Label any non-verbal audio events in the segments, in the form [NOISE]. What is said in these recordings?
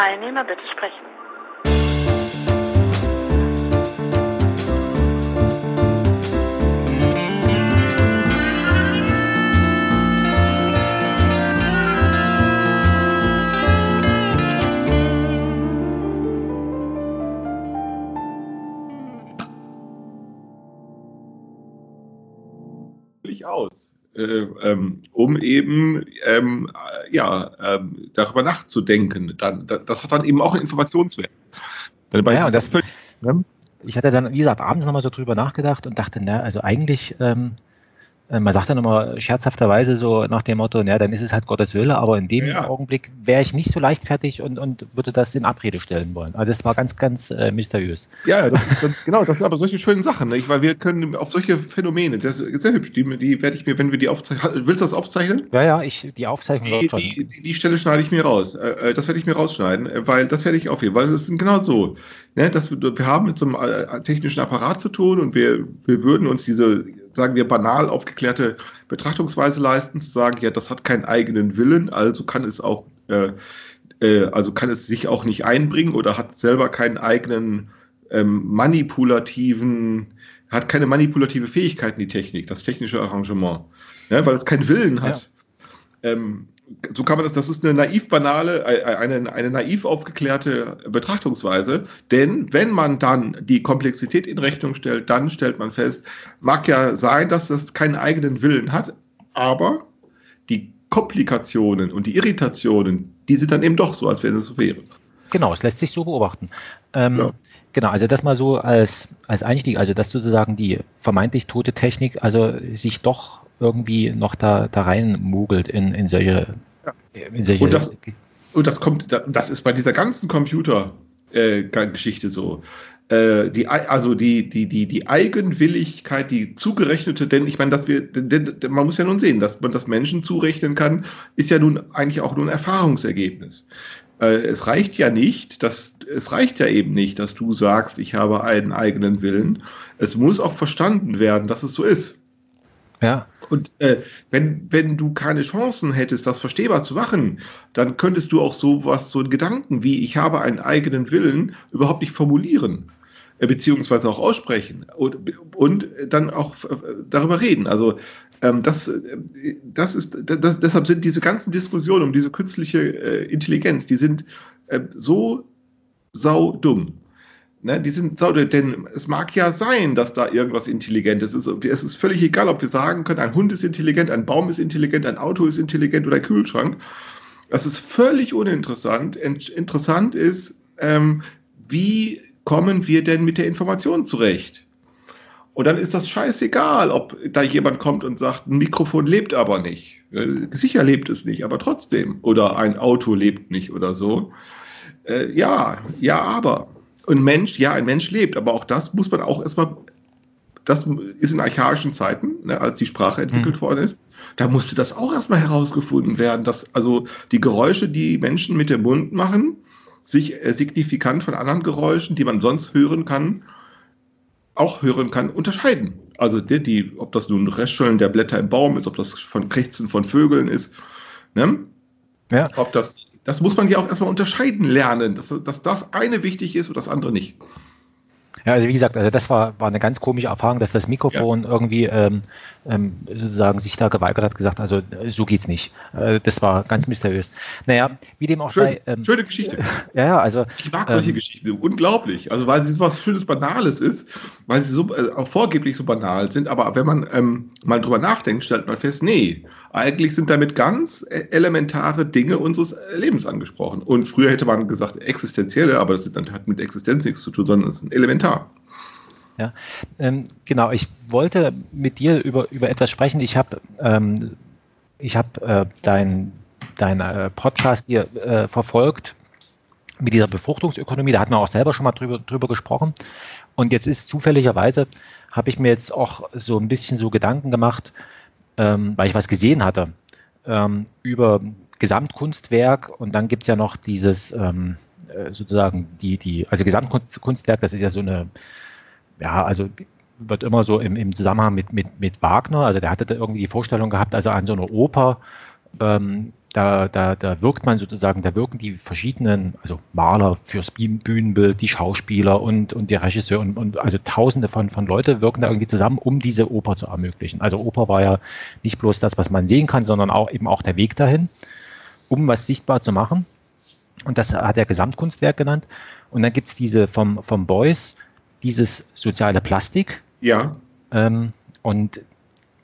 Teilnehmer bitte sprechen. Um eben ähm, ja, ähm, darüber nachzudenken. Dann, das hat dann eben auch einen Informationswert. Ja, das, ich hatte dann, wie gesagt, abends nochmal so drüber nachgedacht und dachte, na, also eigentlich ähm, äh, man sagt dann immer scherzhafterweise so nach dem Motto, ja, dann ist es halt Gottes Wille, aber in dem ja. Augenblick wäre ich nicht so leichtfertig und, und würde das in Abrede stellen wollen. Also das war ganz, ganz äh, mysteriös. Ja, das das, genau, das sind aber solche schönen Sachen, nicht? weil wir können auch solche Phänomene, das ist sehr hübsch, die, die werde ich mir, wenn wir die aufzeichnen, willst du das aufzeichnen? Ja, ja, ich, die Aufzeichnung die, die, die, die Stelle schneide ich mir raus, äh, äh das werde ich mir rausschneiden, weil das werde ich aufheben, weil es ist genau so, ne, dass wir, wir haben mit so einem technischen Apparat zu tun und wir, wir würden uns diese sagen wir, banal aufgeklärte Betrachtungsweise leisten, zu sagen, ja, das hat keinen eigenen Willen, also kann es auch, äh, äh, also kann es sich auch nicht einbringen oder hat selber keinen eigenen ähm, manipulativen, hat keine manipulative Fähigkeiten, die Technik, das technische Arrangement, ja, weil es keinen Willen hat. Ja. Ähm, so kann man das, das ist eine naiv banale, äh, äh, eine, eine naiv aufgeklärte Betrachtungsweise. Denn wenn man dann die Komplexität in Rechnung stellt, dann stellt man fest, mag ja sein, dass das keinen eigenen Willen hat, aber die Komplikationen und die Irritationen, die sind dann eben doch so, als wenn es so wäre. Genau, es lässt sich so beobachten. Ähm, ja. Genau, also das mal so als, als Einstieg, also dass sozusagen die vermeintlich tote Technik also sich doch irgendwie noch da, da rein mogelt in, in solche. Ja. In solche und, das, und das kommt, das ist bei dieser ganzen Computer-Geschichte äh, so. Äh, die, also die, die, die, die Eigenwilligkeit, die zugerechnete, denn ich meine, dass wir, denn, denn man muss ja nun sehen, dass man das Menschen zurechnen kann, ist ja nun eigentlich auch nur ein Erfahrungsergebnis. Äh, es reicht ja nicht, dass, es reicht ja eben nicht, dass du sagst, ich habe einen eigenen Willen. Es muss auch verstanden werden, dass es so ist. Ja. Und äh, wenn, wenn du keine Chancen hättest, das verstehbar zu machen, dann könntest du auch sowas, so einen Gedanken wie ich habe einen eigenen Willen überhaupt nicht formulieren äh, beziehungsweise auch aussprechen und, und dann auch äh, darüber reden. Also ähm, das, äh, das ist, das, deshalb sind diese ganzen Diskussionen um diese künstliche äh, Intelligenz, die sind äh, so sau dumm. Ne, die sind, denn es mag ja sein, dass da irgendwas Intelligentes ist. Es ist völlig egal, ob wir sagen können, ein Hund ist intelligent, ein Baum ist intelligent, ein Auto ist intelligent oder ein Kühlschrank. Das ist völlig uninteressant. Interessant ist, ähm, wie kommen wir denn mit der Information zurecht? Und dann ist das scheißegal, ob da jemand kommt und sagt, ein Mikrofon lebt aber nicht. Äh, sicher lebt es nicht, aber trotzdem. Oder ein Auto lebt nicht oder so. Äh, ja, ja, aber. Und Mensch, ja, ein Mensch lebt, aber auch das muss man auch erstmal, das ist in archaischen Zeiten, ne, als die Sprache entwickelt mhm. worden ist, da musste das auch erstmal herausgefunden werden, dass also die Geräusche, die Menschen mit dem Mund machen, sich äh, signifikant von anderen Geräuschen, die man sonst hören kann, auch hören kann, unterscheiden. Also die, die ob das nun Restschollen der Blätter im Baum ist, ob das von Krächzen von Vögeln ist, ne? ja. ob das das muss man ja auch erstmal unterscheiden lernen, dass, dass das eine wichtig ist und das andere nicht. Ja, also wie gesagt, also das war, war eine ganz komische Erfahrung, dass das Mikrofon ja. irgendwie ähm, ähm, sozusagen sich da geweigert hat, gesagt, also so geht's nicht. Äh, das war ganz mysteriös. Naja, wie dem auch Schön, sei. Ähm, schöne Geschichte. [LAUGHS] Ja, ja, also. Ich mag solche ähm, Geschichten, unglaublich. Also weil sie was Schönes, Banales ist, weil sie so äh, auch vorgeblich so banal sind, aber wenn man ähm, mal drüber nachdenkt, stellt man fest, nee, eigentlich sind damit ganz äh, elementare Dinge unseres Lebens angesprochen. Und früher hätte man gesagt existenzielle, aber das hat mit Existenz nichts zu tun, sondern es ist elementar. Ja, ähm, genau. Ich wollte mit dir über, über etwas sprechen. Ich habe ähm, hab, äh, dein, dein äh, Podcast hier äh, verfolgt mit dieser Befruchtungsökonomie. Da hatten wir auch selber schon mal drüber, drüber gesprochen. Und jetzt ist zufälligerweise, habe ich mir jetzt auch so ein bisschen so Gedanken gemacht, ähm, weil ich was gesehen hatte ähm, über Gesamtkunstwerk und dann gibt es ja noch dieses ähm, äh, sozusagen die, die, also Gesamtkunstwerk, das ist ja so eine, ja, also wird immer so im, im Zusammenhang mit, mit, mit Wagner, also der hatte da irgendwie die Vorstellung gehabt, also an so einer Oper, ähm, da, da, da wirkt man sozusagen, da wirken die verschiedenen, also Maler fürs Bühnenbild, die Schauspieler und, und der Regisseur und, und also tausende von, von Leute wirken da irgendwie zusammen, um diese Oper zu ermöglichen. Also Oper war ja nicht bloß das, was man sehen kann, sondern auch eben auch der Weg dahin, um was sichtbar zu machen. Und das hat er Gesamtkunstwerk genannt. Und dann gibt's diese vom, vom Beuys, dieses soziale Plastik. Ja. Ähm, und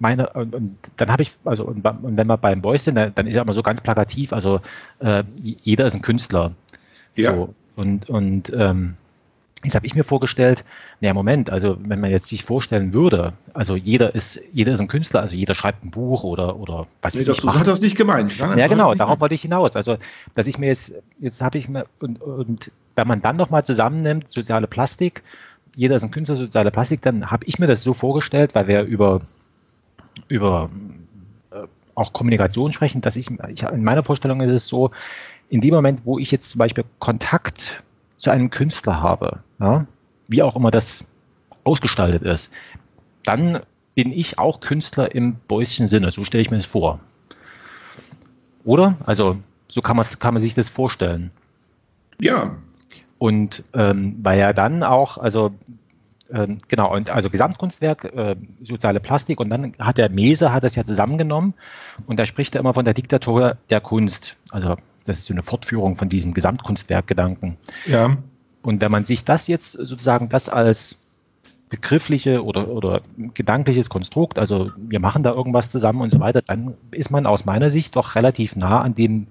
meine, und, und dann habe ich, also, und, und, wenn wir beim Boys sind, dann, dann ist ja immer so ganz plakativ, also äh, jeder ist ein Künstler. Ja. So, und und ähm, jetzt habe ich mir vorgestellt, naja, Moment, also wenn man jetzt sich vorstellen würde, also jeder ist, jeder ist ein Künstler, also jeder schreibt ein Buch oder, oder was nee, das, ich. hat das nicht gemeint. Nein, ja, genau, darauf wollte ich hinaus. Also, dass ich mir jetzt, jetzt habe ich mir, und, und wenn man dann nochmal zusammennimmt, soziale Plastik, jeder ist ein Künstler, soziale Plastik, dann habe ich mir das so vorgestellt, weil wir über über äh, auch Kommunikation sprechen, dass ich, ich, in meiner Vorstellung ist es so, in dem Moment, wo ich jetzt zum Beispiel Kontakt zu einem Künstler habe, ja, wie auch immer das ausgestaltet ist, dann bin ich auch Künstler im Bäuschen Sinne. So stelle ich mir das vor. Oder? Also so kann, kann man sich das vorstellen. Ja. Und ähm, weil ja dann auch, also genau, und also Gesamtkunstwerk, äh, soziale Plastik und dann hat der Mese hat das ja zusammengenommen und da spricht er immer von der Diktatur der Kunst. Also das ist so eine Fortführung von diesem Gesamtkunstwerk-Gedanken. Ja. Und wenn man sich das jetzt sozusagen das als begriffliche oder, oder gedankliches Konstrukt, also wir machen da irgendwas zusammen und so weiter, dann ist man aus meiner Sicht doch relativ nah an dem,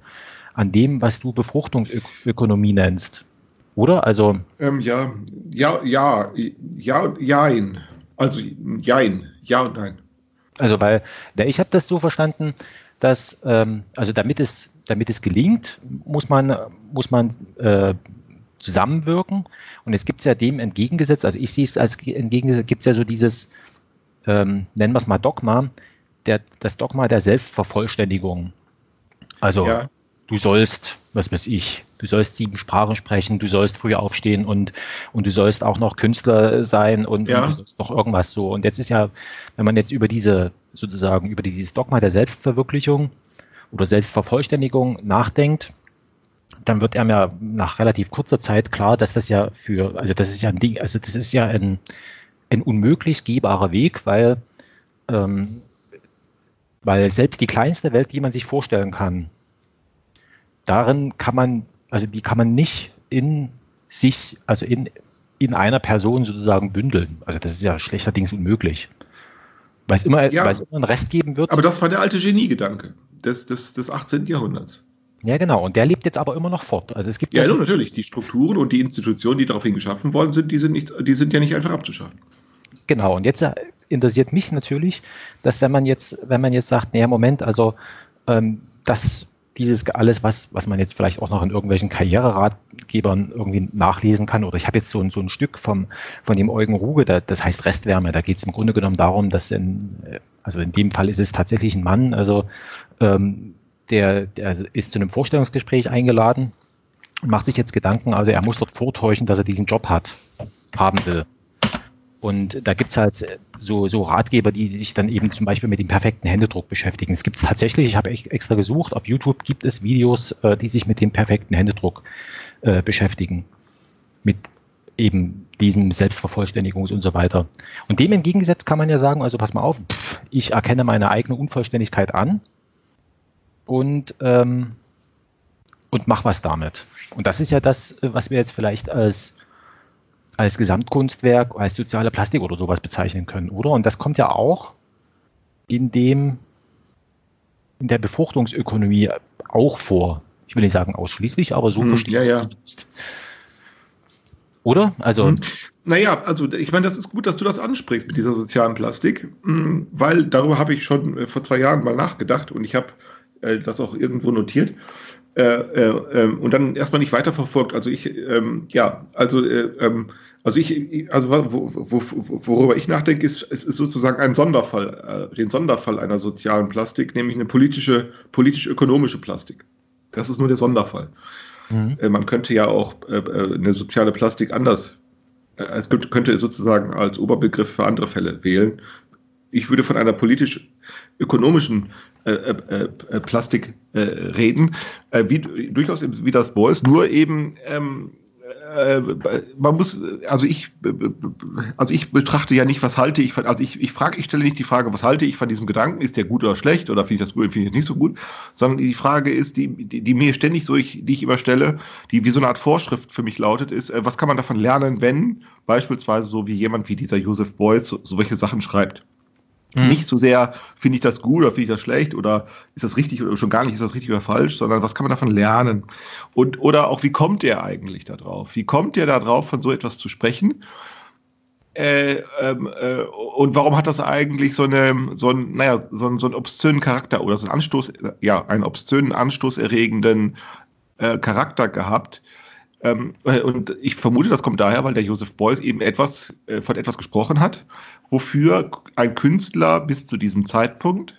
an dem, was du Befruchtungsökonomie nennst. Oder? Also. Ähm, ja, ja, ja, ja, jein. Also jein, ja und nein. Also weil, ja, ich habe das so verstanden, dass, ähm, also damit es, damit es gelingt, muss man, muss man äh, zusammenwirken. Und es gibt ja dem entgegengesetzt, also ich sehe es als entgegengesetzt, gibt es ja so dieses, ähm, nennen wir es mal Dogma, der, das Dogma der Selbstvervollständigung. Also ja. Du sollst, was weiß ich, du sollst sieben Sprachen sprechen, du sollst früh aufstehen und, und du sollst auch noch Künstler sein und, ja. und du sollst noch irgendwas so. Und jetzt ist ja, wenn man jetzt über diese, sozusagen, über dieses Dogma der Selbstverwirklichung oder Selbstvervollständigung nachdenkt, dann wird einem ja nach relativ kurzer Zeit klar, dass das ja für, also das ist ja ein Ding, also das ist ja ein, ein unmöglich gehbarer Weg, weil, ähm, weil selbst die kleinste Welt, die man sich vorstellen kann, darin kann man also die kann man nicht in sich, also in, in einer Person sozusagen bündeln. Also das ist ja schlechterdings unmöglich. Weil es immer, ja, weil es immer einen Rest geben wird. Aber das war der alte Geniegedanke des, des, des 18. Jahrhunderts. Ja, genau. Und der lebt jetzt aber immer noch fort. Also es gibt ja, ja so natürlich. Die Strukturen und die Institutionen, die daraufhin geschaffen worden sind, die sind, nicht, die sind ja nicht einfach abzuschaffen. Genau. Und jetzt interessiert mich natürlich, dass wenn man jetzt, wenn man jetzt sagt, naja, Moment, also ähm, das dieses alles, was, was man jetzt vielleicht auch noch in irgendwelchen Karriereratgebern irgendwie nachlesen kann. Oder ich habe jetzt so ein, so ein Stück vom, von dem Eugen Ruge, da, das heißt Restwärme. Da geht es im Grunde genommen darum, dass in, also in dem Fall ist es tatsächlich ein Mann, also ähm, der, der ist zu einem Vorstellungsgespräch eingeladen und macht sich jetzt Gedanken, also er muss dort vortäuschen, dass er diesen Job hat, haben will. Und da gibt's halt so, so Ratgeber, die sich dann eben zum Beispiel mit dem perfekten Händedruck beschäftigen. Es gibt tatsächlich, ich habe extra gesucht, auf YouTube gibt es Videos, äh, die sich mit dem perfekten Händedruck äh, beschäftigen. Mit eben diesem Selbstvervollständigungs und so weiter. Und dem entgegengesetzt kann man ja sagen, also pass mal auf, pff, ich erkenne meine eigene Unvollständigkeit an und, ähm, und mach was damit. Und das ist ja das, was wir jetzt vielleicht als als Gesamtkunstwerk, als soziale Plastik oder sowas bezeichnen können, oder? Und das kommt ja auch in dem, in der Befruchtungsökonomie auch vor. Ich will nicht sagen ausschließlich, aber so hm, verstehe ich ja, ja. Oder? Also. Hm. Naja, also ich meine, das ist gut, dass du das ansprichst mit dieser sozialen Plastik, hm, weil darüber habe ich schon äh, vor zwei Jahren mal nachgedacht und ich habe äh, das auch irgendwo notiert. Äh, äh, ähm, und dann erstmal nicht weiterverfolgt. Also ich, ähm, ja, also, äh, ähm, also ich, also wo, wo, worüber ich nachdenke, ist, ist, ist sozusagen ein Sonderfall, äh, den Sonderfall einer sozialen Plastik, nämlich eine politische, politisch-ökonomische Plastik. Das ist nur der Sonderfall. Mhm. Äh, man könnte ja auch eine soziale Plastik anders, es könnte, könnte sozusagen als Oberbegriff für andere Fälle wählen. Ich würde von einer politisch-ökonomischen äh, äh, äh Plastik äh, reden, äh, wie durchaus wie das Boys, nur eben ähm, äh, man muss, also ich, also ich betrachte ja nicht, was halte ich von, also ich, ich frage, ich stelle nicht die Frage, was halte ich von diesem Gedanken, ist der gut oder schlecht oder finde ich das gut, finde ich das nicht so gut, sondern die Frage ist, die, die, die mir ständig so, ich, die ich immer stelle, die wie so eine Art Vorschrift für mich lautet, ist, was kann man davon lernen, wenn beispielsweise so wie jemand wie dieser Joseph Beuys so, solche Sachen schreibt? Mhm. Nicht so sehr, finde ich das gut oder finde ich das schlecht oder ist das richtig oder schon gar nicht, ist das richtig oder falsch, sondern was kann man davon lernen? Und, oder auch, wie kommt der eigentlich da drauf? Wie kommt der da drauf, von so etwas zu sprechen? Äh, ähm, äh, und warum hat das eigentlich so eine, so ein, naja, so, so einen obszönen Charakter oder so einen Anstoß, ja, einen obszönen, anstoßerregenden äh, Charakter gehabt? Ähm, äh, und ich vermute, das kommt daher, weil der Joseph Beuys eben etwas äh, von etwas gesprochen hat, wofür ein Künstler bis zu diesem Zeitpunkt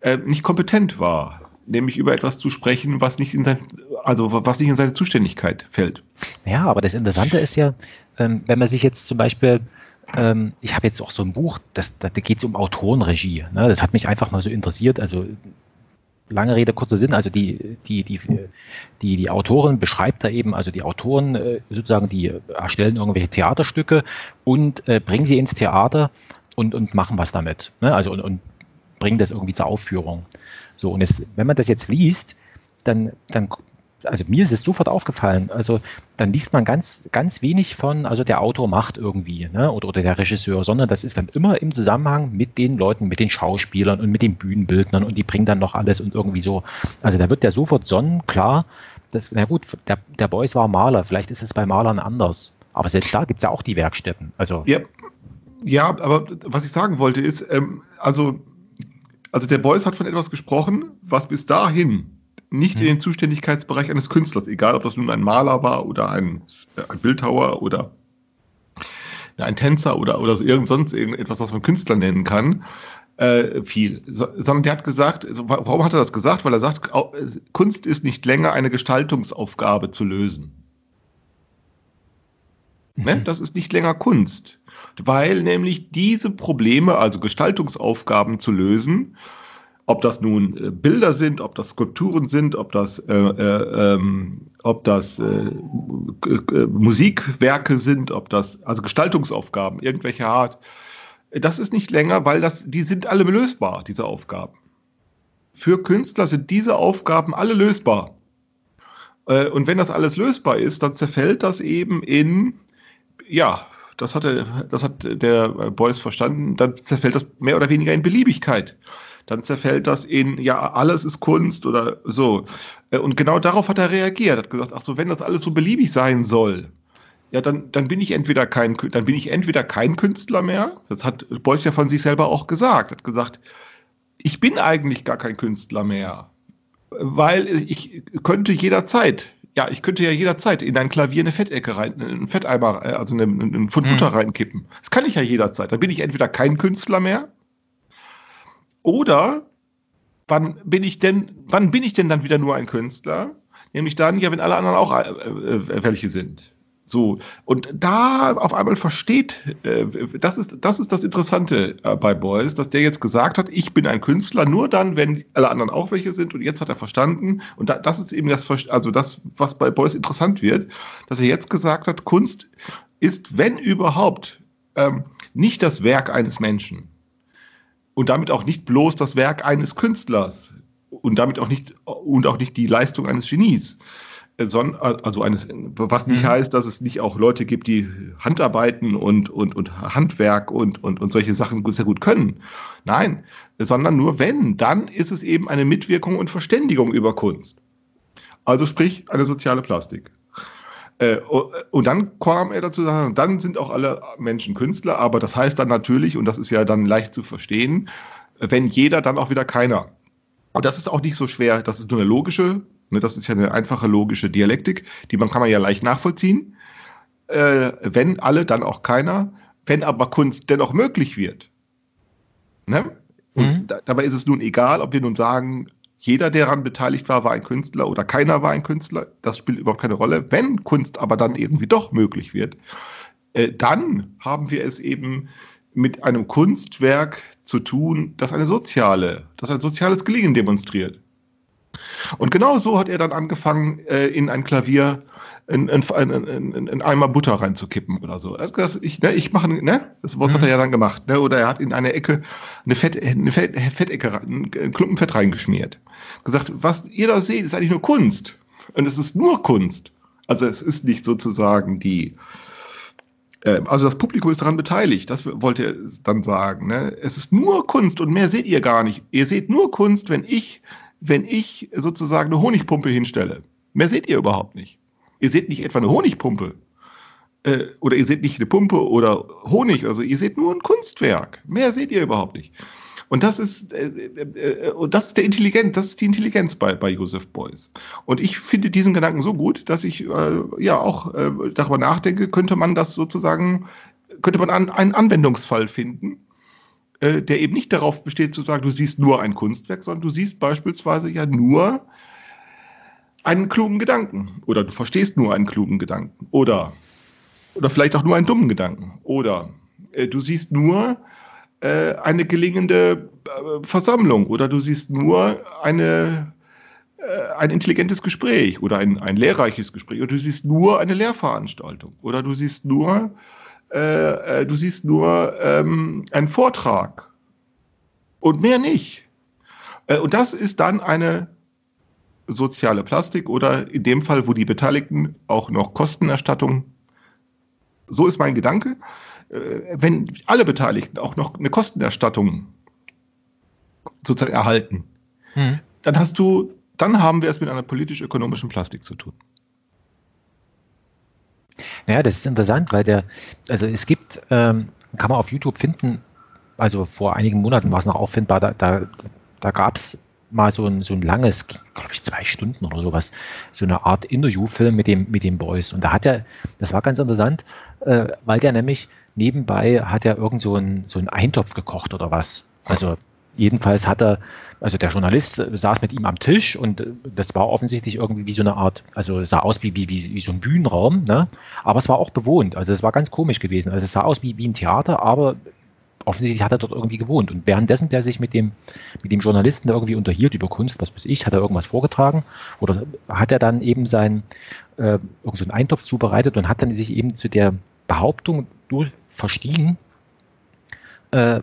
äh, nicht kompetent war, nämlich über etwas zu sprechen, was nicht in sein, also was nicht in seine Zuständigkeit fällt. Ja, aber das Interessante ist ja, ähm, wenn man sich jetzt zum Beispiel ähm, ich habe jetzt auch so ein Buch, das, da geht es um Autorenregie. Ne? Das hat mich einfach mal so interessiert. Also lange Rede, kurzer Sinn, also die, die, die, die, die Autorin beschreibt da eben, also die Autoren äh, sozusagen, die erstellen irgendwelche Theaterstücke und äh, bringen sie ins Theater und, und machen was damit. Ne? Also und, und bringen das irgendwie zur Aufführung. So, und jetzt, wenn man das jetzt liest, dann, dann also mir ist es sofort aufgefallen. Also dann liest man ganz, ganz wenig von, also der Autor macht irgendwie, ne, oder, oder der Regisseur, sondern das ist dann immer im Zusammenhang mit den Leuten, mit den Schauspielern und mit den Bühnenbildnern und die bringen dann noch alles und irgendwie so. Also da wird ja sofort sonnenklar, dass, na gut, der, der Beuys war Maler, vielleicht ist es bei Malern anders. Aber selbst da gibt es ja auch die Werkstätten. Also ja. ja, aber was ich sagen wollte ist, ähm, also, also der Beuys hat von etwas gesprochen, was bis dahin nicht in hm. den Zuständigkeitsbereich eines Künstlers, egal ob das nun ein Maler war oder ein, ein Bildhauer oder ein Tänzer oder, oder irgend sonst irgendetwas, was man Künstler nennen kann, äh, viel. So, sondern der hat gesagt, also, warum hat er das gesagt? Weil er sagt, Kunst ist nicht länger eine Gestaltungsaufgabe zu lösen. Ne? Mhm. Das ist nicht länger Kunst. Weil nämlich diese Probleme, also Gestaltungsaufgaben zu lösen, ob das nun äh, Bilder sind, ob das Skulpturen sind, ob das, äh, äh, ähm, ob das äh, Musikwerke sind, ob das, also Gestaltungsaufgaben irgendwelcher Art. Das ist nicht länger, weil das, die sind alle lösbar, diese Aufgaben. Für Künstler sind diese Aufgaben alle lösbar. Äh, und wenn das alles lösbar ist, dann zerfällt das eben in, ja, das hat, der, das hat der Beuys verstanden, dann zerfällt das mehr oder weniger in Beliebigkeit dann zerfällt das in, ja, alles ist Kunst oder so. Äh, und genau darauf hat er reagiert, hat gesagt, ach so, wenn das alles so beliebig sein soll, ja, dann, dann bin ich entweder kein, dann bin ich entweder kein Künstler mehr. Das hat Beuys ja von sich selber auch gesagt. Hat gesagt, ich bin eigentlich gar kein Künstler mehr, weil ich könnte jederzeit, ja, ich könnte ja jederzeit in ein Klavier eine Fettecke rein, einen Fetteimer, äh, also einen, einen Pfund Butter hm. reinkippen. Das kann ich ja jederzeit. Dann bin ich entweder kein Künstler mehr oder wann bin ich denn, wann bin ich denn dann wieder nur ein Künstler? Nämlich dann, ja, wenn alle anderen auch äh, äh, welche sind. So, und da auf einmal versteht, äh, das, ist, das ist das Interessante äh, bei Beuys, dass der jetzt gesagt hat, ich bin ein Künstler, nur dann, wenn alle anderen auch welche sind. Und jetzt hat er verstanden, und da, das ist eben das, also das, was bei Beuys interessant wird, dass er jetzt gesagt hat, Kunst ist, wenn überhaupt, ähm, nicht das Werk eines Menschen, und damit auch nicht bloß das Werk eines Künstlers und damit auch nicht und auch nicht die Leistung eines Genies, sondern also eines, was nicht mhm. heißt, dass es nicht auch Leute gibt, die Handarbeiten und und und Handwerk und und und solche Sachen sehr gut können. Nein, sondern nur wenn, dann ist es eben eine Mitwirkung und Verständigung über Kunst. Also sprich eine soziale Plastik. Äh, und dann kam er dazu, dann sind auch alle Menschen Künstler, aber das heißt dann natürlich, und das ist ja dann leicht zu verstehen, wenn jeder, dann auch wieder keiner. Und das ist auch nicht so schwer, das ist nur eine logische, ne, das ist ja eine einfache logische Dialektik, die man kann man ja leicht nachvollziehen. Äh, wenn alle, dann auch keiner. Wenn aber Kunst dennoch möglich wird. Ne? Und mhm. da, dabei ist es nun egal, ob wir nun sagen, jeder, der daran beteiligt war, war ein Künstler oder keiner war ein Künstler. Das spielt überhaupt keine Rolle. Wenn Kunst aber dann irgendwie doch möglich wird, äh, dann haben wir es eben mit einem Kunstwerk zu tun, das eine soziale, das ein soziales Gelingen demonstriert. Und genau so hat er dann angefangen, äh, in ein Klavier in, in, in, in Eimer Butter reinzukippen oder so. Ich, ne, ich mache, ne? Das was mhm. hat er ja dann gemacht. Ne? Oder er hat in eine Ecke eine, Fett, eine Fett, Fettecke, einen Klumpen Fett reingeschmiert. Gesagt, was ihr da seht, ist eigentlich nur Kunst. Und es ist nur Kunst. Also es ist nicht sozusagen die, äh, also das Publikum ist daran beteiligt, das wollte er dann sagen. Ne? Es ist nur Kunst und mehr seht ihr gar nicht. Ihr seht nur Kunst, wenn ich, wenn ich sozusagen eine Honigpumpe hinstelle. Mehr seht ihr überhaupt nicht. Ihr seht nicht etwa eine Honigpumpe. Äh, oder ihr seht nicht eine Pumpe oder Honig. Also ihr seht nur ein Kunstwerk. Mehr seht ihr überhaupt nicht. Und das ist, äh, äh, und das ist der Intelligenz, das ist die Intelligenz bei, bei Joseph Beuys. Und ich finde diesen Gedanken so gut, dass ich äh, ja auch äh, darüber nachdenke, könnte man das sozusagen, könnte man an, einen Anwendungsfall finden, äh, der eben nicht darauf besteht zu sagen, du siehst nur ein Kunstwerk, sondern du siehst beispielsweise ja nur einen klugen Gedanken. Oder du verstehst nur einen klugen Gedanken. Oder oder vielleicht auch nur einen dummen Gedanken. Oder äh, du siehst nur äh, eine gelingende äh, Versammlung. Oder du siehst nur eine äh, ein intelligentes Gespräch. Oder ein, ein lehrreiches Gespräch. Oder du siehst nur eine Lehrveranstaltung. Oder du siehst nur äh, äh, du siehst nur ähm, einen Vortrag. Und mehr nicht. und das ist dann eine soziale Plastik oder in dem Fall, wo die Beteiligten auch noch Kostenerstattung, so ist mein Gedanke, äh, wenn alle Beteiligten auch noch eine Kostenerstattung sozusagen erhalten, hm. dann hast du, dann haben wir es mit einer politisch-ökonomischen Plastik zu tun. Naja, das ist interessant, weil der, also es gibt, ähm, kann man auf YouTube finden, also vor einigen Monaten war es noch auffindbar, da, da, da gab es mal so ein, so ein langes, glaube ich, zwei Stunden oder sowas, so eine Art Interviewfilm mit dem, mit dem Boys. Und da hat er, das war ganz interessant, äh, weil der nämlich nebenbei hat er irgend so einen, so Eintopf gekocht oder was. Also jedenfalls hat er, also der Journalist saß mit ihm am Tisch und das war offensichtlich irgendwie wie so eine Art, also sah aus wie, wie, wie, wie so ein Bühnenraum, ne? aber es war auch bewohnt. Also es war ganz komisch gewesen. Also es sah aus wie, wie ein Theater, aber offensichtlich hat er dort irgendwie gewohnt. Und währenddessen der sich mit dem, mit dem Journalisten irgendwie unterhielt über Kunst, was weiß ich, hat er irgendwas vorgetragen oder hat er dann eben sein, äh, irgend so einen Eintopf zubereitet und hat dann sich eben zu der Behauptung durch verstiegen, äh,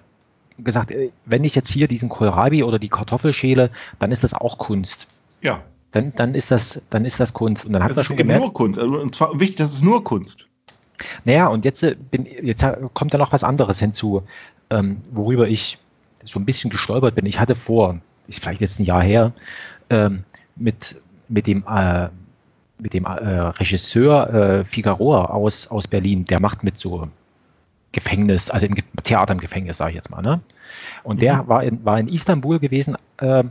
gesagt, äh, wenn ich jetzt hier diesen Kohlrabi oder die Kartoffel schäle, dann ist das auch Kunst. Ja. Dann, dann ist das, dann ist das Kunst. Und dann hat das schon gemerkt. Nur Kunst. Also, und zwar wichtig, das ist nur Kunst. Naja, und jetzt, äh, bin, jetzt kommt da noch was anderes hinzu ähm, worüber ich so ein bisschen gestolpert bin. Ich hatte vor, ist vielleicht jetzt ein Jahr her, ähm, mit, mit dem, äh, mit dem äh, Regisseur äh, Figueroa aus, aus Berlin, der macht mit so Gefängnis, also im Theater im Gefängnis, sage ich jetzt mal. Ne? Und der mhm. war, in, war in Istanbul gewesen äh,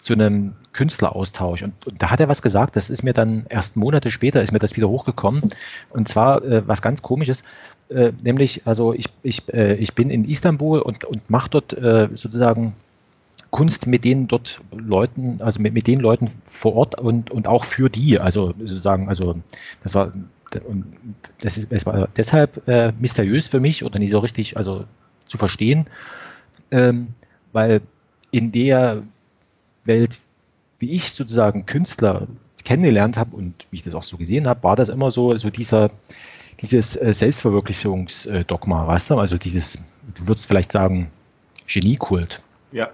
zu einem Künstleraustausch. Und, und, da hat er was gesagt, das ist mir dann erst Monate später, ist mir das wieder hochgekommen. Und zwar äh, was ganz komisches, äh, nämlich, also ich, ich, äh, ich bin in Istanbul und, und mache dort äh, sozusagen Kunst mit den dort Leuten, also mit, mit den Leuten vor Ort und, und auch für die. Also sozusagen, also das war das ist es war deshalb äh, mysteriös für mich oder nicht so richtig also zu verstehen, ähm, weil in der Welt, wie ich sozusagen Künstler kennengelernt habe und wie ich das auch so gesehen habe, war das immer so, so dieser, dieses äh, Selbstverwirklichungsdogma, weißt du? Also dieses, du würdest vielleicht sagen, Geniekult. Ja.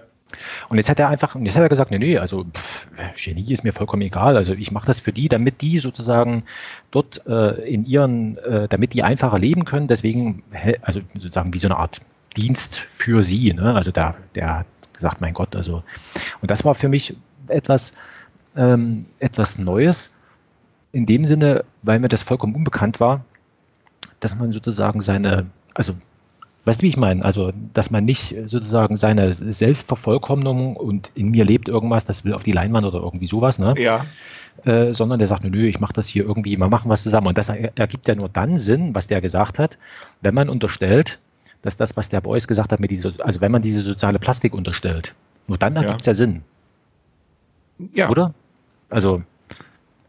Und jetzt hat er einfach, jetzt hat er gesagt, nee, nee, also pff, Genie ist mir vollkommen egal. Also ich mache das für die, damit die sozusagen dort äh, in ihren, äh, damit die einfacher leben können. Deswegen, also sozusagen wie so eine Art Dienst für sie. Ne? Also der, der gesagt, mein Gott, also. Und das war für mich etwas, ähm, etwas Neues, in dem Sinne, weil mir das vollkommen unbekannt war, dass man sozusagen seine, also Weißt du, wie ich meine? Also, dass man nicht sozusagen seine Selbstvervollkommnung und in mir lebt irgendwas, das will auf die Leinwand oder irgendwie sowas, ne? Ja. Äh, sondern der sagt, nö, ich mache das hier irgendwie, mal machen was zusammen. Und das ergibt ja nur dann Sinn, was der gesagt hat, wenn man unterstellt, dass das, was der Beuys gesagt hat, mit dieser, also wenn man diese soziale Plastik unterstellt, nur dann ergibt es ja. ja Sinn. Ja. Oder? Also,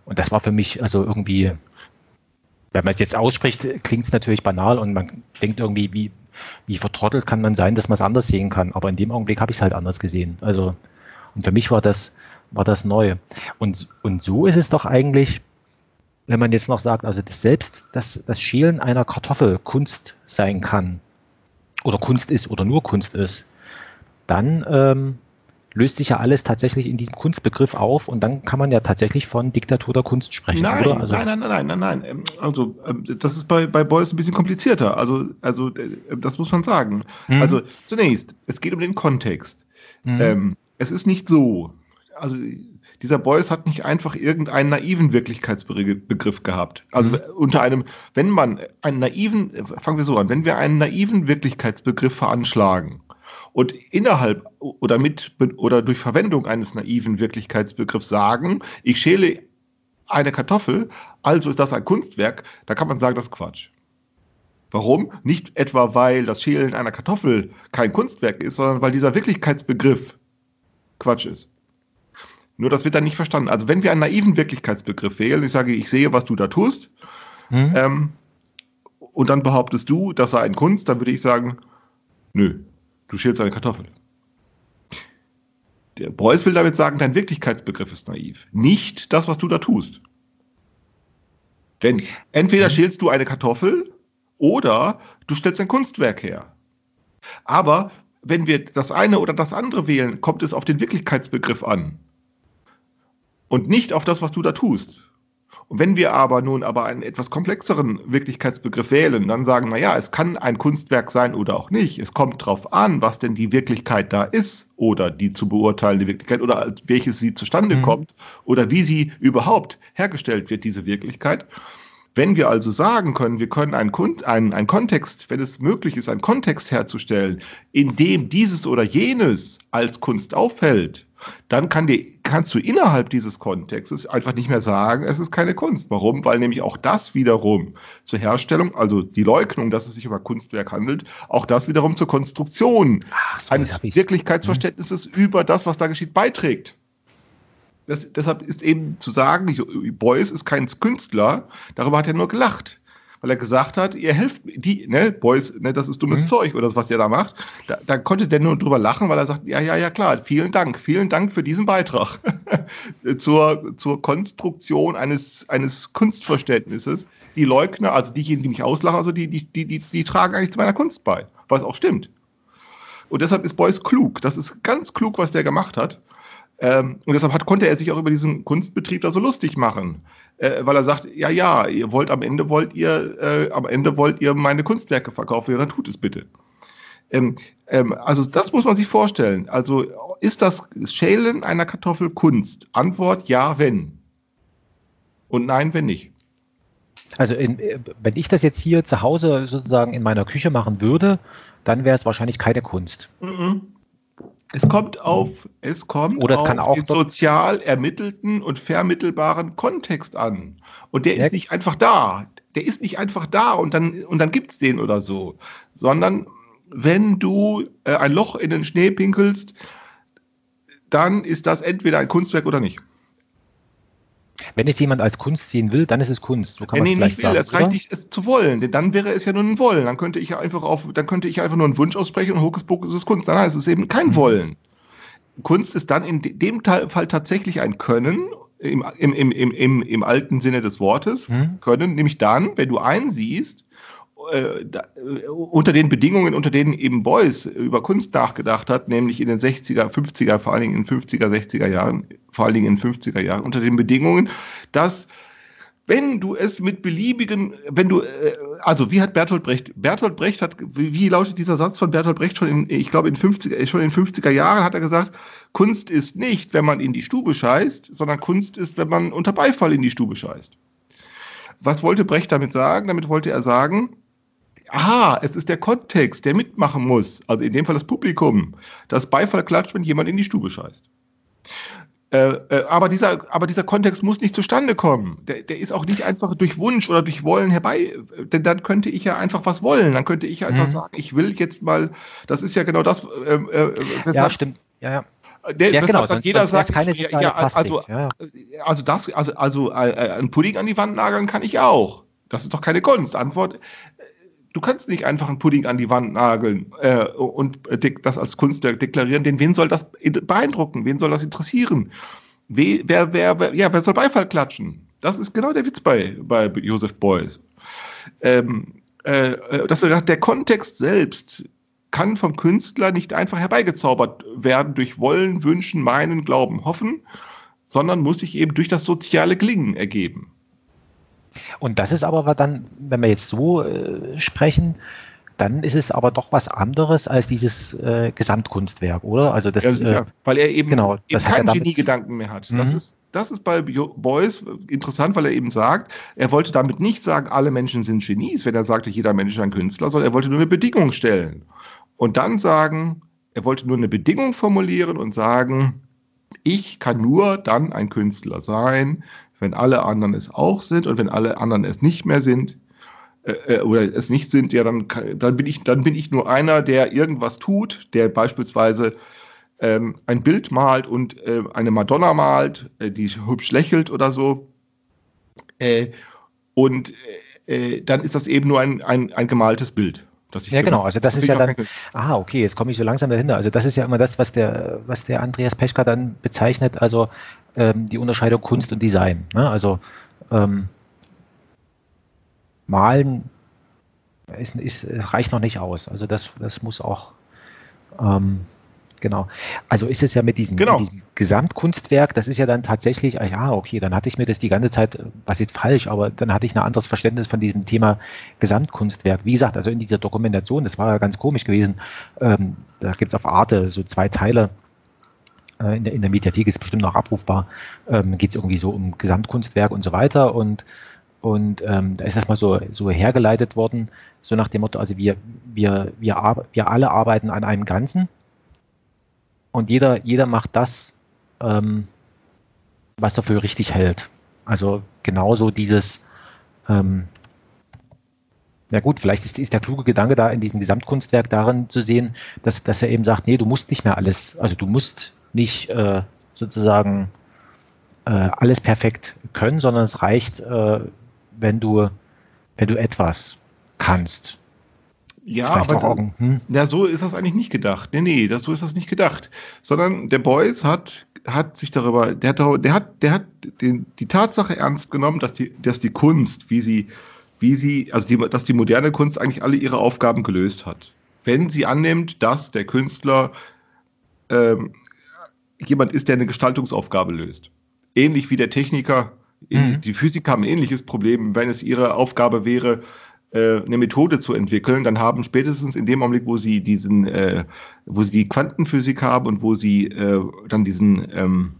und das war für mich also irgendwie, wenn man es jetzt ausspricht, klingt es natürlich banal und man denkt irgendwie, wie, wie vertrottelt kann man sein, dass man es anders sehen kann. Aber in dem Augenblick habe ich es halt anders gesehen. Also, und für mich war das, war das neu. Und, und so ist es doch eigentlich, wenn man jetzt noch sagt, also das selbst das, das Schälen einer Kartoffel Kunst sein kann, oder Kunst ist oder nur Kunst ist, dann ähm, löst sich ja alles tatsächlich in diesem Kunstbegriff auf und dann kann man ja tatsächlich von Diktatur der Kunst sprechen, nein, oder? Also nein, nein, nein, nein, nein, nein. Also ähm, das ist bei, bei Beuys ein bisschen komplizierter. Also, also äh, das muss man sagen. Mhm. Also zunächst, es geht um den Kontext. Mhm. Ähm, es ist nicht so. Also dieser Beuys hat nicht einfach irgendeinen naiven Wirklichkeitsbegriff gehabt. Also mhm. unter einem, wenn man einen naiven, fangen wir so an, wenn wir einen naiven Wirklichkeitsbegriff veranschlagen, und innerhalb oder mit oder durch Verwendung eines naiven Wirklichkeitsbegriffs sagen, ich schäle eine Kartoffel, also ist das ein Kunstwerk, da kann man sagen, das ist Quatsch. Warum? Nicht etwa, weil das Schälen einer Kartoffel kein Kunstwerk ist, sondern weil dieser Wirklichkeitsbegriff Quatsch ist. Nur das wird dann nicht verstanden. Also wenn wir einen naiven Wirklichkeitsbegriff wählen, ich sage, ich sehe, was du da tust, mhm. ähm, und dann behauptest du, das sei ein Kunst, dann würde ich sagen, nö, Du schälst eine Kartoffel. Der Beuys will damit sagen, dein Wirklichkeitsbegriff ist naiv. Nicht das, was du da tust. Denn entweder schälst du eine Kartoffel oder du stellst ein Kunstwerk her. Aber wenn wir das eine oder das andere wählen, kommt es auf den Wirklichkeitsbegriff an. Und nicht auf das, was du da tust. Und wenn wir aber nun aber einen etwas komplexeren Wirklichkeitsbegriff wählen, dann sagen, na ja, es kann ein Kunstwerk sein oder auch nicht. Es kommt drauf an, was denn die Wirklichkeit da ist oder die zu beurteilende Wirklichkeit oder welches sie zustande mhm. kommt oder wie sie überhaupt hergestellt wird, diese Wirklichkeit. Wenn wir also sagen können, wir können einen, Kund, einen, einen Kontext, wenn es möglich ist, einen Kontext herzustellen, in dem dieses oder jenes als Kunst auffällt, dann kann die, kannst du innerhalb dieses Kontextes einfach nicht mehr sagen, es ist keine Kunst. Warum? Weil nämlich auch das wiederum zur Herstellung, also die Leugnung, dass es sich um ein Kunstwerk handelt, auch das wiederum zur Konstruktion so eines Wirklichkeitsverständnisses mhm. über das, was da geschieht, beiträgt. Das, deshalb ist eben zu sagen, Beuys ist kein Künstler, darüber hat er nur gelacht weil er gesagt hat, ihr helft die, ne, Boys, ne, das ist dummes mhm. Zeug oder was ihr da macht. Da, da, konnte der nur drüber lachen, weil er sagt, ja, ja, ja, klar, vielen Dank, vielen Dank für diesen Beitrag [LAUGHS] zur, zur Konstruktion eines, eines Kunstverständnisses. Die Leugner, also diejenigen, die mich auslachen, also die, die, die, die, die tragen eigentlich zu meiner Kunst bei, was auch stimmt. Und deshalb ist Beuys klug. Das ist ganz klug, was der gemacht hat. Ähm, und deshalb hat, konnte er sich auch über diesen Kunstbetrieb da so lustig machen äh, weil er sagt, ja, ja, ihr wollt am Ende wollt ihr, äh, am Ende wollt ihr meine Kunstwerke verkaufen, ja, dann tut es bitte. Ähm, ähm, also das muss man sich vorstellen. Also ist das Schälen einer Kartoffel Kunst? Antwort ja, wenn. Und nein, wenn nicht. Also in, wenn ich das jetzt hier zu Hause sozusagen in meiner Küche machen würde, dann wäre es wahrscheinlich keine Kunst. Mhm. Es kommt auf, es kommt Oder es auf den sozial ermittelten und vermittelbaren Kontext an. Und der ist nicht einfach da. Der ist nicht einfach da und dann, und dann gibt's den oder so. Sondern wenn du äh, ein Loch in den Schnee pinkelst, dann ist das entweder ein Kunstwerk oder nicht. Wenn es jemand als Kunst sehen will, dann ist es Kunst. So kann man es vielleicht will, sagen. Es reicht nicht, es zu wollen, denn dann wäre es ja nur ein Wollen. Dann könnte ich ja einfach auf, dann könnte ich einfach nur einen Wunsch aussprechen und Hokuspokus ist es Kunst. Nein, es ist eben kein mhm. Wollen. Kunst ist dann in dem Fall tatsächlich ein Können, im, im, im, im, im, alten Sinne des Wortes, mhm. Können, nämlich dann, wenn du einsiehst, äh, da, äh, unter den Bedingungen, unter denen eben Beuys über Kunst nachgedacht hat, nämlich in den 60er, 50er, vor allen Dingen in den 50er, 60er Jahren, vor allen Dingen in den 50er Jahren, unter den Bedingungen, dass wenn du es mit beliebigen, wenn du, äh, also wie hat Bertolt Brecht, Bertolt Brecht hat, wie, lautet dieser Satz von Bertolt Brecht schon in, ich glaube in 50er, schon in 50er Jahren hat er gesagt, Kunst ist nicht, wenn man in die Stube scheißt, sondern Kunst ist, wenn man unter Beifall in die Stube scheißt. Was wollte Brecht damit sagen? Damit wollte er sagen, aha, es ist der Kontext, der mitmachen muss, also in dem Fall das Publikum, das Beifall klatscht, wenn jemand in die Stube scheißt. Äh, äh, aber, dieser, aber dieser Kontext muss nicht zustande kommen. Der, der ist auch nicht einfach durch Wunsch oder durch Wollen herbei, denn dann könnte ich ja einfach was wollen. Dann könnte ich einfach mhm. sagen, ich will jetzt mal, das ist ja genau das. Äh, äh, ja, stimmt. Ja, ja. Der, ja, genau, sonst, jeder sonst sagt, keine ja, ja, also, ja. also das, also, also äh, ein Pudding an die Wand nageln kann ich auch. Das ist doch keine Kunst. Antwort, Du kannst nicht einfach einen Pudding an die Wand nageln äh, und das als Kunstwerk deklarieren. Denn wen soll das beeindrucken? Wen soll das interessieren? Wer, wer, wer, ja, wer soll Beifall klatschen? Das ist genau der Witz bei, bei Joseph Beuys. Ähm, äh, äh dass er sagt, der Kontext selbst kann vom Künstler nicht einfach herbeigezaubert werden durch Wollen, Wünschen, Meinen, Glauben, Hoffen, sondern muss sich eben durch das soziale Gelingen ergeben. Und das ist aber dann, wenn wir jetzt so äh, sprechen, dann ist es aber doch was anderes als dieses äh, Gesamtkunstwerk, oder? Also das, ja, ja, äh, weil er eben, genau, eben keinen Genie-Gedanken mehr hat. Mhm. Das ist das ist bei Beuys interessant, weil er eben sagt, er wollte damit nicht sagen, alle Menschen sind Genies, wenn er sagte, jeder Mensch ist ein Künstler, sondern er wollte nur eine Bedingung stellen. Und dann sagen, er wollte nur eine Bedingung formulieren und sagen, ich kann nur dann ein Künstler sein, wenn alle anderen es auch sind und wenn alle anderen es nicht mehr sind äh, äh, oder es nicht sind, ja, dann, dann, bin ich, dann bin ich nur einer, der irgendwas tut, der beispielsweise ähm, ein Bild malt und äh, eine Madonna malt, äh, die hübsch lächelt oder so. Äh, und äh, dann ist das eben nur ein, ein, ein gemaltes Bild. ja, genau. Also das, das ist ja dann. Ah, okay, jetzt komme ich so langsam dahinter. Also das ist ja immer das, was der, was der Andreas Peschka dann bezeichnet, also ähm, die Unterscheidung Kunst und Design. Ne? Also ähm, Malen ist, ist, reicht noch nicht aus. Also das, das muss auch ähm, Genau. Also ist es ja mit diesem, genau. mit diesem, Gesamtkunstwerk, das ist ja dann tatsächlich, ah ja, okay, dann hatte ich mir das die ganze Zeit, was jetzt falsch, aber dann hatte ich ein anderes Verständnis von diesem Thema Gesamtkunstwerk. Wie gesagt, also in dieser Dokumentation, das war ja ganz komisch gewesen, ähm, da gibt es auf Arte so zwei Teile, in, der, in der Mediathek ist bestimmt noch abrufbar, ähm, geht es irgendwie so um Gesamtkunstwerk und so weiter. Und und ähm, da ist das mal so, so hergeleitet worden, so nach dem Motto, also wir, wir, wir, wir alle arbeiten an einem Ganzen. Und jeder, jeder macht das, ähm, was er für richtig hält. Also genauso dieses, ähm, ja gut, vielleicht ist, ist, der kluge Gedanke da in diesem Gesamtkunstwerk darin zu sehen, dass, dass er eben sagt, nee, du musst nicht mehr alles, also du musst nicht äh, sozusagen äh, alles perfekt können, sondern es reicht, äh, wenn du, wenn du etwas kannst. Ja, aber Augen, hm? ja, so ist das eigentlich nicht gedacht. Nee, nee, das, so ist das nicht gedacht. Sondern der Beuys hat, hat sich darüber, der hat, der hat, der hat den, die Tatsache ernst genommen, dass die, dass die Kunst, wie sie, wie sie, also die, dass die moderne Kunst eigentlich alle ihre Aufgaben gelöst hat. Wenn sie annimmt, dass der Künstler ähm, jemand ist, der eine Gestaltungsaufgabe löst. Ähnlich wie der Techniker, mhm. die Physiker haben ein ähnliches Problem, wenn es ihre Aufgabe wäre, äh, eine Methode zu entwickeln, dann haben spätestens in dem Augenblick, wo sie diesen, äh, wo sie die Quantenphysik haben und wo sie äh, dann diesen, ähm,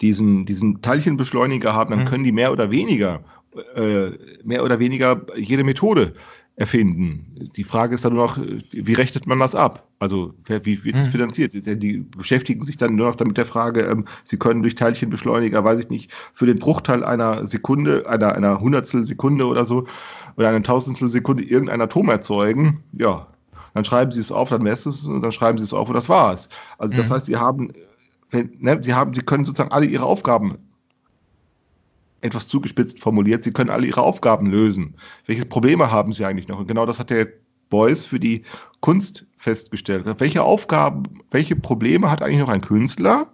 diesen, diesen Teilchenbeschleuniger haben, dann mhm. können die mehr oder weniger, äh, mehr oder weniger jede Methode erfinden. Die Frage ist dann nur noch, wie rechnet man das ab? Also wie wird das mhm. finanziert? Denn die beschäftigen sich dann nur noch damit der Frage, ähm, sie können durch Teilchenbeschleuniger, weiß ich nicht, für den Bruchteil einer Sekunde, einer, einer Hundertstel Sekunde oder so, oder eine Tausendstel Sekunde irgendein Atom erzeugen, ja, dann schreiben sie es auf, dann messen es und dann schreiben sie es auf und das war's. Also das mhm. heißt, sie haben, wenn, ne, sie haben, sie können sozusagen alle ihre Aufgaben etwas zugespitzt formuliert, sie können alle ihre Aufgaben lösen. Welche Probleme haben sie eigentlich noch? Und genau das hat der Beuys für die Kunst festgestellt. Welche Aufgaben, welche Probleme hat eigentlich noch ein Künstler?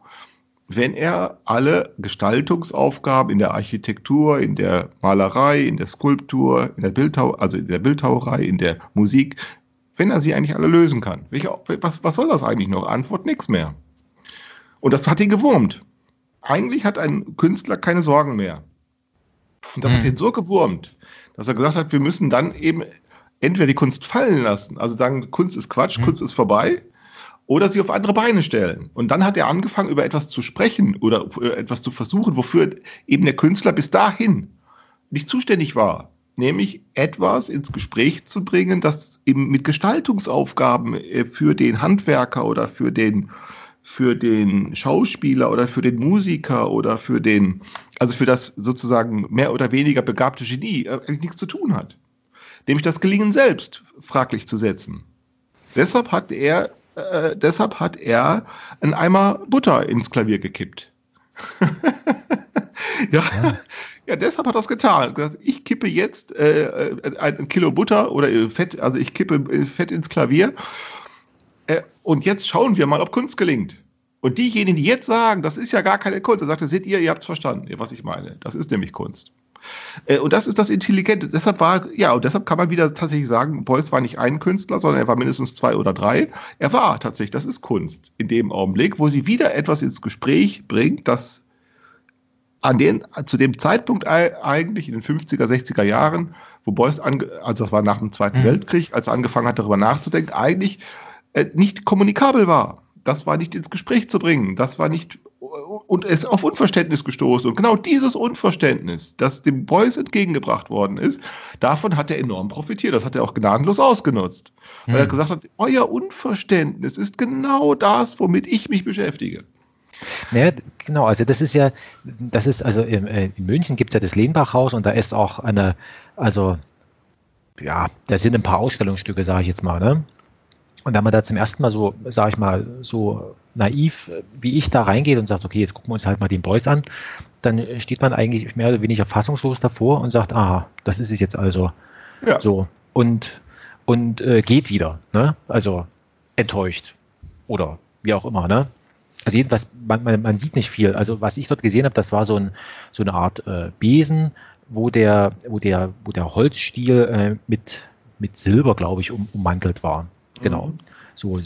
wenn er alle Gestaltungsaufgaben in der Architektur, in der Malerei, in der Skulptur, in der Bildhau also in der Bildhauerei, in der Musik, wenn er sie eigentlich alle lösen kann. Welche, was, was soll das eigentlich noch? Antwort nichts mehr. Und das hat ihn gewurmt. Eigentlich hat ein Künstler keine Sorgen mehr. Und das mhm. hat ihn so gewurmt, dass er gesagt hat, wir müssen dann eben entweder die Kunst fallen lassen, also sagen, Kunst ist Quatsch, mhm. Kunst ist vorbei, oder sie auf andere Beine stellen. Und dann hat er angefangen, über etwas zu sprechen oder etwas zu versuchen, wofür eben der Künstler bis dahin nicht zuständig war. Nämlich etwas ins Gespräch zu bringen, das eben mit Gestaltungsaufgaben äh, für den Handwerker oder für den, für den Schauspieler oder für den Musiker oder für den, also für das sozusagen mehr oder weniger begabte Genie äh, eigentlich nichts zu tun hat. Nämlich das Gelingen selbst fraglich zu setzen. Deshalb hat er äh, deshalb hat er einen Eimer Butter ins Klavier gekippt. [LAUGHS] ja. ja. ja, deshalb hat er es getan. Ich kippe jetzt äh, äh ein Kilo Butter oder Fett, also ich kippe Fett ins Klavier äh, und jetzt schauen wir mal, ob Kunst gelingt. Und diejenigen, die jetzt sagen, das ist ja gar keine Kunst, da sagt er, seht ihr, ihr habt es verstanden, was ich meine. Das ist nämlich Kunst. Äh, und das ist das Intelligente. Deshalb war, ja, und deshalb kann man wieder tatsächlich sagen, Beuys war nicht ein Künstler, sondern er war mindestens zwei oder drei. Er war tatsächlich, das ist Kunst in dem Augenblick, wo sie wieder etwas ins Gespräch bringt, das an den, zu dem Zeitpunkt eigentlich in den 50er, 60er Jahren, wo Beuys, ange, also das war nach dem Zweiten mhm. Weltkrieg, als er angefangen hat, darüber nachzudenken, eigentlich äh, nicht kommunikabel war. Das war nicht ins Gespräch zu bringen. Das war nicht und es ist auf Unverständnis gestoßen. Und genau dieses Unverständnis, das dem Beuys entgegengebracht worden ist, davon hat er enorm profitiert. Das hat er auch gnadenlos ausgenutzt. Weil hm. er gesagt hat, euer Unverständnis ist genau das, womit ich mich beschäftige. Naja, genau, also das ist ja, das ist, also in, in München gibt es ja das Lehnbach-Haus und da ist auch eine, also ja, da sind ein paar Ausstellungsstücke, sage ich jetzt mal, ne? Und wenn man da zum ersten Mal so, sage ich mal, so naiv wie ich da reingeht und sagt, okay, jetzt gucken wir uns halt mal den Boys an, dann steht man eigentlich mehr oder weniger fassungslos davor und sagt, aha, das ist es jetzt also. Ja. So. Und, und äh, geht wieder. Ne? Also enttäuscht. Oder wie auch immer, ne? Also jedenfalls, man, man, man sieht nicht viel. Also was ich dort gesehen habe, das war so, ein, so eine Art äh, Besen, wo der, wo der, wo der Holzstiel äh, mit, mit Silber, glaube ich, um, ummantelt war. Genau. Mhm. So,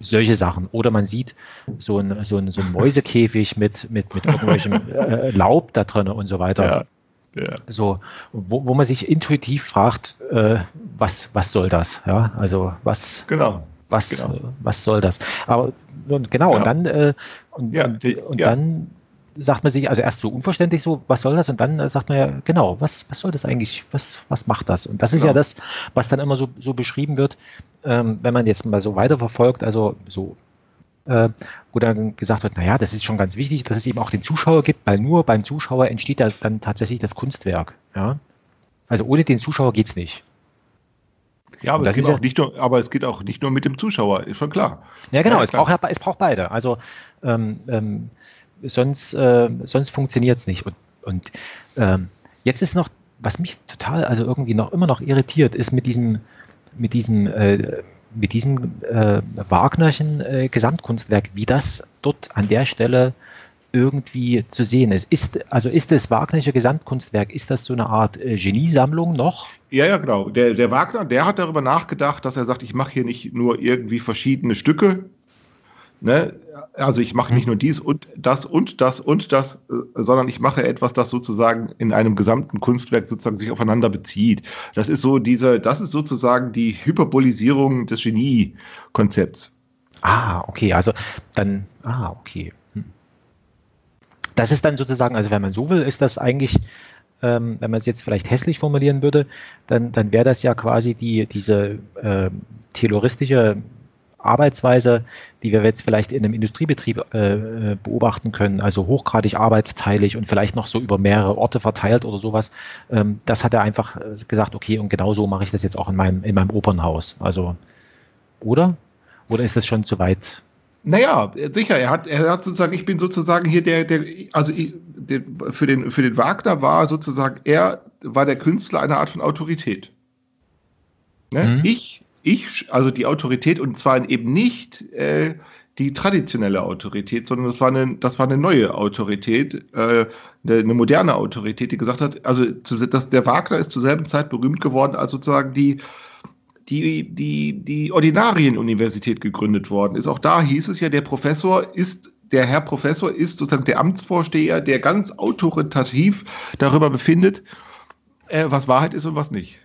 solche Sachen. Oder man sieht so ein, so ein, so ein Mäusekäfig mit, mit, mit irgendwelchem [LAUGHS] äh, Laub da drin und so weiter. Ja, ja. So, wo, wo man sich intuitiv fragt, äh, was, was soll das? Ja, also was, genau. was, genau. was soll das? Aber und genau, ja. und dann, äh, und, und, und dann sagt man sich, also erst so unverständlich so, was soll das? Und dann äh, sagt man ja, genau, was, was soll das eigentlich? Was, was macht das? Und das genau. ist ja genau. das, was dann immer so, so beschrieben wird, ähm, wenn man jetzt mal so weiterverfolgt, also so, äh, wo dann gesagt wird, naja, das ist schon ganz wichtig, dass es eben auch den Zuschauer gibt, weil nur beim Zuschauer entsteht das dann tatsächlich das Kunstwerk. Ja? Also ohne den Zuschauer geht's nicht. Ja, aber, es geht, auch nicht nur, aber es geht auch nicht nur mit dem Zuschauer, ist schon klar. Ja, genau, ja, es, braucht, es braucht beide. Also ähm, ähm, sonst, äh, sonst funktioniert es nicht. Und, und ähm, jetzt ist noch, was mich total, also irgendwie noch immer noch irritiert, ist mit diesem, mit diesem, äh, mit diesem äh, Wagnerchen äh, Gesamtkunstwerk, wie das dort an der Stelle irgendwie zu sehen ist. Ist also ist das Wagnerische Gesamtkunstwerk, ist das so eine Art äh, Geniesammlung noch? Ja, ja, genau. Der, der Wagner, der hat darüber nachgedacht, dass er sagt, ich mache hier nicht nur irgendwie verschiedene Stücke, Ne? Also ich mache nicht nur dies und das und das und das, äh, sondern ich mache etwas, das sozusagen in einem gesamten Kunstwerk sozusagen sich aufeinander bezieht. Das ist so diese, das ist sozusagen die Hyperbolisierung des Genie-Konzepts. Ah, okay, also dann, ah, okay. Hm. Das ist dann sozusagen, also wenn man so will, ist das eigentlich, ähm, wenn man es jetzt vielleicht hässlich formulieren würde, dann, dann wäre das ja quasi die, diese äh, tayloristische Arbeitsweise, die wir jetzt vielleicht in einem Industriebetrieb äh, beobachten können, also hochgradig arbeitsteilig und vielleicht noch so über mehrere Orte verteilt oder sowas, ähm, das hat er einfach äh, gesagt, okay, und genau so mache ich das jetzt auch in meinem, in meinem Opernhaus. Also, oder? Oder ist das schon zu weit? Naja, sicher, er hat, er hat sozusagen, ich bin sozusagen hier der, der, also der, für, den, für den Wagner war sozusagen, er war der Künstler einer Art von Autorität. Ne? Mhm. Ich ich, also die Autorität, und zwar eben nicht äh, die traditionelle Autorität, sondern das war eine, das war eine neue Autorität, äh, eine, eine moderne Autorität, die gesagt hat, also zu, das, der Wagner ist zur selben Zeit berühmt geworden, als sozusagen die, die, die, die Ordinarienuniversität gegründet worden ist. Auch da hieß es ja, der Professor ist der Herr Professor ist sozusagen der Amtsvorsteher, der ganz autoritativ darüber befindet, äh, was Wahrheit ist und was nicht.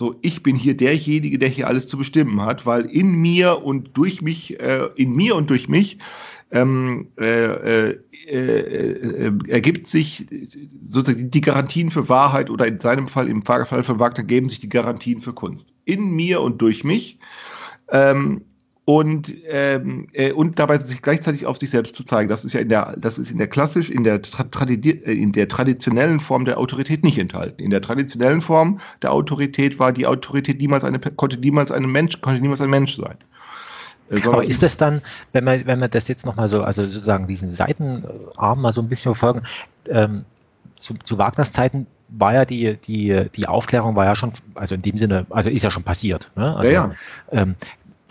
So, ich bin hier derjenige, der hier alles zu bestimmen hat, weil in mir und durch mich, äh, in mir und durch mich ähm, äh, äh, äh, ergibt sich sozusagen die Garantien für Wahrheit oder in seinem Fall, im Fall von Wagner, geben sich die Garantien für Kunst. In mir und durch mich. Ähm, und, ähm, äh, und dabei sich gleichzeitig auf sich selbst zu zeigen. Das ist ja in der, das ist in der klassisch, in der, äh, in der traditionellen Form der Autorität nicht enthalten. In der traditionellen Form der Autorität war die Autorität niemals eine, konnte niemals ein Mensch, konnte niemals ein Mensch sein. Äh, Aber ist das dann, wenn man, wenn man das jetzt nochmal so, also sozusagen diesen Seitenarm mal so ein bisschen verfolgen, ähm, zu, zu Wagners Zeiten war ja die, die, die Aufklärung war ja schon, also in dem Sinne, also ist ja schon passiert. Ne? Also, ja, ja. Ähm,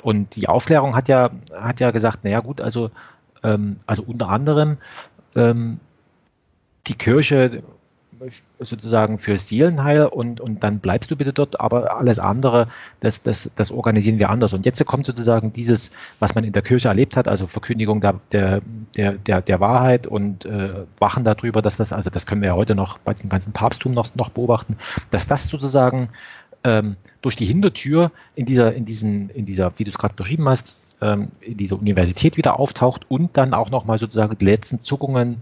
und die Aufklärung hat ja, hat ja gesagt, naja gut, also, ähm, also unter anderem ähm, die Kirche sozusagen für Seelenheil und, und dann bleibst du bitte dort, aber alles andere, das, das, das organisieren wir anders. Und jetzt kommt sozusagen dieses, was man in der Kirche erlebt hat, also Verkündigung der, der, der, der Wahrheit und äh, Wachen darüber, dass das, also das können wir ja heute noch bei dem ganzen Papsttum noch, noch beobachten, dass das sozusagen ähm, durch die Hintertür in dieser, in diesen, in dieser, wie du es gerade beschrieben hast, ähm, in dieser Universität wieder auftaucht und dann auch nochmal sozusagen die letzten Zuckungen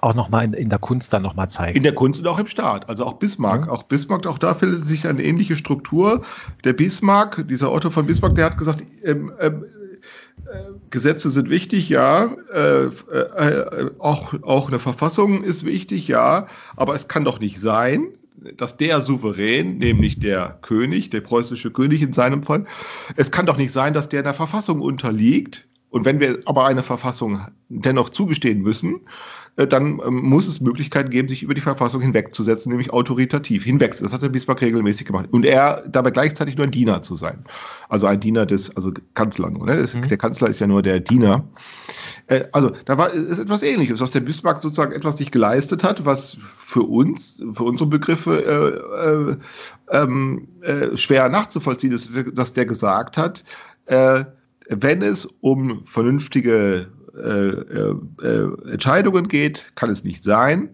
auch nochmal in, in der Kunst dann nochmal zeigen. In der Kunst und auch im Staat. Also auch Bismarck. Mhm. Auch Bismarck, auch da findet sich eine ähnliche Struktur. Der Bismarck, dieser Otto von Bismarck, der hat gesagt, ähm, ähm, äh, Gesetze sind wichtig, ja. Äh, äh, auch, auch eine Verfassung ist wichtig, ja. Aber es kann doch nicht sein, dass der Souverän, nämlich der König, der preußische König in seinem Fall, es kann doch nicht sein, dass der der Verfassung unterliegt. Und wenn wir aber eine Verfassung dennoch zugestehen müssen, dann ähm, muss es Möglichkeiten geben, sich über die Verfassung hinwegzusetzen, nämlich autoritativ hinweg. Das hat der Bismarck regelmäßig gemacht. Und er dabei gleichzeitig nur ein Diener zu sein. Also ein Diener des, also Kanzler nur. Ne? Mhm. Der Kanzler ist ja nur der Diener. Äh, also da war ist etwas Ähnliches, dass der Bismarck sozusagen etwas sich geleistet hat, was für uns, für unsere Begriffe äh, äh, ähm, äh, schwer nachzuvollziehen ist, dass der gesagt hat, äh, wenn es um vernünftige äh, äh, äh, Entscheidungen geht, kann es nicht sein,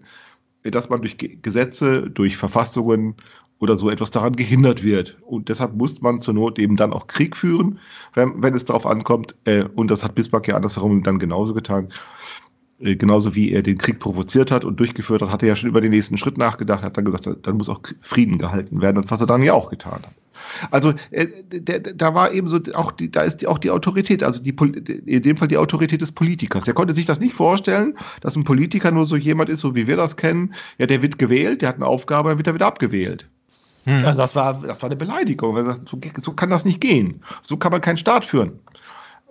dass man durch Gesetze, durch Verfassungen oder so etwas daran gehindert wird. Und deshalb muss man zur Not eben dann auch Krieg führen, wenn, wenn es darauf ankommt. Äh, und das hat Bismarck ja andersherum dann genauso getan. Genauso wie er den Krieg provoziert hat und durchgeführt hat, hat er ja schon über den nächsten Schritt nachgedacht, hat dann gesagt, dann muss auch Frieden gehalten werden, was er dann ja auch getan hat. Also äh, der, da war eben so auch die, da ist die, auch die Autorität, also die, in dem Fall die Autorität des Politikers. Der konnte sich das nicht vorstellen, dass ein Politiker nur so jemand ist, so wie wir das kennen. Ja, der wird gewählt, der hat eine Aufgabe, dann wird er wieder abgewählt. Hm. Also das war, das war eine Beleidigung. So, so kann das nicht gehen. So kann man keinen Staat führen.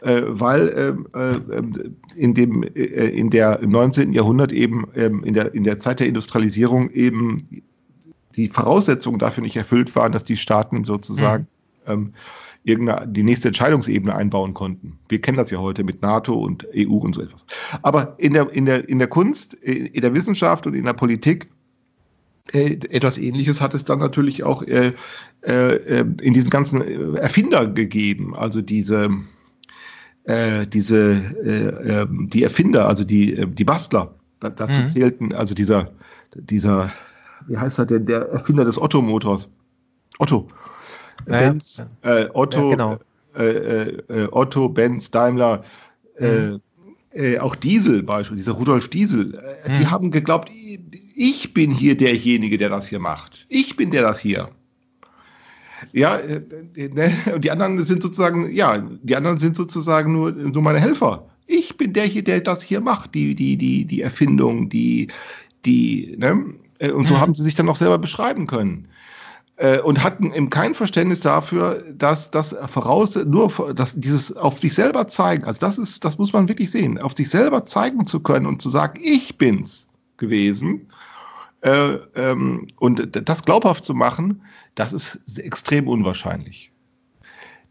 Äh, weil ähm, äh, in dem äh, in der im 19. Jahrhundert eben ähm, in der in der Zeit der Industrialisierung eben die Voraussetzungen dafür nicht erfüllt waren, dass die Staaten sozusagen mhm. ähm, die nächste Entscheidungsebene einbauen konnten. Wir kennen das ja heute mit NATO und EU und so etwas. Aber in der, in der, in der Kunst, in der Wissenschaft und in der Politik äh, etwas Ähnliches hat es dann natürlich auch äh, äh, in diesen ganzen Erfinder gegeben. Also diese, äh, diese, äh, die Erfinder, also die, äh, die Bastler. dazu mhm. zählten also dieser, dieser wie heißt er denn, der Erfinder des Otto-Motors? Otto. Ja, Benz, Äh, Otto, ja, genau. Äh, äh, äh, Otto, Benz, Daimler, mhm. auch Diesel beispielsweise, dieser Rudolf Diesel, mhm. die haben geglaubt, ich bin hier derjenige, der das hier macht. Ich bin der das hier. Ja, ne? und die anderen sind sozusagen, ja, die anderen sind sozusagen nur so meine Helfer. Ich bin der hier, der das hier macht, die, die, die, die Erfindung, die, die, ne? Äh, und so mhm. haben sie sich dann auch selber beschreiben können. Äh, und hatten eben kein Verständnis dafür, dass das voraus, nur dass dieses auf sich selber zeigen, also das ist, das muss man wirklich sehen, auf sich selber zeigen zu können und zu sagen, ich bin's gewesen, äh, ähm, und das glaubhaft zu machen, das ist extrem unwahrscheinlich,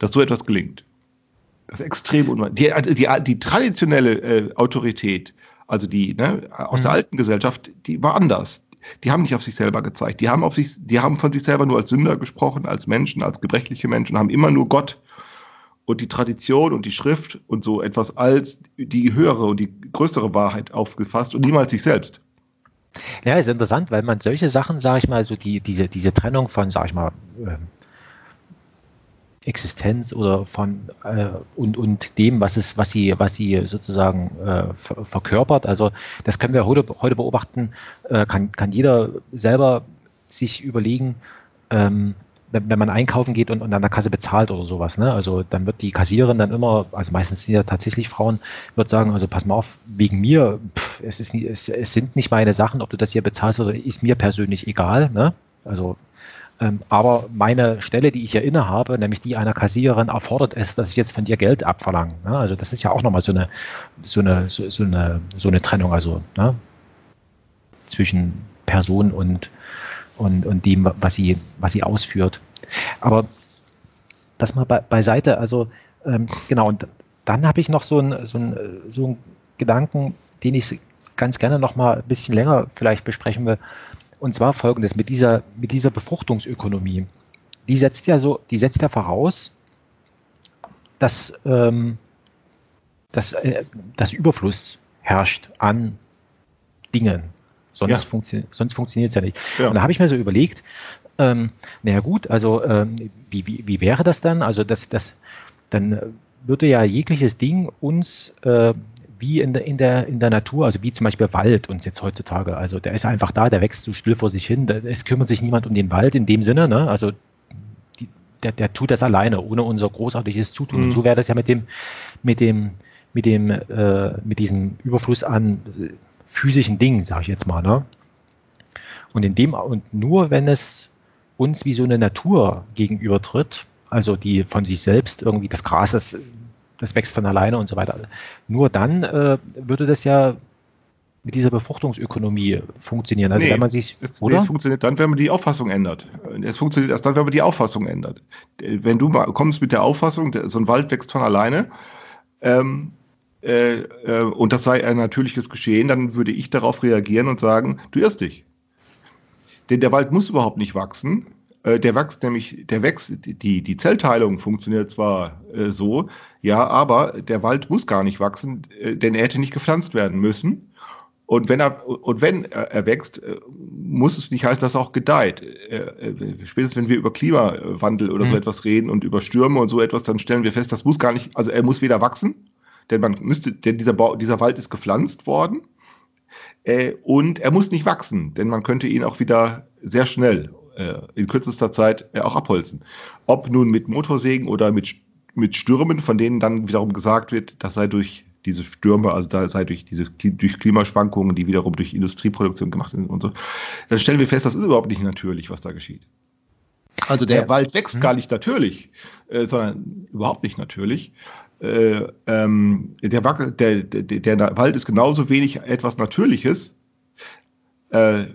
dass so etwas gelingt. Das ist extrem unwahrscheinlich. Die, die, die traditionelle äh, Autorität, also die ne, aus mhm. der alten Gesellschaft, die war anders die haben nicht auf sich selber gezeigt. Die haben auf sich, die haben von sich selber nur als Sünder gesprochen, als Menschen, als gebrechliche Menschen, haben immer nur Gott und die Tradition und die Schrift und so etwas als die höhere und die größere Wahrheit aufgefasst und niemals sich selbst. Ja, ist interessant, weil man solche Sachen, sage ich mal, so die, diese, diese Trennung von, sage ich mal, ähm, Existenz oder von äh, und, und dem, was es, was sie, was sie sozusagen äh, ver verkörpert. Also das können wir heute, heute beobachten, äh, kann, kann jeder selber sich überlegen, ähm, wenn, wenn man einkaufen geht und, und an der Kasse bezahlt oder sowas, ne? Also dann wird die Kassiererin dann immer, also meistens sind ja tatsächlich Frauen, wird sagen, also pass mal auf, wegen mir, pff, es, ist nie, es, es sind nicht meine Sachen, ob du das hier bezahlst oder ist mir persönlich egal, ne? Also aber meine Stelle, die ich hier inne habe, nämlich die einer Kassiererin, erfordert es, dass ich jetzt von dir Geld abverlange. Also das ist ja auch nochmal so eine, so eine, so, eine, so eine Trennung, also ne? zwischen Person und und, und dem, was sie, was sie ausführt. Aber das mal be beiseite, also ähm, genau, und dann habe ich noch so einen so so einen Gedanken, den ich ganz gerne noch mal ein bisschen länger vielleicht besprechen will. Und zwar folgendes, mit dieser, mit dieser Befruchtungsökonomie. Die setzt ja so, die setzt ja voraus, dass, ähm, dass, äh, dass Überfluss herrscht an Dingen. Sonst, ja. funktio sonst funktioniert es ja nicht. Ja. Und da habe ich mir so überlegt, ähm, naja gut, also ähm, wie, wie, wie wäre das dann? Also das, das, dann würde ja jegliches Ding uns äh, wie in der, in, der, in der Natur, also wie zum Beispiel Wald uns jetzt heutzutage, also der ist einfach da, der wächst so still vor sich hin, es kümmert sich niemand um den Wald in dem Sinne, ne? also die, der, der tut das alleine, ohne unser großartiges Zutun. Mhm. Und so wäre das ja mit dem, mit dem, mit dem, äh, mit diesem Überfluss an äh, physischen Dingen, sage ich jetzt mal. Ne? Und in dem, und nur wenn es uns wie so eine Natur gegenübertritt, also die von sich selbst irgendwie das Gras, das, das wächst von alleine und so weiter. Nur dann äh, würde das ja mit dieser Befruchtungsökonomie funktionieren. Also nee, wenn man sich, es, oder? es funktioniert dann, wenn man die Auffassung ändert. Es funktioniert erst dann, wenn man die Auffassung ändert. Wenn du mal kommst mit der Auffassung, so ein Wald wächst von alleine, ähm, äh, äh, und das sei ein natürliches Geschehen, dann würde ich darauf reagieren und sagen, du irrst dich. Denn der Wald muss überhaupt nicht wachsen. Äh, der wächst nämlich, der wächst, die, die Zellteilung funktioniert zwar äh, so, ja, aber der Wald muss gar nicht wachsen, äh, denn er hätte nicht gepflanzt werden müssen. Und wenn er, und wenn er wächst, äh, muss es nicht heißen, dass er auch gedeiht. Äh, spätestens wenn wir über Klimawandel oder mhm. so etwas reden und über Stürme und so etwas, dann stellen wir fest, das muss gar nicht, also er muss weder wachsen, denn man müsste, denn dieser, Bau, dieser Wald ist gepflanzt worden, äh, und er muss nicht wachsen, denn man könnte ihn auch wieder sehr schnell in kürzester Zeit äh, auch abholzen. Ob nun mit Motorsägen oder mit, mit Stürmen, von denen dann wiederum gesagt wird, das sei durch diese Stürme, also da sei durch diese durch Klimaschwankungen, die wiederum durch Industrieproduktion gemacht sind und so, dann stellen wir fest, das ist überhaupt nicht natürlich, was da geschieht. Also der ja. Wald wächst hm. gar nicht natürlich, äh, sondern überhaupt nicht natürlich. Äh, ähm, der, der, der, der, Wald ist genauso wenig etwas Natürliches, äh,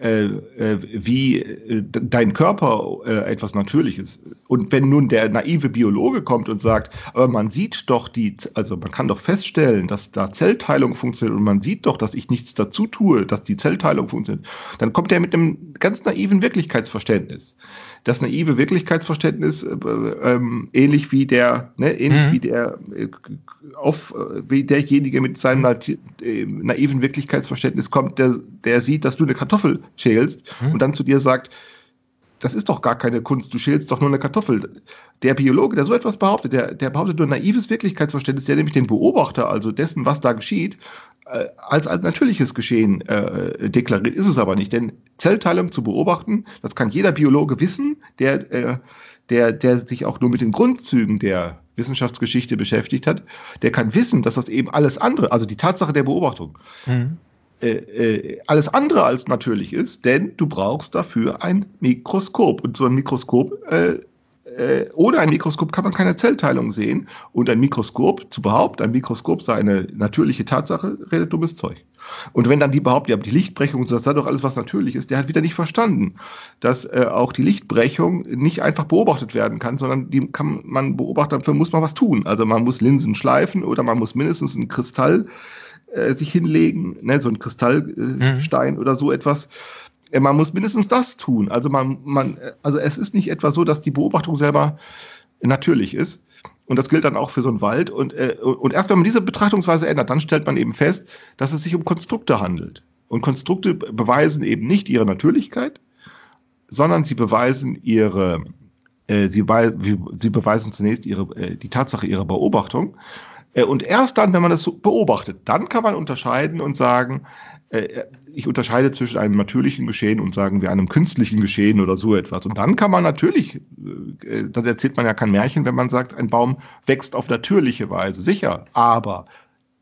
äh, äh, wie äh, dein Körper äh, etwas Natürliches. Und wenn nun der naive Biologe kommt und sagt, aber man sieht doch die, also man kann doch feststellen, dass da Zellteilung funktioniert und man sieht doch, dass ich nichts dazu tue, dass die Zellteilung funktioniert, dann kommt er mit einem ganz naiven Wirklichkeitsverständnis das naive Wirklichkeitsverständnis, äh, ähm, ähnlich wie der, ne, ähnlich mhm. wie der, äh, auf, äh, wie derjenige mit seinem äh, naiven Wirklichkeitsverständnis kommt, der, der sieht, dass du eine Kartoffel schälst mhm. und dann zu dir sagt, das ist doch gar keine Kunst, du schälst doch nur eine Kartoffel. Der Biologe, der so etwas behauptet, der, der behauptet nur naives Wirklichkeitsverständnis, der nämlich den Beobachter, also dessen, was da geschieht, äh, als, als natürliches Geschehen äh, deklariert, ist es aber nicht. Denn Zellteilung zu beobachten, das kann jeder Biologe wissen, der, äh, der, der sich auch nur mit den Grundzügen der Wissenschaftsgeschichte beschäftigt hat, der kann wissen, dass das eben alles andere, also die Tatsache der Beobachtung, mhm. Äh, äh, alles andere als natürlich ist, denn du brauchst dafür ein Mikroskop. Und so ein Mikroskop äh, äh, ohne ein Mikroskop kann man keine Zellteilung sehen. Und ein Mikroskop, zu behaupten, ein Mikroskop sei eine natürliche Tatsache, redet dummes Zeug. Und wenn dann die behaupten, ja, die Lichtbrechung, das sei doch alles, was natürlich ist, der hat wieder nicht verstanden, dass äh, auch die Lichtbrechung nicht einfach beobachtet werden kann, sondern die kann man beobachten, dafür muss man was tun. Also man muss Linsen schleifen oder man muss mindestens einen Kristall äh, sich hinlegen, ne, so ein Kristallstein mhm. oder so etwas äh, man muss mindestens das tun. Also man, man, also es ist nicht etwa so, dass die Beobachtung selber natürlich ist. Und das gilt dann auch für so einen Wald. Und, äh, und erst wenn man diese Betrachtungsweise ändert, dann stellt man eben fest, dass es sich um Konstrukte handelt. Und Konstrukte beweisen eben nicht ihre Natürlichkeit, sondern sie beweisen ihre, äh, sie, sie beweisen zunächst ihre, äh, die Tatsache ihrer Beobachtung. Äh, und erst dann, wenn man das so beobachtet, dann kann man unterscheiden und sagen, äh, ich unterscheide zwischen einem natürlichen Geschehen und sagen wir einem künstlichen Geschehen oder so etwas. Und dann kann man natürlich, äh, dann erzählt man ja kein Märchen, wenn man sagt, ein Baum wächst auf natürliche Weise, sicher. Aber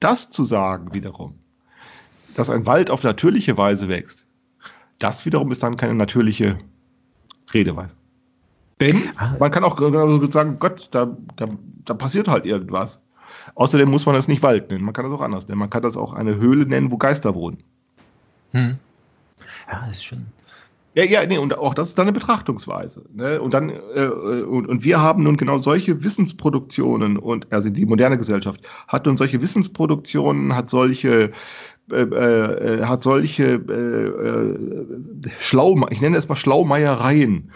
das zu sagen wiederum, dass ein Wald auf natürliche Weise wächst, das wiederum ist dann keine natürliche Redeweise. Denn ah. man kann auch sagen, Gott, da, da, da passiert halt irgendwas. Außerdem muss man das nicht Wald nennen, man kann das auch anders nennen. Man kann das auch eine Höhle nennen, wo Geister wohnen. Hm. Ja, ist schon. Ja, ja, nee, und auch das ist dann eine Betrachtungsweise. Ne? Und dann, äh, und, und wir haben nun genau solche Wissensproduktionen und also die moderne Gesellschaft hat nun solche Wissensproduktionen, hat solche äh, äh, hat solche äh, äh, Schlau, ich nenne es mal Schlaumeiereien,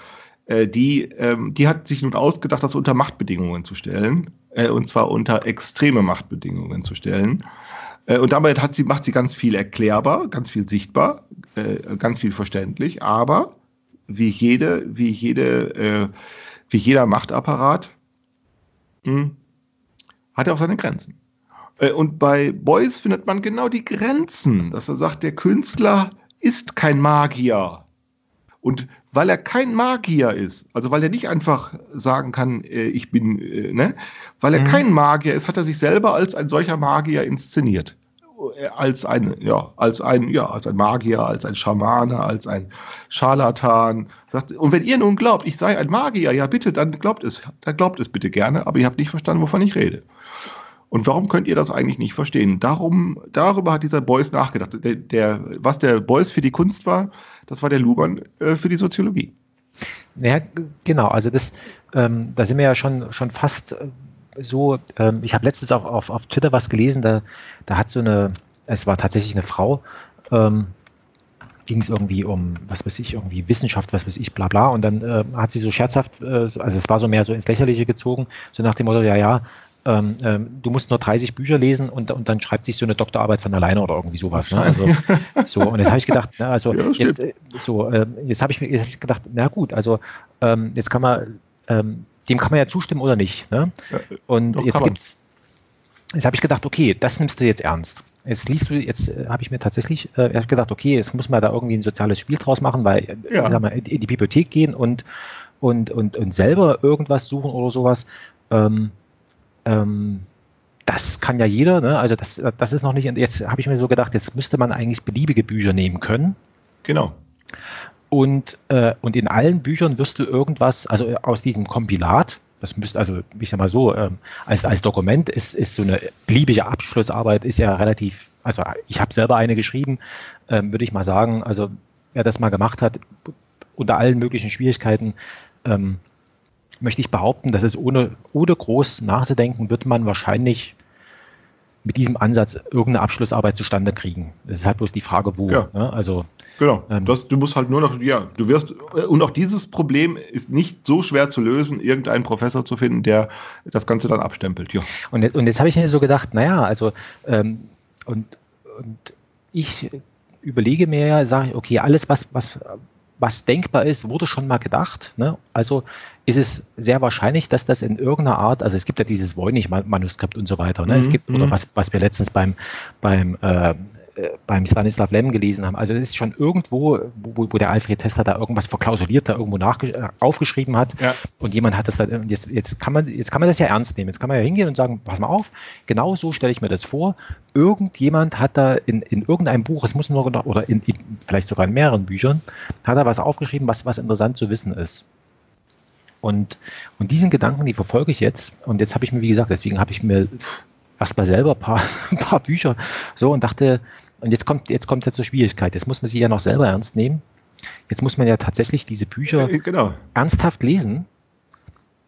äh, die, ähm, die hat sich nun ausgedacht, das unter Machtbedingungen zu stellen, äh, und zwar unter extreme Machtbedingungen zu stellen. Äh, und damit hat sie, macht sie ganz viel erklärbar, ganz viel sichtbar, äh, ganz viel verständlich, aber wie jede, wie jede, äh, wie jeder Machtapparat mh, hm, hat er auch seine Grenzen. Äh, und bei Beuys findet man genau die Grenzen, dass er sagt, der Künstler ist kein Magier. Und weil er kein Magier ist, also weil er nicht einfach sagen kann, äh, ich bin, äh, ne, weil er mhm. kein Magier ist, hat er sich selber als ein solcher Magier inszeniert. Als ein, ja, als ein, ja, als ein Magier, als ein Schamane, als ein Scharlatan. und wenn ihr nun glaubt, ich sei ein Magier, ja bitte, dann glaubt es, dann glaubt es bitte gerne, aber ihr habt nicht verstanden, wovon ich rede. Und warum könnt ihr das eigentlich nicht verstehen? Darum, darüber hat dieser Beuys nachgedacht. Der, der, was der Beuys für die Kunst war, das war der Luhmann äh, für die Soziologie. Ja, genau. Also das, ähm, da sind wir ja schon, schon fast äh, so. Ähm, ich habe letztens auch auf, auf Twitter was gelesen. Da, da hat so eine, es war tatsächlich eine Frau. Ähm, ging es irgendwie um, was weiß ich, irgendwie Wissenschaft, was weiß ich, bla bla. Und dann äh, hat sie so scherzhaft, äh, also es war so mehr so ins Lächerliche gezogen, so nach dem Motto, ja, ja, ähm, ähm, du musst nur 30 Bücher lesen und, und dann schreibt sich so eine Doktorarbeit von alleine oder irgendwie sowas. Ne? Also, [LAUGHS] so, und jetzt habe ich gedacht, ne, also ja, jetzt, äh, so, äh, jetzt habe ich mir jetzt hab ich gedacht, na gut, also ähm, jetzt kann man, ähm, dem kann man ja zustimmen oder nicht. Ne? Und Doch, jetzt gibt's, jetzt habe ich gedacht, okay, das nimmst du jetzt ernst. Jetzt liest du, jetzt äh, habe ich mir tatsächlich äh, gedacht, okay, jetzt muss man da irgendwie ein soziales Spiel draus machen, weil ja. sag mal, in die Bibliothek gehen und, und, und, und selber irgendwas suchen oder sowas. Ähm, ähm, das kann ja jeder, ne? also das, das ist noch nicht, jetzt habe ich mir so gedacht, jetzt müsste man eigentlich beliebige Bücher nehmen können. Genau. Und, äh, und in allen Büchern wirst du irgendwas, also aus diesem Kompilat, das müsste, also ich sag mal so, ähm, als, als Dokument ist, ist so eine beliebige Abschlussarbeit, ist ja relativ, also ich habe selber eine geschrieben, ähm, würde ich mal sagen, also wer das mal gemacht hat, unter allen möglichen Schwierigkeiten, ähm, möchte ich behaupten, dass es ohne, ohne groß nachzudenken, wird man wahrscheinlich mit diesem Ansatz irgendeine Abschlussarbeit zustande kriegen. Es ist halt bloß die Frage, wo. Ja. Ne? Also, genau. Ähm, das, du musst halt nur noch, ja, du wirst, und auch dieses Problem ist nicht so schwer zu lösen, irgendeinen Professor zu finden, der das Ganze dann abstempelt. Ja. Und, jetzt, und jetzt habe ich mir so gedacht, naja, also, ähm, und, und ich überlege mir ja, sage ich, okay, alles, was, was, was denkbar ist, wurde schon mal gedacht. Ne? Also ist es sehr wahrscheinlich, dass das in irgendeiner Art, also es gibt ja dieses Voynich-Manuskript und so weiter. Ne? Mhm. Es gibt, oder mhm. was, was wir letztens beim, beim äh, beim Stanislav Lem gelesen haben. Also das ist schon irgendwo, wo, wo der Alfred Tester da irgendwas verklausuliert, da irgendwo nach, äh, aufgeschrieben hat ja. und jemand hat das dann, jetzt, jetzt, kann man, jetzt kann man das ja ernst nehmen. Jetzt kann man ja hingehen und sagen, pass mal auf, genau so stelle ich mir das vor. Irgendjemand hat da in, in irgendeinem Buch, es muss nur noch, oder in, in, vielleicht sogar in mehreren Büchern, hat er was aufgeschrieben, was, was interessant zu wissen ist. Und, und diesen Gedanken, die verfolge ich jetzt. Und jetzt habe ich mir, wie gesagt, deswegen habe ich mir erstmal selber ein paar, [LAUGHS] ein paar Bücher so und dachte, und jetzt kommt, jetzt kommt ja zur Schwierigkeit. Jetzt muss man sie ja noch selber ernst nehmen. Jetzt muss man ja tatsächlich diese Bücher genau. ernsthaft lesen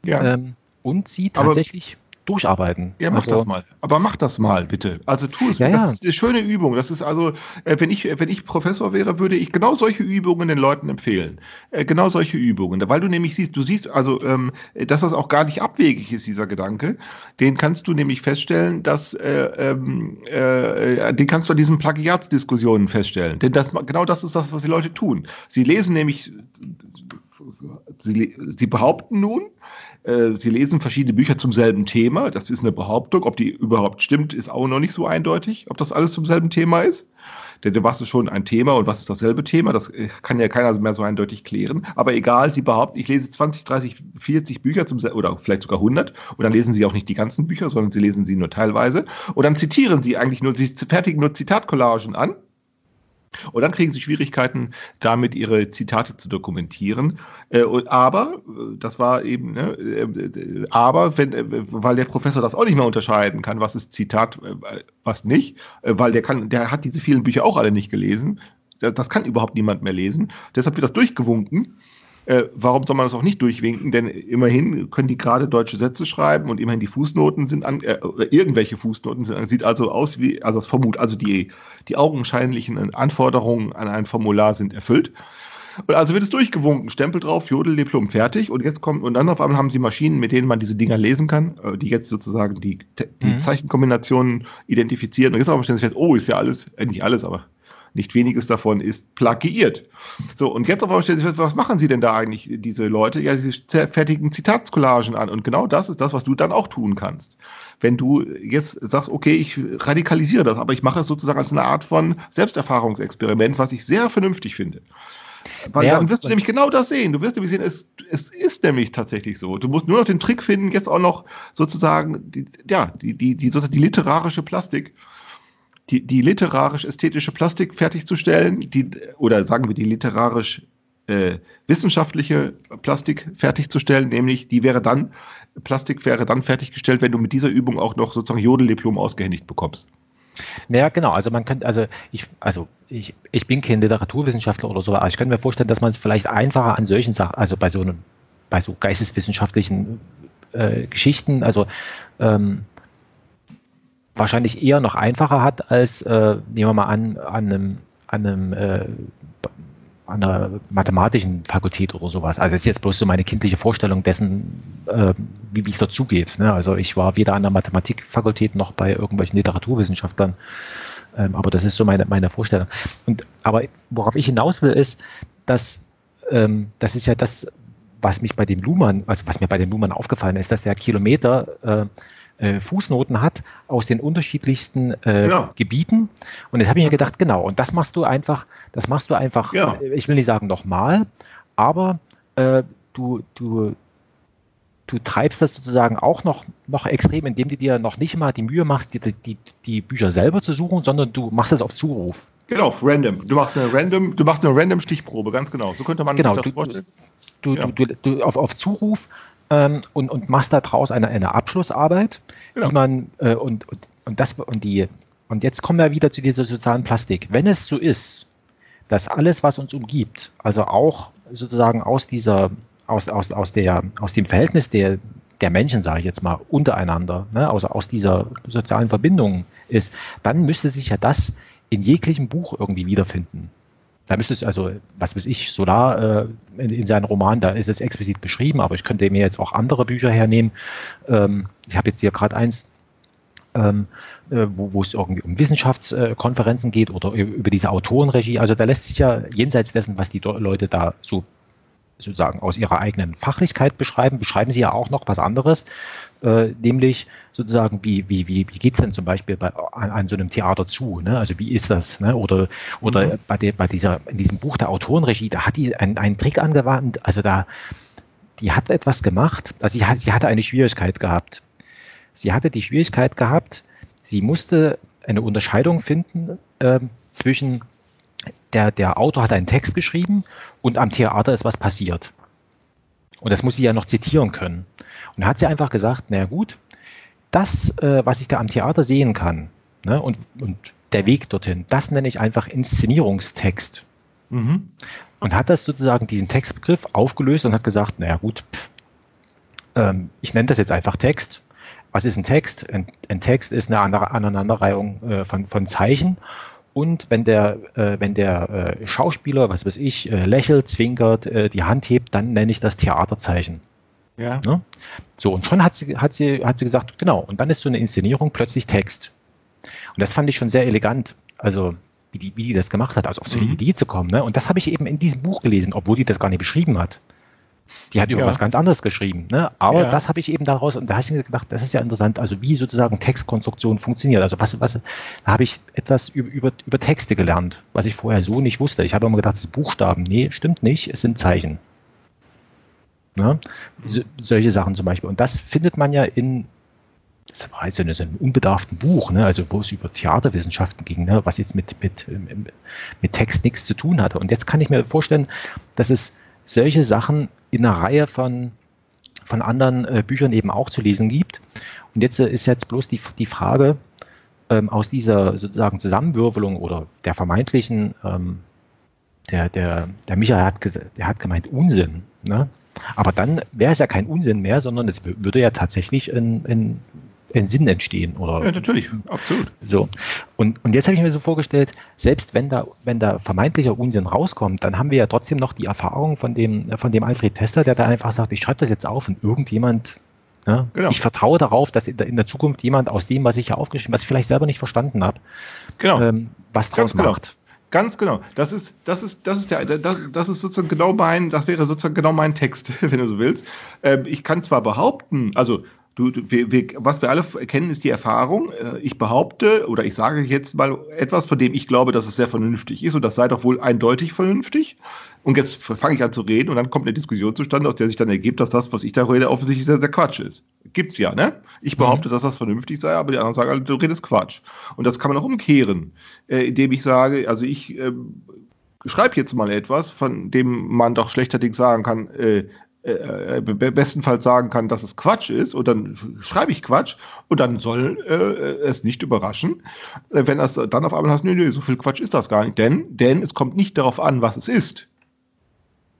ja. ähm, und sie tatsächlich durcharbeiten. Ja, mach also, das mal. Aber mach das mal, bitte. Also tu es. Ja, das ja. ist eine schöne Übung. Das ist also, äh, wenn ich, wenn ich Professor wäre, würde ich genau solche Übungen den Leuten empfehlen. Äh, genau solche Übungen. Weil du nämlich siehst, du siehst also, ähm, dass das auch gar nicht abwegig ist, dieser Gedanke. Den kannst du nämlich feststellen, dass, äh, ähm, äh, den kannst du an diesen Plagiatsdiskussionen feststellen. Denn das, genau das ist das, was die Leute tun. Sie lesen nämlich, sie, sie behaupten nun, äh, sie lesen verschiedene Bücher zum selben Thema. Das ist eine Behauptung. Ob die überhaupt stimmt, ist auch noch nicht so eindeutig, ob das alles zum selben Thema ist. Denn was ist schon ein Thema und was ist dasselbe Thema? Das äh, kann ja keiner mehr so eindeutig klären. Aber egal, sie behaupten, ich lese 20, 30, 40 Bücher zum, oder vielleicht sogar 100 und dann lesen sie auch nicht die ganzen Bücher, sondern sie lesen sie nur teilweise. Und dann zitieren sie eigentlich nur, sie fertigen nur Zitatcollagen an und dann kriegen sie Schwierigkeiten, damit ihre Zitate zu dokumentieren. Äh, aber, äh, das war eben, ne, äh, aber, wenn, weil der Professor das auch nicht mehr unterscheiden kann, was ist Zitat, was nicht, weil der kann, der hat diese vielen Bücher auch alle nicht gelesen. das kann überhaupt niemand mehr lesen. Deshalb wird das durchgewunken. Äh, warum soll man das auch nicht durchwinken? Denn immerhin können die gerade deutsche Sätze schreiben und immerhin die Fußnoten sind an, äh, oder irgendwelche Fußnoten sind an. Sieht also aus wie, also das Vermut, also die, die augenscheinlichen Anforderungen an ein Formular sind erfüllt. Und also wird es durchgewunken, Stempel drauf, Jodel, Diplom, fertig. Und jetzt kommt, und dann auf einmal haben sie Maschinen, mit denen man diese Dinger lesen kann, äh, die jetzt sozusagen die, die mhm. Zeichenkombinationen identifizieren. Und jetzt aber stellen sie fest, oh, ist ja alles, äh, nicht alles, aber nicht weniges davon ist plagiiert. So, und jetzt aber stellen Sie fest, was machen Sie denn da eigentlich, diese Leute? Ja, sie fertigen Zitatscollagen an. Und genau das ist das, was du dann auch tun kannst. Wenn du jetzt sagst, okay, ich radikalisiere das, aber ich mache es sozusagen als eine Art von Selbsterfahrungsexperiment, was ich sehr vernünftig finde. Weil ja, dann wirst du nämlich genau das sehen. Du wirst nämlich sehen, es, es ist nämlich tatsächlich so. Du musst nur noch den Trick finden, jetzt auch noch sozusagen, die, ja, die, die, die, sozusagen die literarische Plastik, die, die literarisch-ästhetische Plastik fertigzustellen, die, oder sagen wir die literarisch äh, wissenschaftliche Plastik fertigzustellen, nämlich die wäre dann, Plastik wäre dann fertiggestellt, wenn du mit dieser Übung auch noch sozusagen Jodeldiplom ausgehändigt bekommst. Naja, genau. Also man könnte, also ich, also ich, ich bin kein Literaturwissenschaftler oder so, aber ich könnte mir vorstellen, dass man es vielleicht einfacher an solchen Sachen, also bei so einem, bei so geisteswissenschaftlichen äh, Geschichten, also ähm, wahrscheinlich eher noch einfacher hat als, äh, nehmen wir mal an, an einem, an einem äh, an einer mathematischen Fakultät oder sowas. Also das ist jetzt bloß so meine kindliche Vorstellung dessen, äh, wie es dazugeht. Ne? Also ich war weder an der Mathematikfakultät noch bei irgendwelchen Literaturwissenschaftlern, ähm, aber das ist so meine, meine Vorstellung. Und aber worauf ich hinaus will, ist, dass ähm, das ist ja das, was mich bei dem Luhmann, also was mir bei dem Luhmann aufgefallen ist, dass der Kilometer äh, äh, Fußnoten hat aus den unterschiedlichsten äh, genau. Gebieten. Und jetzt habe ich mir gedacht, genau, und das machst du einfach, das machst du einfach, ja. Äh, ich will nicht sagen nochmal, aber äh, du, du, du treibst das sozusagen auch noch, noch extrem, indem du dir noch nicht mal die Mühe machst, die, die, die Bücher selber zu suchen, sondern du machst es auf Zuruf. Genau, random. Du machst eine random, du machst eine random Stichprobe, ganz genau. So könnte man genau, sich das du, vorstellen. Du, ja. du, du, auf, auf Zuruf ähm, und, und machst daraus eine, eine Abschlussarbeit, genau. die man äh, und, und, und das und die und jetzt kommen wir wieder zu dieser sozialen Plastik. Wenn es so ist, dass alles, was uns umgibt, also auch sozusagen aus dieser, aus, aus, aus, der, aus dem Verhältnis der, der Menschen, sage ich jetzt mal, untereinander, ne, also aus dieser sozialen Verbindung ist, dann müsste sich ja das in jeglichem Buch irgendwie wiederfinden. Da müsste es also, was weiß ich, Solar äh, in, in seinem Roman, da ist es explizit beschrieben, aber ich könnte mir jetzt auch andere Bücher hernehmen. Ähm, ich habe jetzt hier gerade eins, ähm, äh, wo, wo es irgendwie um Wissenschaftskonferenzen geht oder über diese Autorenregie. Also da lässt sich ja jenseits dessen, was die Leute da so sozusagen aus ihrer eigenen Fachlichkeit beschreiben, beschreiben sie ja auch noch was anderes, äh, nämlich sozusagen, wie, wie, wie, wie geht es denn zum Beispiel bei, an, an, so einem Theater zu? Ne? Also wie ist das? Ne? Oder, oder mhm. bei, der, bei dieser, in diesem Buch der Autorenregie, da hat die einen, einen Trick angewandt, also da, die hat etwas gemacht, also sie, hat, sie hatte eine Schwierigkeit gehabt. Sie hatte die Schwierigkeit gehabt, sie musste eine Unterscheidung finden äh, zwischen der, der Autor hat einen Text geschrieben und am Theater ist was passiert. Und das muss sie ja noch zitieren können. Und da hat sie einfach gesagt, naja gut, das, äh, was ich da am Theater sehen kann, ne, und, und der Weg dorthin, das nenne ich einfach Inszenierungstext. Mhm. Und hat das sozusagen diesen Textbegriff aufgelöst und hat gesagt, naja gut, pff, ähm, ich nenne das jetzt einfach Text. Was ist ein Text? Ein, ein Text ist eine Aneinanderreihung äh, von, von Zeichen und wenn der, äh, wenn der äh, Schauspieler, was weiß ich, äh, lächelt, zwinkert, äh, die Hand hebt, dann nenne ich das Theaterzeichen. Ja. Ne? So, und schon hat sie, hat, sie, hat sie gesagt, genau, und dann ist so eine Inszenierung plötzlich Text. Und das fand ich schon sehr elegant. Also, wie die, wie die das gemacht hat, also auf so eine mhm. Idee zu kommen. Ne? Und das habe ich eben in diesem Buch gelesen, obwohl die das gar nicht beschrieben hat. Die hat über ja. was ganz anderes geschrieben. Ne? Aber ja. das habe ich eben daraus, und da habe ich gedacht, das ist ja interessant, also wie sozusagen Textkonstruktion funktioniert. Also was, was, da habe ich etwas über, über, über Texte gelernt, was ich vorher so nicht wusste. Ich habe immer gedacht, das sind Buchstaben. Nee, stimmt nicht, es sind Zeichen. Ne? So, solche Sachen zum Beispiel. Und das findet man ja in das war jetzt so, einem unbedarften Buch, ne? also wo es über Theaterwissenschaften ging, ne? was jetzt mit, mit, mit Text nichts zu tun hatte. Und jetzt kann ich mir vorstellen, dass es solche Sachen in einer Reihe von, von anderen äh, Büchern eben auch zu lesen gibt. Und jetzt äh, ist jetzt bloß die, die Frage, ähm, aus dieser sozusagen Zusammenwürfelung oder der vermeintlichen ähm, der, der, der Michael hat, der hat gemeint Unsinn. Ne? Aber dann wäre es ja kein Unsinn mehr, sondern es würde ja tatsächlich ein, ein, ein Sinn entstehen. Oder, ja, natürlich, absolut. So. Und, und jetzt habe ich mir so vorgestellt, selbst wenn da, wenn da vermeintlicher Unsinn rauskommt, dann haben wir ja trotzdem noch die Erfahrung von dem, von dem Alfred Tester, der da einfach sagt, ich schreibe das jetzt auf und irgendjemand ja, genau. Ich vertraue darauf, dass in der, in der, Zukunft jemand aus dem, was ich hier aufgeschrieben, was ich vielleicht selber nicht verstanden habe, genau. ähm, was draus genau. macht. Ganz genau. Das ist, das ist, das ist der, das, das ist sozusagen genau mein, das wäre sozusagen genau mein Text, [LAUGHS] wenn du so willst. Ähm, ich kann zwar behaupten, also du, du wir, wir, was wir alle kennen, ist die Erfahrung. Äh, ich behaupte oder ich sage jetzt mal etwas, von dem ich glaube, dass es sehr vernünftig ist und das sei doch wohl eindeutig vernünftig. Und jetzt fange ich an zu reden und dann kommt eine Diskussion zustande, aus der sich dann ergibt, dass das, was ich da rede, offensichtlich sehr, sehr Quatsch ist. Gibt's ja, ne? Ich mhm. behaupte, mhm. dass das vernünftig sei, aber die anderen sagen, du redest Quatsch. Und das kann man auch umkehren, äh, indem ich sage, also ich äh, schreibe jetzt mal etwas, von dem man doch schlechterdings sagen kann, äh, äh, bestenfalls sagen kann, dass es Quatsch ist, und dann schreibe ich Quatsch, und dann soll äh, es nicht überraschen, äh, wenn das dann auf einmal heißt, nee, nee, so viel Quatsch ist das gar nicht. Denn, denn es kommt nicht darauf an, was es ist.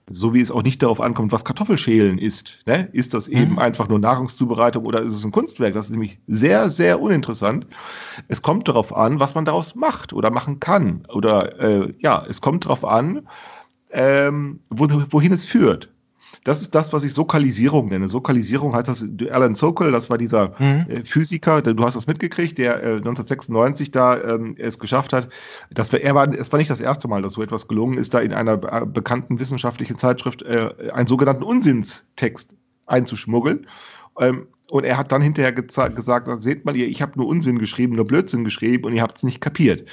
So wie es auch nicht darauf ankommt, was Kartoffelschälen ist. Ne? Ist das eben mhm. einfach nur Nahrungszubereitung oder ist es ein Kunstwerk? Das ist nämlich sehr, sehr uninteressant. Es kommt darauf an, was man daraus macht oder machen kann. Oder äh, ja, es kommt darauf an, ähm, wo, wohin es führt. Das ist das, was ich Sokalisierung nenne. Sokalisierung heißt das, Alan Sokal, das war dieser mhm. äh, Physiker, du hast das mitgekriegt, der äh, 1996 da ähm, es geschafft hat. Das war, er war, es war nicht das erste Mal, dass so etwas gelungen ist, da in einer äh, bekannten wissenschaftlichen Zeitschrift äh, einen sogenannten Unsinnstext einzuschmuggeln. Ähm, und er hat dann hinterher gesagt, seht mal ihr, ich habe nur Unsinn geschrieben, nur Blödsinn geschrieben und ihr habt es nicht kapiert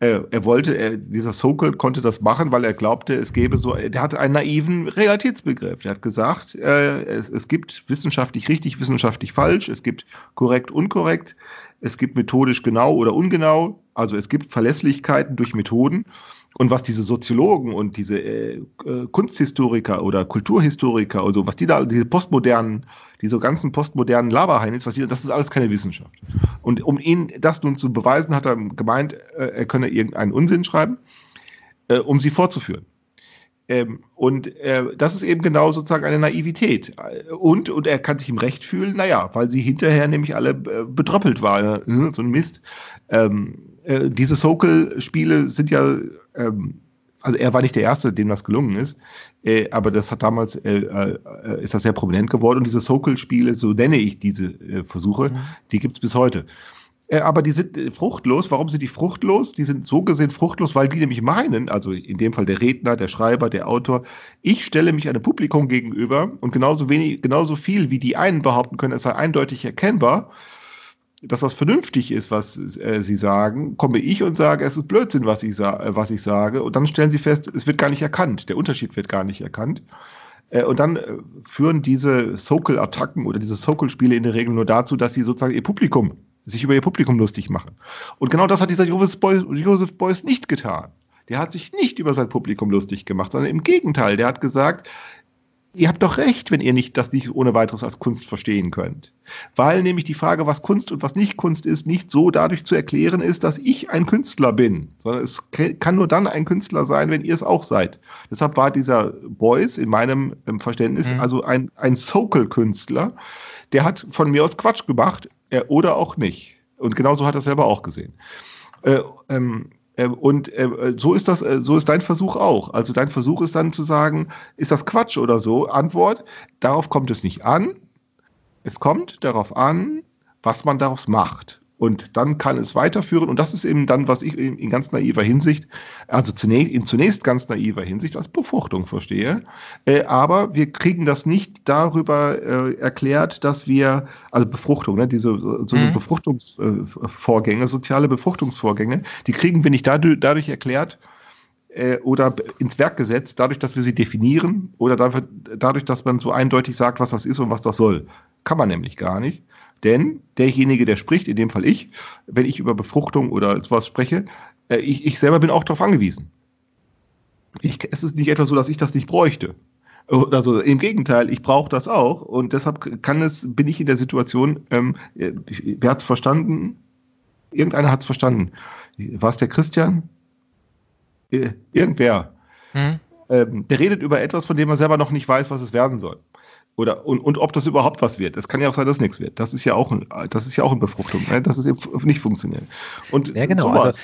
äh, er wollte, er, dieser Sokol konnte das machen, weil er glaubte, es gäbe so, er hatte einen naiven Realitätsbegriff. Er hat gesagt, äh, es, es gibt wissenschaftlich richtig, wissenschaftlich falsch, es gibt korrekt, unkorrekt, es gibt methodisch genau oder ungenau, also es gibt Verlässlichkeiten durch Methoden. Und was diese Soziologen und diese äh, äh Kunsthistoriker oder Kulturhistoriker oder so, was die da, diese postmodernen diese ganzen postmodernen Laberheinis, was hier, das ist alles keine Wissenschaft. Und um ihn das nun zu beweisen, hat er gemeint, äh, er könne irgendeinen Unsinn schreiben, äh, um sie fortzuführen. Ähm, und äh, das ist eben genau sozusagen eine Naivität. Und, und er kann sich im Recht fühlen, naja, weil sie hinterher nämlich alle äh, betröppelt waren, [LAUGHS] so ein Mist. Ähm, äh, diese Sokal-Spiele sind ja ähm, also er war nicht der Erste, dem das gelungen ist, äh, aber das hat damals, äh, äh, ist das sehr prominent geworden und diese Sokol-Spiele, so nenne ich diese äh, Versuche, mhm. die gibt's bis heute. Äh, aber die sind fruchtlos. Warum sind die fruchtlos? Die sind so gesehen fruchtlos, weil die nämlich meinen, also in dem Fall der Redner, der Schreiber, der Autor, ich stelle mich einem Publikum gegenüber und genauso wenig, genauso viel wie die einen behaupten können, es sei eindeutig erkennbar, dass das vernünftig ist, was äh, sie sagen, komme ich und sage, es ist Blödsinn, was ich, äh, was ich sage. Und dann stellen sie fest, es wird gar nicht erkannt. Der Unterschied wird gar nicht erkannt. Äh, und dann äh, führen diese Sokal-Attacken oder diese Sokal-Spiele in der Regel nur dazu, dass sie sozusagen ihr Publikum, sich über ihr Publikum lustig machen. Und genau das hat dieser Joseph Beuys, Joseph Beuys nicht getan. Der hat sich nicht über sein Publikum lustig gemacht, sondern im Gegenteil, der hat gesagt, ihr habt doch recht, wenn ihr nicht das nicht ohne weiteres als Kunst verstehen könnt. Weil nämlich die Frage, was Kunst und was nicht Kunst ist, nicht so dadurch zu erklären ist, dass ich ein Künstler bin, sondern es kann nur dann ein Künstler sein, wenn ihr es auch seid. Deshalb war dieser Beuys in meinem Verständnis mhm. also ein, ein Sokal-Künstler, der hat von mir aus Quatsch gemacht äh, oder auch nicht. Und genauso hat er selber auch gesehen. Äh, ähm, ähm, und äh, so ist das, äh, so ist dein Versuch auch. Also dein Versuch ist dann zu sagen, ist das Quatsch oder so? Antwort, darauf kommt es nicht an. Es kommt darauf an, was man daraus macht. Und dann kann es weiterführen. Und das ist eben dann, was ich in, ganz naiver Hinsicht, also zunächst, in zunächst ganz naiver Hinsicht als Befruchtung verstehe. Äh, aber wir kriegen das nicht darüber äh, erklärt, dass wir, also Befruchtung, ne, diese so mhm. Befruchtungsvorgänge, soziale Befruchtungsvorgänge, die kriegen wir nicht dadurch, dadurch erklärt, äh, oder ins Werk gesetzt, dadurch, dass wir sie definieren oder dadurch, dass man so eindeutig sagt, was das ist und was das soll. Kann man nämlich gar nicht. Denn derjenige, der spricht, in dem Fall ich, wenn ich über Befruchtung oder sowas spreche, äh, ich, ich selber bin auch darauf angewiesen. Ich, es ist nicht etwa so, dass ich das nicht bräuchte. Also im Gegenteil, ich brauche das auch und deshalb kann es, bin ich in der Situation, ähm, wer hat es verstanden? Irgendeiner hat es verstanden. War es der Christian? Äh, irgendwer Mhm. Ähm, der redet über etwas, von dem er selber noch nicht weiß, was es werden soll. Oder, und, und ob das überhaupt was wird. Es kann ja auch sein, dass nichts wird. Das ist ja auch, ein, das ist ja auch eine Befruchtung, ne? dass es eben nicht funktioniert. Und ja, genau. Sowas. Also,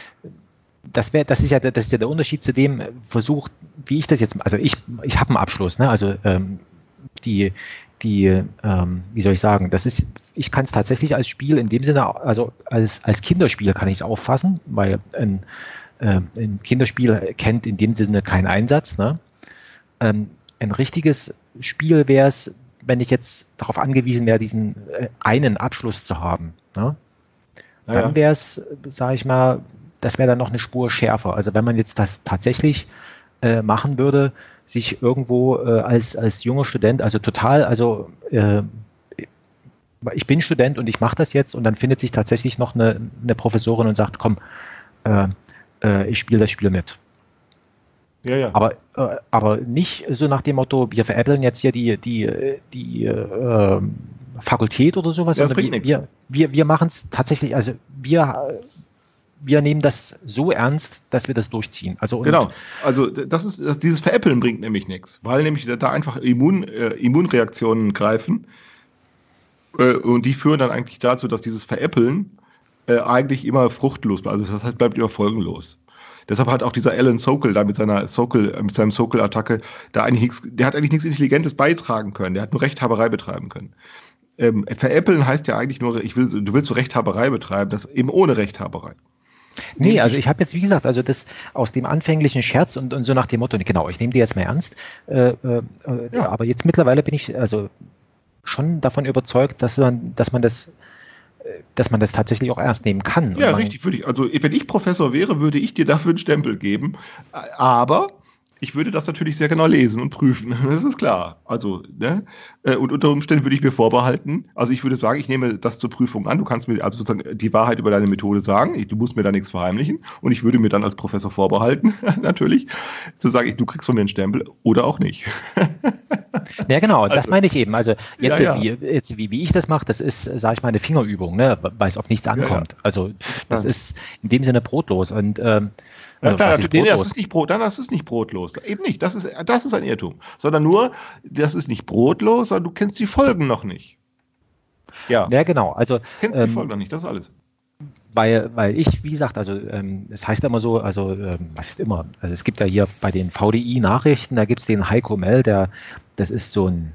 das wäre, das ist ja, das ist ja der Unterschied zu dem Versuch, wie ich das jetzt, also ich, ich habe einen Abschluss, ne? Also ähm, die, die, ähm, wie soll ich sagen, das ist, ich kann es tatsächlich als Spiel in dem Sinne, also als, als Kinderspiel kann ich es auffassen, weil ein, äh, ein Kinderspiel kennt in dem Sinne keinen Einsatz. Ne? Ähm, ein richtiges Spiel wäre es, wenn ich jetzt darauf angewiesen wäre, diesen äh, einen Abschluss zu haben. Ne? Dann wäre es, sage ich mal, das wäre dann noch eine Spur schärfer. Also wenn man jetzt das tatsächlich äh, machen würde, sich irgendwo äh, als, als junger Student, also total, also äh, ich bin Student und ich mache das jetzt und dann findet sich tatsächlich noch eine, eine Professorin und sagt, komm, äh, äh, ich spiele das Spiel mit. Ja, ja. Aber, äh, aber nicht so nach dem Motto, wir veräppeln jetzt hier die, die, die äh, Fakultät oder sowas, ja, sondern wir, wir, wir machen es tatsächlich, also wir wir nehmen das so ernst, dass wir das durchziehen. Also genau. Also das ist dieses Veräppeln bringt nämlich nichts, weil nämlich da einfach Immun, äh, Immunreaktionen greifen äh, und die führen dann eigentlich dazu, dass dieses Veräppeln äh, eigentlich immer fruchtlos bleibt. Also das heißt, bleibt immer folgenlos. Deshalb hat auch dieser Alan Sokol da mit seiner Sokol, äh, mit seinem Sokol-Attacke da eigentlich nichts, der hat eigentlich nichts Intelligentes beitragen können. Der hat nur Rechthaberei betreiben können. Ähm, veräppeln heißt ja eigentlich nur, ich will, du willst so Rechthaberei betreiben, das eben ohne Rechthaberei. Nee, also ich habe jetzt, wie gesagt, also das aus dem anfänglichen Scherz und, und so nach dem Motto, genau, ich nehme die jetzt mal ernst, äh, äh, ja. aber jetzt mittlerweile bin ich also schon davon überzeugt, dass man, dass man das dass man das tatsächlich auch ernst nehmen kann. Ja, richtig, würde ich. Also wenn ich Professor wäre, würde ich dir dafür einen Stempel geben. Aber ich würde das natürlich sehr genau lesen und prüfen. [LAUGHS] Das ist klar. Also, ne? Äh, und unter Umständen würde ich mir vorbehalten. Also ich würde sagen, ich nehme das zur Prüfung an. Du kannst mir also sozusagen die Wahrheit über deine Methode sagen. du musst mir da nichts verheimlichen. Und ich würde mir dann als Professor vorbehalten, [LAUGHS] natürlich, zu sagen, du kriegst von mir einen Stempel oder auch nicht. [LAUGHS] Ja, genau, also, das meine ich eben. Also jetzt, ja, ja. Wie, jetzt wie, wie ich das mache, das ist, sage ich mal, eine Fingerübung, ne? weil es auf nichts ankommt. Ja, also das ist in dem Sinne brotlos. Und ähm, klar, also, nee, das ist nicht Brot, dann das ist nicht brotlos. Eben nicht. Das ist, das ist ein Irrtum. Sondern nur, das ist nicht brotlos, sondern du kennst die Folgen noch nicht. Ja. Ja, genau. Also, kennst ähm, die Folgen noch nicht, das ist alles. Weil, weil ich, wie gesagt, also ähm, es heißt immer so, also ähm, was ist immer, also es gibt ja hier bei den VDI-Nachrichten, da gibt es den Heiko Mell, der, das ist so ein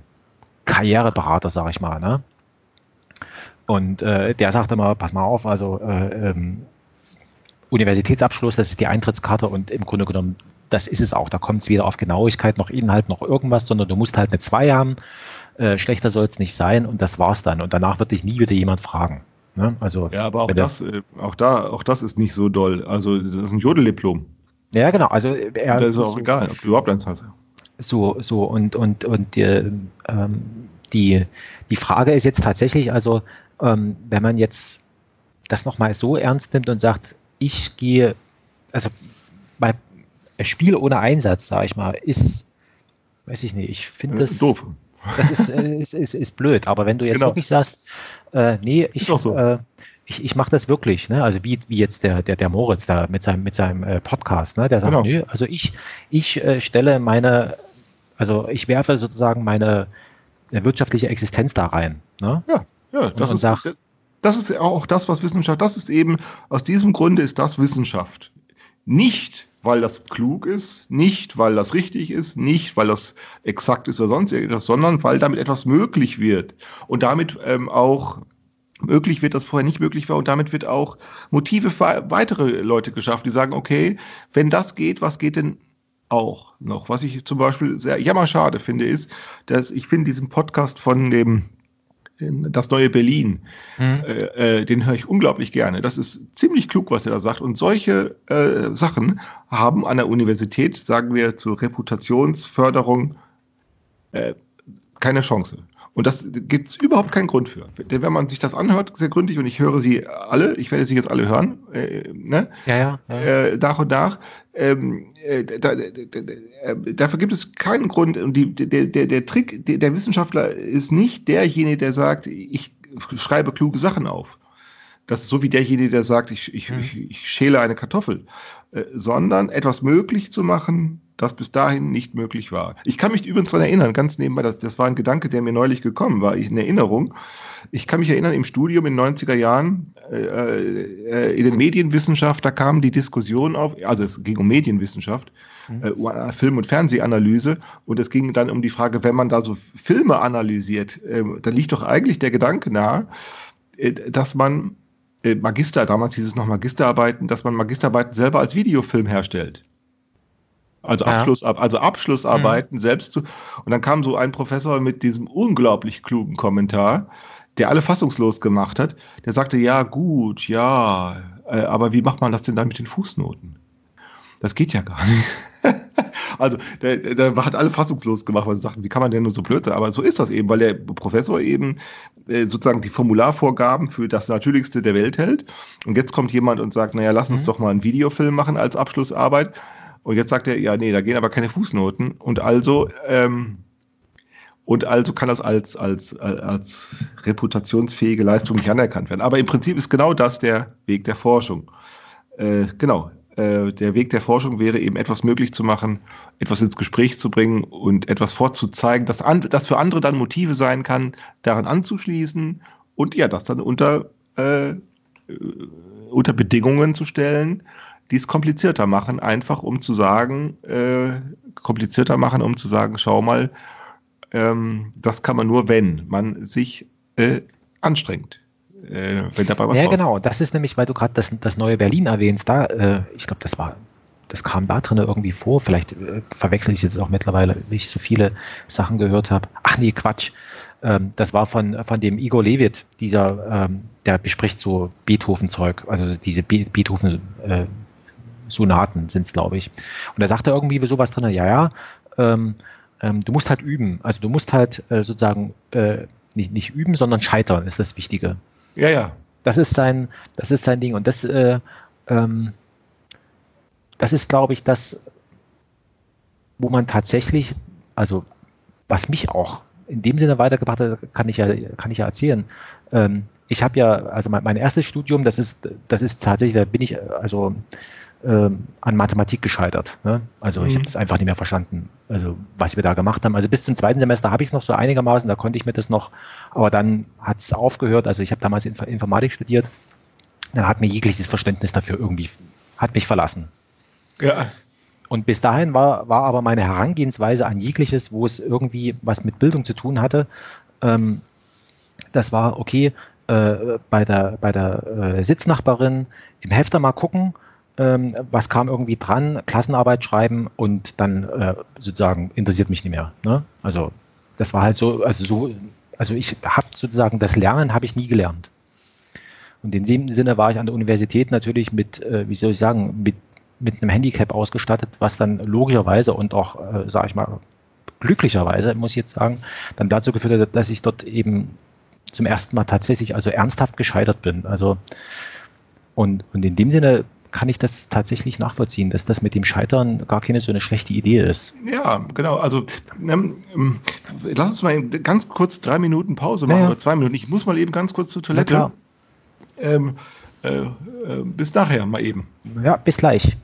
Karriereberater, sag ich mal, ne? Und äh, der sagt immer, pass mal auf, also äh, ähm, Universitätsabschluss, das ist die Eintrittskarte und im Grunde genommen, das ist es auch. Da kommt es weder auf Genauigkeit noch Inhalt noch irgendwas, sondern du musst halt eine 2 haben. Äh, schlechter soll es nicht sein und das war's dann. Und danach wird dich nie wieder jemand fragen. Ne? Also, ja, aber auch das, äh, auch da, auch das ist nicht so doll. Also das ist ein Jodeldiplom. Ja, genau. Also er, das ist auch so, egal, ob du überhaupt eins hast. So, so und und und die, ähm, die die Frage ist jetzt tatsächlich, also ähm, wenn man jetzt das nochmal so ernst nimmt und sagt, ich gehe, also bei ein Spiel ohne Einsatz, sage ich mal, ist, weiß ich nicht, ich finde das doof. Das ist, äh, [LAUGHS] ist, ist, ist blöd, aber wenn du jetzt genau. wirklich sagst, äh, nee, ich, so. äh, ich, ich mache das wirklich, ne? Also wie, wie jetzt der, der, der Moritz da mit seinem, mit seinem äh, Podcast, ne? Der sagt, genau. nö, also ich, ich äh, stelle meine, also ich werfe sozusagen meine äh, wirtschaftliche Existenz da rein. Ne? Ja, ja, das und, und ist, sag, das ist auch das, was Wissenschaft, das ist eben, aus diesem Grunde ist das Wissenschaft. Nicht, weil das klug ist, nicht, weil das richtig ist, nicht, weil das exakt ist oder sonst irgendwas, sondern weil damit etwas möglich wird. Und damit ähm, auch möglich wird, das vorher nicht möglich war. Und damit wird auch Motive für weitere Leute geschafft, die sagen, okay, wenn das geht, was geht denn auch noch? Was ich zum Beispiel sehr jammerschade finde, ist, dass ich finde diesen Podcast von dem das neue Berlin, mhm. äh, den höre ich unglaublich gerne. Das ist ziemlich klug, was er da sagt. Und solche äh, Sachen haben an der Universität, sagen wir, zur Reputationsförderung äh, keine Chance. Und das gibt es überhaupt keinen Grund für. Denn wenn man sich das anhört, sehr gründlich, und ich höre sie alle, ich werde sie jetzt alle hören, äh, ne? ja, ja, ja. Äh, nach und nach, ähm, äh, da, da, da, äh, dafür gibt es keinen Grund. Und die, der, der, der Trick der, der Wissenschaftler ist nicht derjenige, der sagt, ich schreibe kluge Sachen auf Das ist so wie derjenige, der sagt, ich, ich, mhm. ich, ich schäle eine Kartoffel, äh, sondern etwas möglich zu machen, das bis dahin nicht möglich war. Ich kann mich übrigens daran erinnern, ganz nebenbei, das, das war ein Gedanke, der mir neulich gekommen war, eine Erinnerung. Ich kann mich erinnern, im Studium in den 90er Jahren, äh, äh, in den Medienwissenschaft, da kam die Diskussion auf, also es ging um Medienwissenschaft, mhm. äh, Film- und Fernsehanalyse, und es ging dann um die Frage, wenn man da so Filme analysiert, äh, dann liegt doch eigentlich der Gedanke nahe, äh, dass man äh, Magister, damals hieß es noch Magisterarbeiten, dass man Magisterarbeiten selber als Videofilm herstellt. Also, ja. Abschluss, also Abschlussarbeiten mhm. selbst zu. Und dann kam so ein Professor mit diesem unglaublich klugen Kommentar, der alle fassungslos gemacht hat. Der sagte, ja, gut, ja, äh, aber wie macht man das denn dann mit den Fußnoten? Das geht ja gar nicht. [LAUGHS] also, der, der hat alle fassungslos gemacht, weil sie sagten, wie kann man denn nur so blöd sein? Aber so ist das eben, weil der Professor eben äh, sozusagen die Formularvorgaben für das Natürlichste der Welt hält. Und jetzt kommt jemand und sagt, naja, lass uns mhm. doch mal einen Videofilm machen als Abschlussarbeit. Und jetzt sagt er, ja, nee, da gehen aber keine Fußnoten. Und also, ähm, und also kann das als, als, als reputationsfähige Leistung nicht anerkannt werden. Aber im Prinzip ist genau das der Weg der Forschung. Äh, genau. Äh, der Weg der Forschung wäre eben etwas möglich zu machen, etwas ins Gespräch zu bringen und etwas vorzuzeigen, das, an, das für andere dann Motive sein kann, daran anzuschließen und ja, das dann unter, äh, unter Bedingungen zu stellen, die es komplizierter machen, einfach um zu sagen, äh, komplizierter machen, um zu sagen, schau mal, ähm, das kann man nur, wenn man sich äh, anstrengt. Äh, wenn dabei was Ja, genau. Das ist nämlich, weil du gerade das, das neue Berlin erwähnst, da, äh, ich glaube, das war, das kam da drin irgendwie vor. Vielleicht äh, verwechsel ich jetzt auch mittlerweile, wie ich so viele Sachen gehört habe. Ach nee, Quatsch. Ähm, das war von, von dem Igor Levit, dieser, ähm, der bespricht so Beethoven-Zeug, also diese Be Beethoven, äh, Sonaten sind es, glaube ich. Und da sagt er irgendwie sowas drin, ja, ja, ähm, ähm, du musst halt üben. Also du musst halt äh, sozusagen äh, nicht, nicht üben, sondern scheitern, ist das Wichtige. Ja, ja. Das ist sein, das ist sein Ding. Und das, äh, ähm, das ist, glaube ich, das, wo man tatsächlich, also was mich auch in dem Sinne weitergebracht hat, kann ich ja, kann ich ja erzählen. Ähm, ich habe ja, also mein, mein, erstes Studium, das ist, das ist tatsächlich, da bin ich, also ähm, an Mathematik gescheitert. Ne? Also mhm. ich habe das einfach nicht mehr verstanden, also was wir da gemacht haben. Also bis zum zweiten Semester habe ich es noch so einigermaßen, da konnte ich mir das noch, aber dann hat es aufgehört. Also ich habe damals Inf Informatik studiert, dann hat mir jegliches Verständnis dafür irgendwie, hat mich verlassen. Ja. Und bis dahin war, war aber meine Herangehensweise an jegliches, wo es irgendwie was mit Bildung zu tun hatte, ähm, das war, okay, äh, bei der, bei der äh, Sitznachbarin im Hefter mal gucken, ähm, was kam irgendwie dran, Klassenarbeit schreiben und dann äh, sozusagen interessiert mich nicht mehr. Ne? Also das war halt so, also so, also ich habe sozusagen das Lernen habe ich nie gelernt. Und in dem Sinne war ich an der Universität natürlich mit, äh, wie soll ich sagen, mit, mit einem Handicap ausgestattet, was dann logischerweise und auch, äh, sage ich mal, glücklicherweise, muss ich jetzt sagen, dann dazu geführt hat, dass ich dort eben zum ersten Mal tatsächlich also ernsthaft gescheitert bin. Also und, und in dem Sinne kann ich das tatsächlich nachvollziehen, dass das mit dem Scheitern gar keine so eine schlechte Idee ist. Ja, genau. Also ähm, ähm lass uns mal ganz kurz drei Minuten Pause machen ja. oder zwei Minuten. Ich muss mal eben ganz kurz zur Toilette. Ähm, äh, äh, bis nachher mal eben. Ja, bis gleich.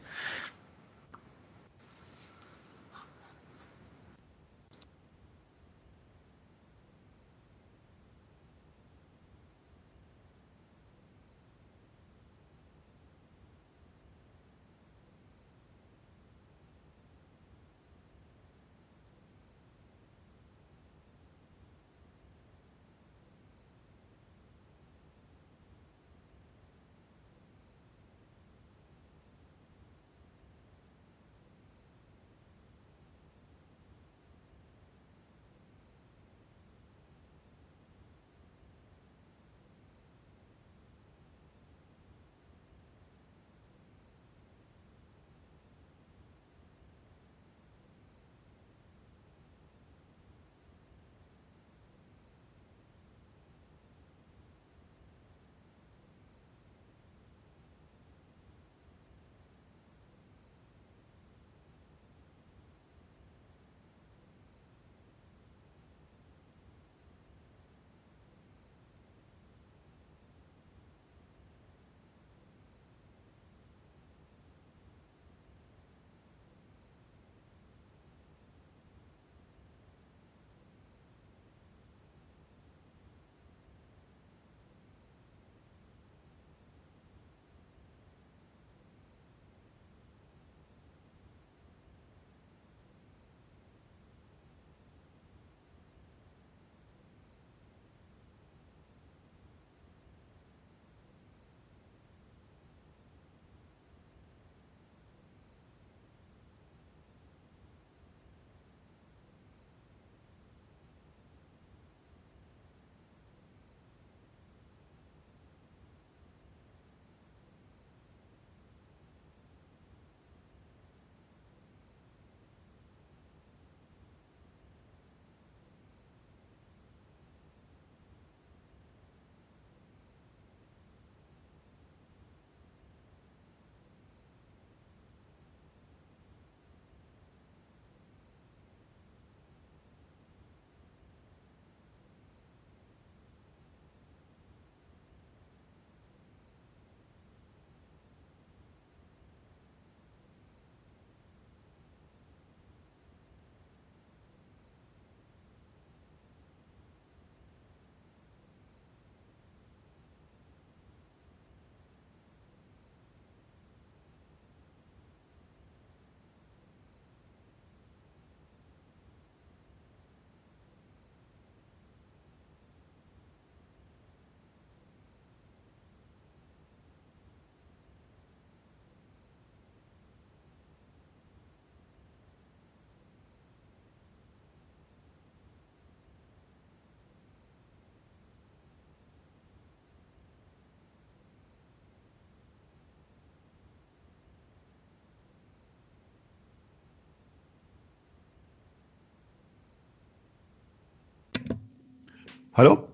Hallo?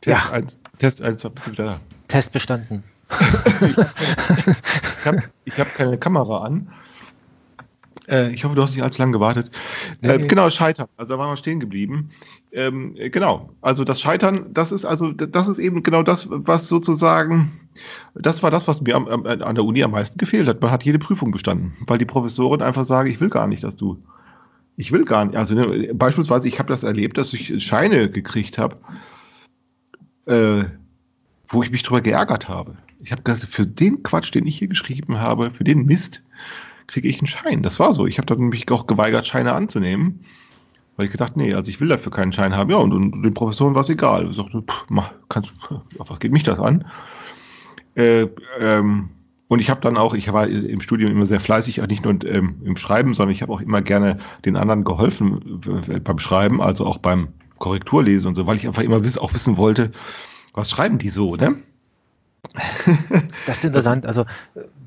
Test ja. 1, Test 1, bist du wieder da? Test bestanden. [LAUGHS] ich habe hab keine Kamera an. Äh, ich hoffe, du hast nicht allzu lange gewartet. Nee, äh, genau, Scheitern. Also da waren wir stehen geblieben. Ähm, äh, genau. Also das Scheitern, das ist also, das ist eben genau das, was sozusagen, das war das, was mir am, am, an der Uni am meisten gefehlt hat. Man hat jede Prüfung bestanden, weil die Professorin einfach sagen, ich will gar nicht, dass du, ich will gar nicht. Also ne, beispielsweise, ich habe das erlebt, dass ich Scheine gekriegt habe, äh, wo ich mich drüber geärgert habe. Ich habe gesagt, für den Quatsch, den ich hier geschrieben habe, für den Mist, kriege ich einen Schein. Das war so. Ich habe dann mich auch geweigert, Scheine anzunehmen. Weil ich gedacht, nee, also ich will dafür keinen Schein haben. Ja, und, und den Professoren war es egal. Ich sagte, pff, mach, kannst, was geht mich das an? Äh, ähm, und ich habe dann auch, ich war im Studium immer sehr fleißig, nicht nur ähm, im Schreiben, sondern ich habe auch immer gerne den anderen geholfen äh, beim Schreiben, also auch beim Korrekturlesen und so, weil ich einfach immer wiss, auch wissen wollte, was schreiben die so, ne? [LAUGHS] Das ist interessant, also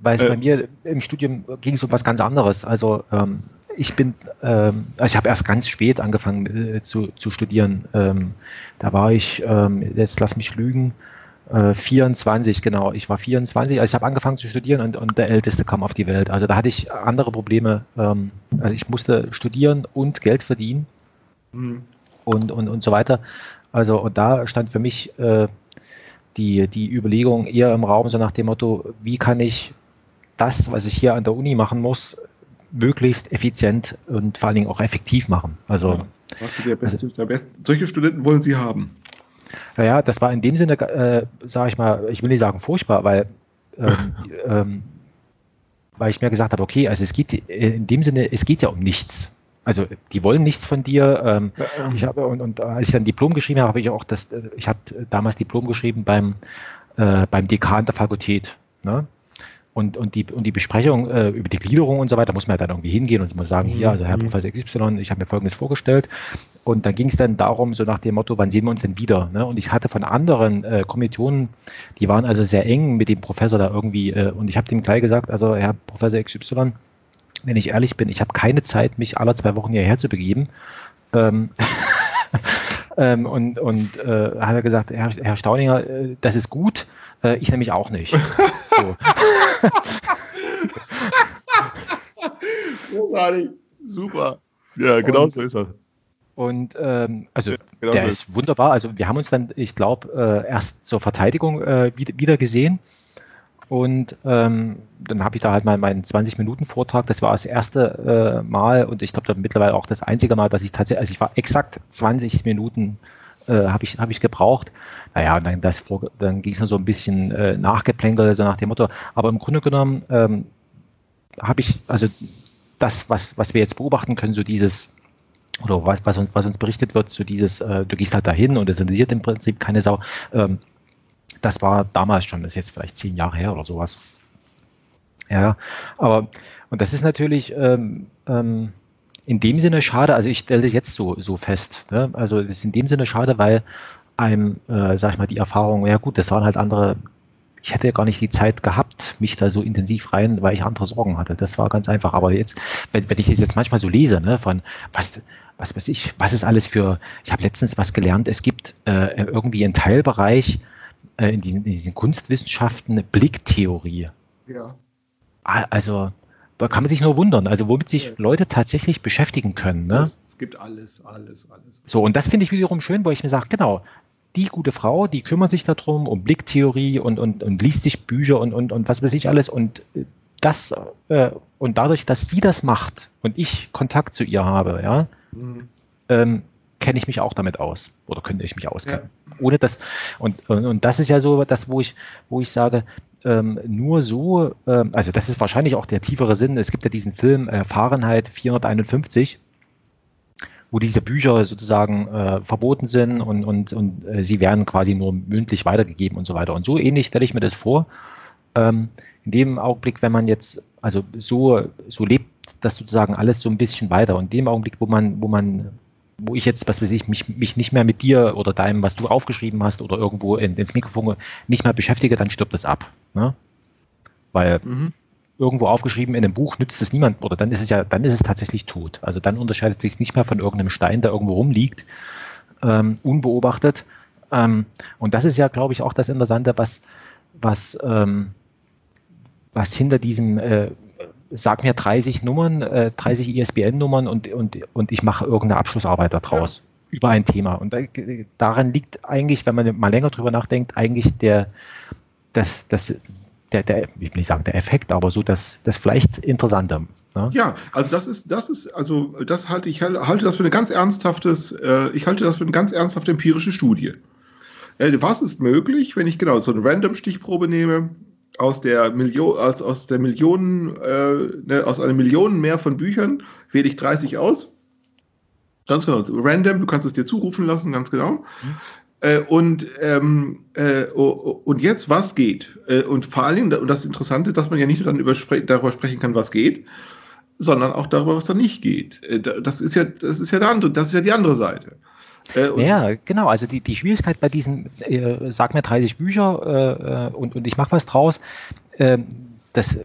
weil es äh, bei mir im Studium ging es um was ganz anderes. Also ähm, ich bin, ähm, also ich habe erst ganz spät angefangen äh, zu, zu studieren. Ähm, da war ich, ähm, jetzt lass mich lügen, äh, 24, genau. Ich war 24, also ich habe angefangen zu studieren und, und der Älteste kam auf die Welt. Also da hatte ich andere Probleme. Ähm, also ich musste studieren und Geld verdienen mhm. und, und, und so weiter. Also und da stand für mich äh, die, die Überlegung eher im Raum, so nach dem Motto, wie kann ich das, was ich hier an der Uni machen muss, möglichst effizient und vor allen Dingen auch effektiv machen. Also, ja, der Beste, also der Beste, solche Studenten wollen Sie haben. Naja, das war in dem Sinne, äh, sage ich mal, ich will nicht sagen furchtbar, weil, ähm, [LAUGHS] ähm, weil ich mir gesagt habe, okay, also es geht in dem Sinne, es geht ja um nichts. Also die wollen nichts von dir. Ähm, ja, ich habe und, und als ich dann Diplom geschrieben habe, habe ich auch das, äh, ich habe damals Diplom geschrieben beim äh, beim Dekan der Fakultät. Ne? Und, und, die, und die Besprechung äh, über die Gliederung und so weiter muss man ja dann irgendwie hingehen und mal sagen, mhm. hier, also Herr mhm. Professor XY, ich habe mir Folgendes vorgestellt. Und dann ging es dann darum, so nach dem Motto, wann sehen wir uns denn wieder? Ne? Und ich hatte von anderen äh, Kommilitonen, die waren also sehr eng mit dem Professor da irgendwie, äh, und ich habe dem gleich gesagt, also Herr Professor XY, wenn ich ehrlich bin, ich habe keine Zeit, mich alle zwei Wochen hierher zu begeben. Ähm, [LAUGHS] ähm, und und äh, hat er gesagt, Herr, Herr Stauninger, äh, das ist gut, äh, ich nämlich auch nicht. [LAUGHS] So. Großartig, super. Ja, genau und, so ist er. Und ähm, also ja, genau der ist. ist wunderbar. Also wir haben uns dann, ich glaube, äh, erst zur Verteidigung äh, wieder, wieder gesehen. Und ähm, dann habe ich da halt mal meinen 20-Minuten-Vortrag. Das war das erste äh, Mal und ich glaube mittlerweile auch das einzige Mal, dass ich tatsächlich, also ich war exakt 20 Minuten äh, habe ich, hab ich gebraucht. Naja, und dann, dann ging es noch so ein bisschen äh, nachgeplänkelt, so nach dem Motto. Aber im Grunde genommen ähm, habe ich, also das, was, was wir jetzt beobachten können, so dieses, oder was, was, uns, was uns berichtet wird, so dieses, äh, du gehst halt dahin und es interessiert im Prinzip keine Sau. Ähm, das war damals schon, das ist jetzt vielleicht zehn Jahre her oder sowas. Ja, aber und das ist natürlich ähm, ähm, in dem Sinne schade, also ich stelle das jetzt so, so fest. Ne? Also das ist in dem Sinne schade, weil einem, äh, sag ich mal, die Erfahrung, ja gut, das waren halt andere, ich hätte ja gar nicht die Zeit gehabt, mich da so intensiv rein, weil ich andere Sorgen hatte. Das war ganz einfach. Aber jetzt, wenn, wenn ich das jetzt manchmal so lese, ne, von was, was weiß ich, was ist alles für, ich habe letztens was gelernt, es gibt äh, irgendwie einen Teilbereich, äh, in, die, in diesen Kunstwissenschaften Blicktheorie. Ja. Also, da kann man sich nur wundern, also womit sich. Leute tatsächlich beschäftigen können. Ne? Es gibt alles, alles, alles. So, und das finde ich wiederum schön, wo ich mir sage, genau, die gute Frau, die kümmert sich darum, um Blicktheorie und, und, und liest sich Bücher und, und, und was weiß ich alles. Und das, äh, und dadurch, dass sie das macht und ich Kontakt zu ihr habe, ja, mhm. ähm, kenne ich mich auch damit aus oder könnte ich mich auskennen. Ja. Ohne das und, und, und, das ist ja so das, wo ich, wo ich sage, ähm, nur so, ähm, also das ist wahrscheinlich auch der tiefere Sinn. Es gibt ja diesen Film äh, Fahrenheit 451, wo diese Bücher sozusagen äh, verboten sind und, und, und äh, sie werden quasi nur mündlich weitergegeben und so weiter. Und so ähnlich stelle ich mir das vor. Ähm, in dem Augenblick, wenn man jetzt, also so, so lebt das sozusagen alles so ein bisschen weiter. Und in dem Augenblick, wo man, wo man wo ich jetzt, was weiß ich, mich, mich nicht mehr mit dir oder deinem, was du aufgeschrieben hast oder irgendwo in, ins Mikrofon nicht mehr beschäftige, dann stirbt das ab. Ne? Weil mhm. irgendwo aufgeschrieben in einem Buch, nützt es niemand oder dann ist es ja, dann ist es tatsächlich tot. Also dann unterscheidet sich nicht mehr von irgendeinem Stein, der irgendwo rumliegt, ähm, unbeobachtet. Ähm, und das ist ja, glaube ich, auch das Interessante, was, was, ähm, was hinter diesem äh, sag mir 30 Nummern, äh, 30 ISBN-Nummern und, und, und ich mache irgendeine Abschlussarbeit daraus ja. über ein Thema. Und da, daran liegt eigentlich, wenn man mal länger drüber nachdenkt, eigentlich der, das, das, der, der, ich will nicht sagen der Effekt, aber so das, das vielleicht Interessante. Ne? Ja, also das ist, das ist, also das halte ich halte das für eine ganz ernsthaftes, äh, ich halte das für eine ganz ernsthafte empirische Studie. Äh, was ist möglich, wenn ich genau so eine Random-Stichprobe nehme, aus der Million, aus, aus der Millionen, äh, ne, aus einer Million mehr von Büchern wähle ich 30 aus. Ganz genau. Random, du kannst es dir zurufen lassen, ganz genau. Mhm. Äh, und, ähm, äh, und jetzt, was geht? Äh, und vor allen Dingen, und das Interessante, dass man ja nicht nur dann darüber sprechen kann, was geht, sondern auch darüber, was da nicht geht. Äh, das ist ja, das ist ja der andere, das ist ja die andere Seite. Äh, ja, genau. Also die, die Schwierigkeit bei diesen, äh, sag mir 30 Bücher äh, und, und ich mache was draus, äh, das,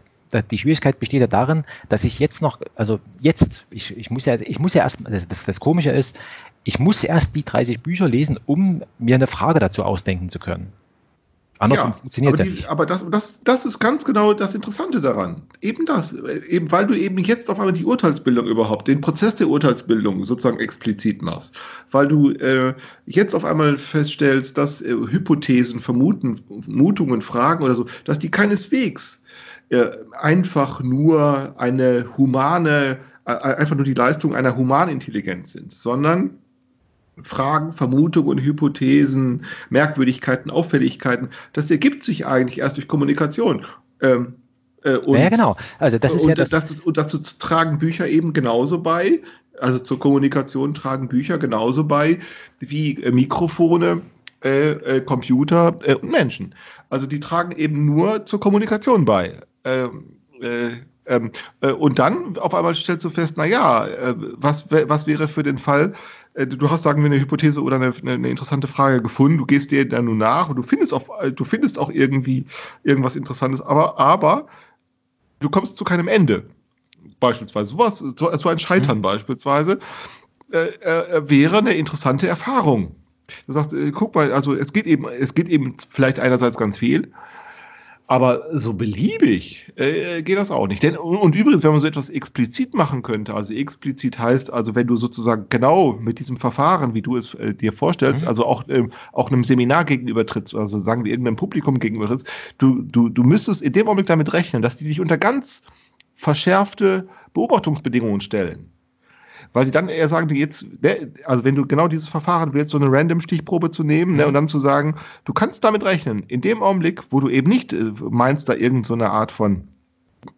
die Schwierigkeit besteht ja darin, dass ich jetzt noch, also jetzt, ich, ich muss ja, ich muss ja erst, das, das Komische ist, ich muss erst die 30 Bücher lesen, um mir eine Frage dazu ausdenken zu können. Anders ja, funktioniert es ja nicht. Aber das, das, das ist ganz genau das Interessante daran. Eben das, eben weil du eben jetzt auf einmal die Urteilsbildung überhaupt, den Prozess der Urteilsbildung sozusagen explizit machst. Weil du äh, jetzt auf einmal feststellst, dass äh, Hypothesen, Vermuten, Vermutungen, Fragen oder so, dass die keineswegs äh, einfach nur eine humane, äh, einfach nur die Leistung einer humanen Intelligenz sind, sondern Fragen, Vermutungen, Hypothesen, Merkwürdigkeiten, Auffälligkeiten, das ergibt sich eigentlich erst durch Kommunikation. Ähm, äh, und, ja, genau. Also das ist und ja das. Dazu, und dazu tragen Bücher eben genauso bei, also zur Kommunikation tragen Bücher genauso bei wie äh, Mikrofone, äh, äh Computer äh, und Menschen. Also die tragen eben nur zur Kommunikation bei. Ähm, äh, ähm, und dann auf einmal stellst du fest, na ja, was, was wäre für den Fall, du hast, sagen wir, eine Hypothese oder eine, eine, interessante Frage gefunden, du gehst dir dann nun nach und du findest auch, du findest auch irgendwie irgendwas Interessantes, aber, aber du kommst zu keinem Ende. Beispielsweise, sowas, so, so ein Scheitern mhm. beispielsweise, äh, äh, wäre eine interessante Erfahrung. Du sagst, äh, guck mal, also es geht eben, es geht eben vielleicht einerseits ganz viel, aber so beliebig äh, geht das auch nicht. Denn, und übrigens, wenn man so etwas explizit machen könnte, also explizit heißt, also wenn du sozusagen genau mit diesem Verfahren, wie du es äh, dir vorstellst, mhm. also auch, ähm, auch einem Seminar gegenüber trittst, also sagen wir irgendeinem Publikum gegenüber trittst, du, du, du müsstest in dem Augenblick damit rechnen, dass die dich unter ganz verschärfte Beobachtungsbedingungen stellen weil die dann eher sagen, jetzt, ne, also wenn du genau dieses Verfahren willst, so eine random Stichprobe zu nehmen ne, mhm. und dann zu sagen, du kannst damit rechnen, in dem Augenblick, wo du eben nicht äh, meinst, da irgendeine so Art von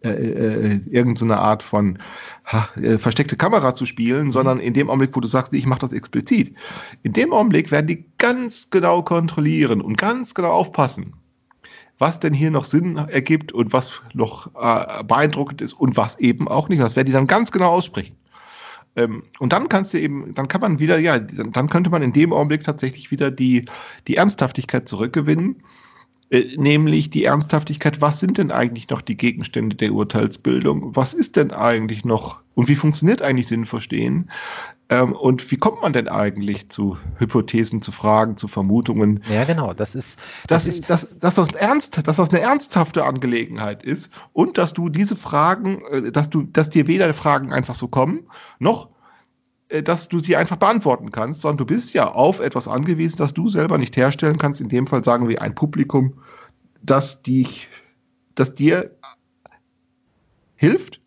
äh, äh, irgendeine so Art von ha, äh, versteckte Kamera zu spielen, mhm. sondern in dem Augenblick, wo du sagst, ich mache das explizit, in dem Augenblick werden die ganz genau kontrollieren und ganz genau aufpassen, was denn hier noch Sinn ergibt und was noch äh, beeindruckend ist und was eben auch nicht. Das werden die dann ganz genau aussprechen. Ähm, und dann kannst du eben, dann kann man wieder, ja, dann könnte man in dem Augenblick tatsächlich wieder die, die Ernsthaftigkeit zurückgewinnen, äh, nämlich die Ernsthaftigkeit, was sind denn eigentlich noch die Gegenstände der Urteilsbildung? Was ist denn eigentlich noch und wie funktioniert eigentlich Sinnverstehen? Ähm, und wie kommt man denn eigentlich zu Hypothesen, zu Fragen, zu Vermutungen? Ja, genau. Das ist, das, das ist, dass, dass das ernst, dass das eine ernsthafte Angelegenheit ist und dass du diese Fragen, äh, dass du, dass dir weder Fragen einfach so kommen, noch äh, dass du sie einfach beantworten kannst, sondern du bist ja auf etwas angewiesen, das du selber nicht herstellen kannst. In dem Fall sagen wir ein Publikum, das dich, das dir hilft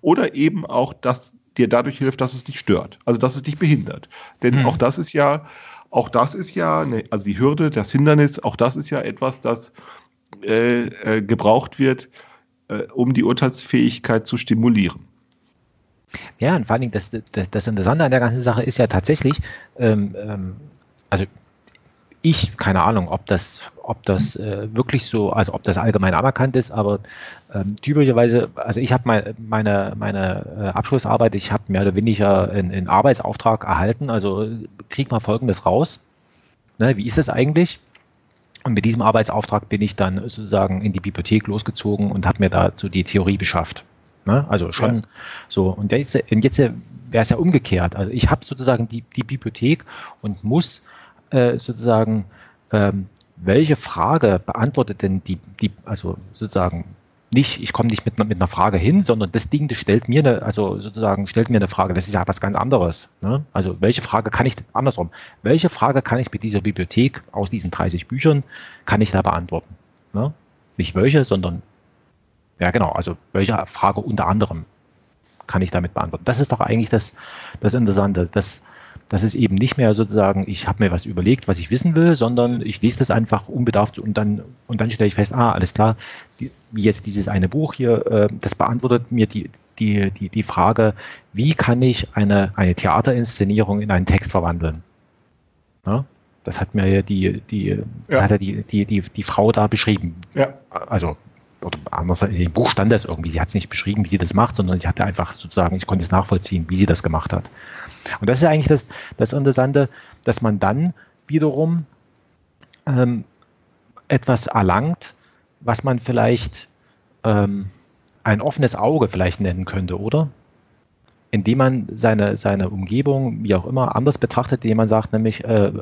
oder eben auch das dir dadurch hilft, dass es dich stört, also dass es dich behindert. Denn hm. auch das ist ja, auch das ist ja, eine, also die Hürde, das Hindernis, auch das ist ja etwas, das äh, äh, gebraucht wird, äh, um die Urteilsfähigkeit zu stimulieren. Ja, und vor allen Dingen, das, das, das Interessante an der ganzen Sache ist ja tatsächlich, ähm, ähm, also ich, keine Ahnung, ob das, ob das äh, wirklich so, also ob das allgemein anerkannt ist, aber ähm, typischerweise, also ich habe mein, meine, meine äh, Abschlussarbeit, ich habe mehr oder weniger einen, Arbeitsauftrag erhalten, also krieg mal Folgendes raus. Ne, wie ist das eigentlich? Und mit diesem Arbeitsauftrag bin ich dann sozusagen in die Bibliothek losgezogen und habe mir dazu die Theorie beschafft. Ne? Also schon ja. so. Und jetzt, jetzt wäre es ja umgekehrt. Also ich habe sozusagen die, die Bibliothek und muss äh, sozusagen, ähm, welche Frage beantwortet denn die, die also sozusagen nicht, ich komme nicht mit, mit einer Frage hin, sondern das Ding, das stellt mir eine, also sozusagen stellt mir eine Frage. Das ist ja was ganz anderes. Ne? Also welche Frage kann ich, andersrum, welche Frage kann ich mit dieser Bibliothek aus diesen 30 Büchern, kann ich da beantworten? Ne? Nicht welche, sondern, ja genau, also welche Frage unter anderem kann ich damit beantworten? Das ist doch eigentlich das, das Interessante, dass das ist eben nicht mehr sozusagen, ich habe mir was überlegt, was ich wissen will, sondern ich lese das einfach unbedarft und dann, und dann stelle ich fest, ah, alles klar, die, wie jetzt dieses eine Buch hier, äh, das beantwortet mir die, die, die, die Frage, wie kann ich eine, eine Theaterinszenierung in einen Text verwandeln? Ja? Das hat mir ja die, die, ja. hat ja die, die, die, die Frau da beschrieben. Ja. Also oder anders, in dem Buch stand das irgendwie, sie hat es nicht beschrieben, wie sie das macht, sondern sie hatte einfach sozusagen, ich konnte es nachvollziehen, wie sie das gemacht hat. Und das ist eigentlich das, das Interessante, dass man dann wiederum ähm, etwas erlangt, was man vielleicht ähm, ein offenes Auge vielleicht nennen könnte, oder? Indem man seine, seine Umgebung, wie auch immer, anders betrachtet, indem man sagt, nämlich, äh,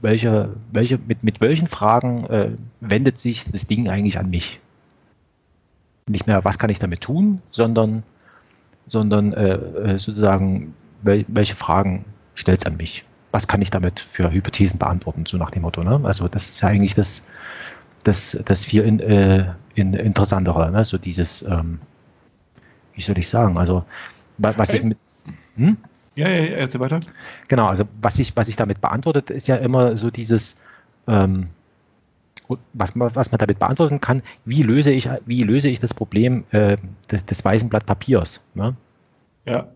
welche, welche, mit, mit welchen Fragen äh, wendet sich das Ding eigentlich an mich? Nicht mehr, was kann ich damit tun, sondern, sondern äh, äh sozusagen, wel, welche Fragen stellt es an mich? Was kann ich damit für Hypothesen beantworten, so nach dem Motto. Ne? Also das ist ja eigentlich das, das, das viel in, äh, in, interessantere, ne? so dieses, ähm, wie soll ich sagen, also was ich mit... Hm? Ja, ja, ja, erzähl weiter. Genau, also was ich, was ich damit beantwortet, ist ja immer so dieses, ähm, was man, was man damit beantworten kann, wie löse ich, wie löse ich das Problem äh, des, des weißen Blatt Papiers. Ne? Ja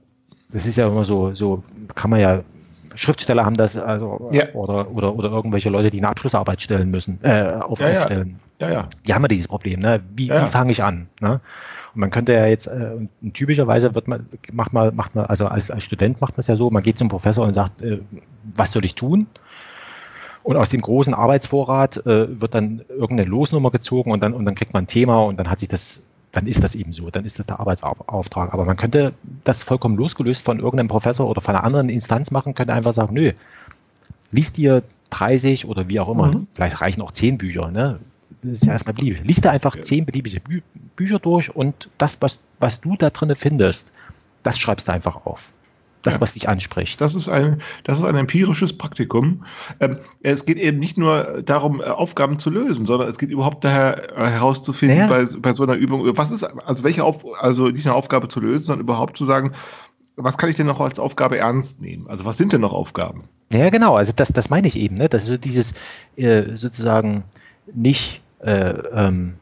das ist ja immer so, so kann man ja, Schriftsteller haben das, also, ja. oder, oder, oder irgendwelche Leute, die eine Abschlussarbeit stellen müssen, äh, auf ja, aufstellen. Ja. ja. Die haben ja dieses Problem, ne? Wie, wie fange ich an? Ne? Und man könnte ja jetzt, äh, typischerweise wird man, macht man, macht man, also als, als Student macht man es ja so, man geht zum Professor und sagt, äh, was soll ich tun? Und aus dem großen Arbeitsvorrat äh, wird dann irgendeine Losnummer gezogen und dann, und dann kriegt man ein Thema und dann hat sich das dann ist das eben so, dann ist das der Arbeitsauftrag. Aber man könnte das vollkommen losgelöst von irgendeinem Professor oder von einer anderen Instanz machen, könnte einfach sagen, nö, liest dir 30 oder wie auch immer, mhm. vielleicht reichen auch 10 Bücher, ne? Das ist ja erstmal beliebig. Liest dir einfach ja. 10 beliebige Bü Bücher durch und das, was, was du da drin findest, das schreibst du einfach auf das, ja. was dich anspricht. Das ist ein, das ist ein empirisches Praktikum. Ähm, es geht eben nicht nur darum, äh, Aufgaben zu lösen, sondern es geht überhaupt daher äh, herauszufinden ja. bei, bei so einer Übung, was ist, also welche Auf, also nicht eine Aufgabe zu lösen, sondern überhaupt zu sagen, was kann ich denn noch als Aufgabe ernst nehmen? Also was sind denn noch Aufgaben? Ja, genau. Also das, das meine ich eben. Ne? Das ist so dieses äh, sozusagen nicht, äh, ähm,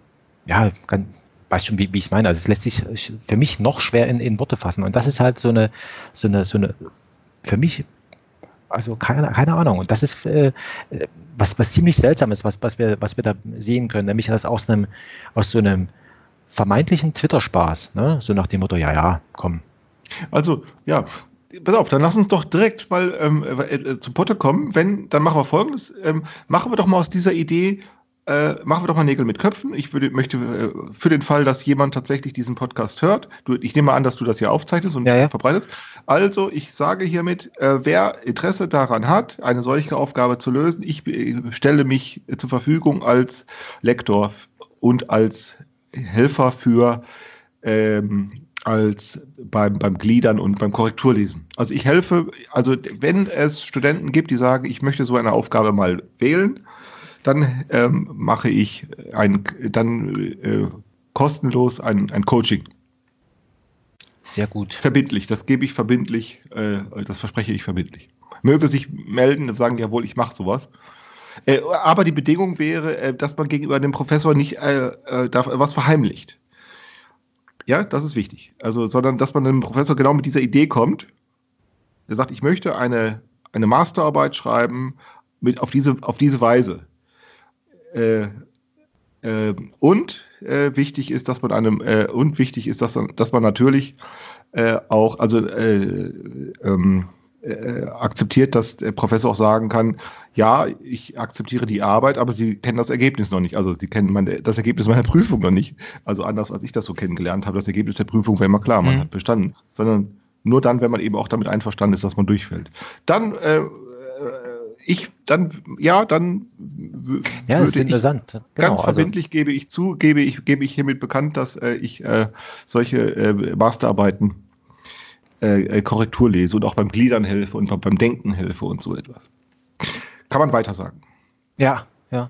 ja, ganz, weißt schon, wie, wie ich meine. Also es lässt sich für mich noch schwer in, in Worte fassen. Und das ist halt so eine, so eine, so eine, für mich, also keine, keine Ahnung. Und das ist äh, was, was ziemlich seltsam ist, was, was wir, was wir da sehen können, nämlich das aus einem, aus so einem vermeintlichen Twitter-Spaß, ne? So nach dem Motto, ja, ja, komm. Also, ja, pass auf, dann lass uns doch direkt mal ähm, äh, äh zum Potte kommen. Wenn, dann machen wir folgendes. Ähm, machen wir doch mal aus dieser Idee äh, machen wir doch mal Nägel mit Köpfen. Ich würde, möchte äh, für den Fall, dass jemand tatsächlich diesen Podcast hört, du, ich nehme an, dass du das hier aufzeichnest und ja, ja. verbreitest. Also, ich sage hiermit, äh, wer Interesse daran hat, eine solche Aufgabe zu lösen, ich äh, stelle mich zur Verfügung als Lektor und als Helfer für ähm, als beim, beim Gliedern und beim Korrekturlesen. Also ich helfe, also wenn es Studenten gibt, die sagen, ich möchte so eine Aufgabe mal wählen, dann ähm, mache ich ein, dann äh, kostenlos ein, ein Coaching. Sehr gut. Verbindlich, das gebe ich verbindlich, äh, das verspreche ich verbindlich. Möge sich melden und sagen, jawohl, ich mache sowas. Äh, aber die Bedingung wäre, äh, dass man gegenüber dem Professor nicht äh, äh, was verheimlicht. Ja, das ist wichtig. Also, sondern dass man dem Professor genau mit dieser Idee kommt. Der sagt, ich möchte eine, eine Masterarbeit schreiben mit, auf, diese, auf diese Weise. Äh, äh, und äh, wichtig ist, dass man einem äh, und wichtig ist, dass, dass man natürlich äh, auch also äh, ähm, äh, akzeptiert, dass der Professor auch sagen kann, ja, ich akzeptiere die Arbeit, aber Sie kennen das Ergebnis noch nicht. Also Sie kennen meine, das Ergebnis meiner Prüfung noch nicht. Also anders, als ich das so kennengelernt habe, das Ergebnis der Prüfung wäre immer klar, man mhm. hat bestanden. Sondern nur dann, wenn man eben auch damit einverstanden ist, dass man durchfällt. Dann ich dann ja dann ja, das ist interessant. Genau, ganz also verbindlich also, gebe ich zu, gebe ich gebe ich hiermit bekannt, dass äh, ich äh, solche äh, Masterarbeiten äh, äh, Korrektur lese und auch beim Gliedern helfe und beim Denken helfe und so etwas. Kann man weiter sagen. Ja, ja.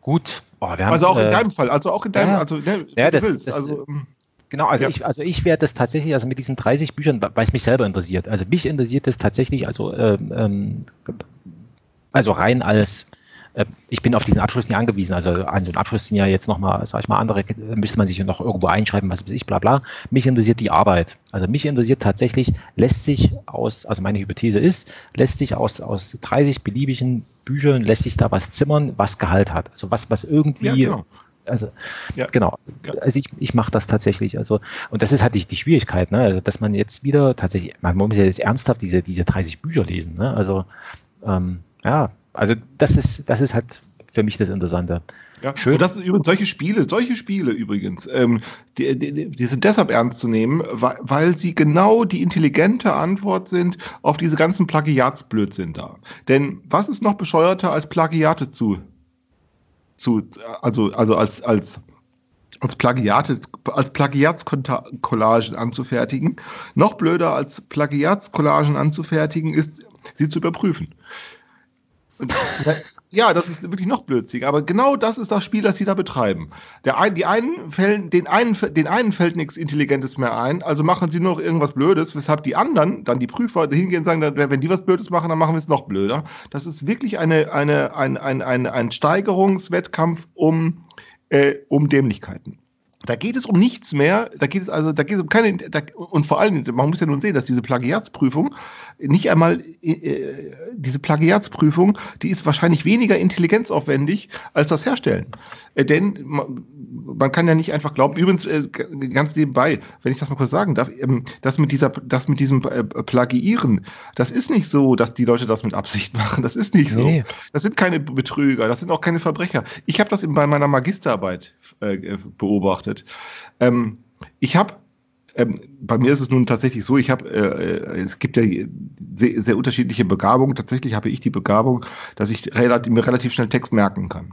Gut. Oh, also auch in äh, deinem Fall, also auch in deinem, ja, also ne, ja, das, willst. Das, also, ähm, Genau, also ja. ich, also ich werde das tatsächlich, also mit diesen 30 Büchern, weil es mich selber interessiert. Also mich interessiert das tatsächlich, also ähm, ähm also rein als äh, ich bin auf diesen Abschluss nicht angewiesen. Also an so einen Abschluss sind ja jetzt nochmal, sag ich mal, andere, müsste man sich noch irgendwo einschreiben, was weiß ich, bla bla. Mich interessiert die Arbeit. Also mich interessiert tatsächlich, lässt sich aus, also meine Hypothese ist, lässt sich aus, aus 30 beliebigen Büchern, lässt sich da was zimmern, was Gehalt hat. Also was, was irgendwie ja, genau. Also ja. genau. Also ich, ich mache das tatsächlich. Also und das ist halt die, die Schwierigkeit, ne? Also, dass man jetzt wieder tatsächlich, man muss ja jetzt ernsthaft diese diese 30 Bücher lesen. Ne? Also ähm, ja, also das ist, das ist halt für mich das Interessante. Ja, Schön. Und das sind übrigens solche Spiele, solche Spiele übrigens, ähm, die, die, die, sind deshalb ernst zu nehmen, weil, weil, sie genau die intelligente Antwort sind auf diese ganzen Plagiatsblödsinn da. Denn was ist noch bescheuerter als Plagiate zu, zu also, also als, als, als Plagiate, als Plagiatscollagen anzufertigen? Noch blöder als Plagiatscollagen anzufertigen ist, sie zu überprüfen. [LAUGHS] Ja, das ist wirklich noch blödsinn. Aber genau das ist das Spiel, das sie da betreiben. Der ein, die einen fällen, den, einen, den einen fällt nichts Intelligentes mehr ein, also machen sie noch irgendwas Blödes, weshalb die anderen, dann die Prüfer, hingehen und sagen, wenn die was Blödes machen, dann machen wir es noch blöder. Das ist wirklich eine, eine, ein, ein, ein, ein Steigerungswettkampf um, äh, um Dämlichkeiten. Da geht es um nichts mehr. Da geht es also, da geht es um keine, da, und vor allem, man muss ja nun sehen, dass diese Plagiatsprüfung nicht einmal, äh, diese Plagiatsprüfung, die ist wahrscheinlich weniger intelligenzaufwendig als das Herstellen. Äh, denn man, man, kann ja nicht einfach glauben, übrigens, äh, ganz nebenbei, wenn ich das mal kurz sagen darf, ähm, das mit dieser, das mit diesem äh, Plagiieren, das ist nicht so, dass die Leute das mit Absicht [LAUGHS] machen. Das ist nicht so. Nee. Das sind keine Betrüger, das sind auch keine Verbrecher. Ich habe das eben bei meiner Magisterarbeit äh, beobachtet. Ähm, ich habe ähm, bei mir ist es nun tatsächlich so, ich habe, äh, es gibt ja sehr, sehr, unterschiedliche Begabungen. Tatsächlich habe ich die Begabung, dass ich relativ, mir relativ schnell Text merken kann.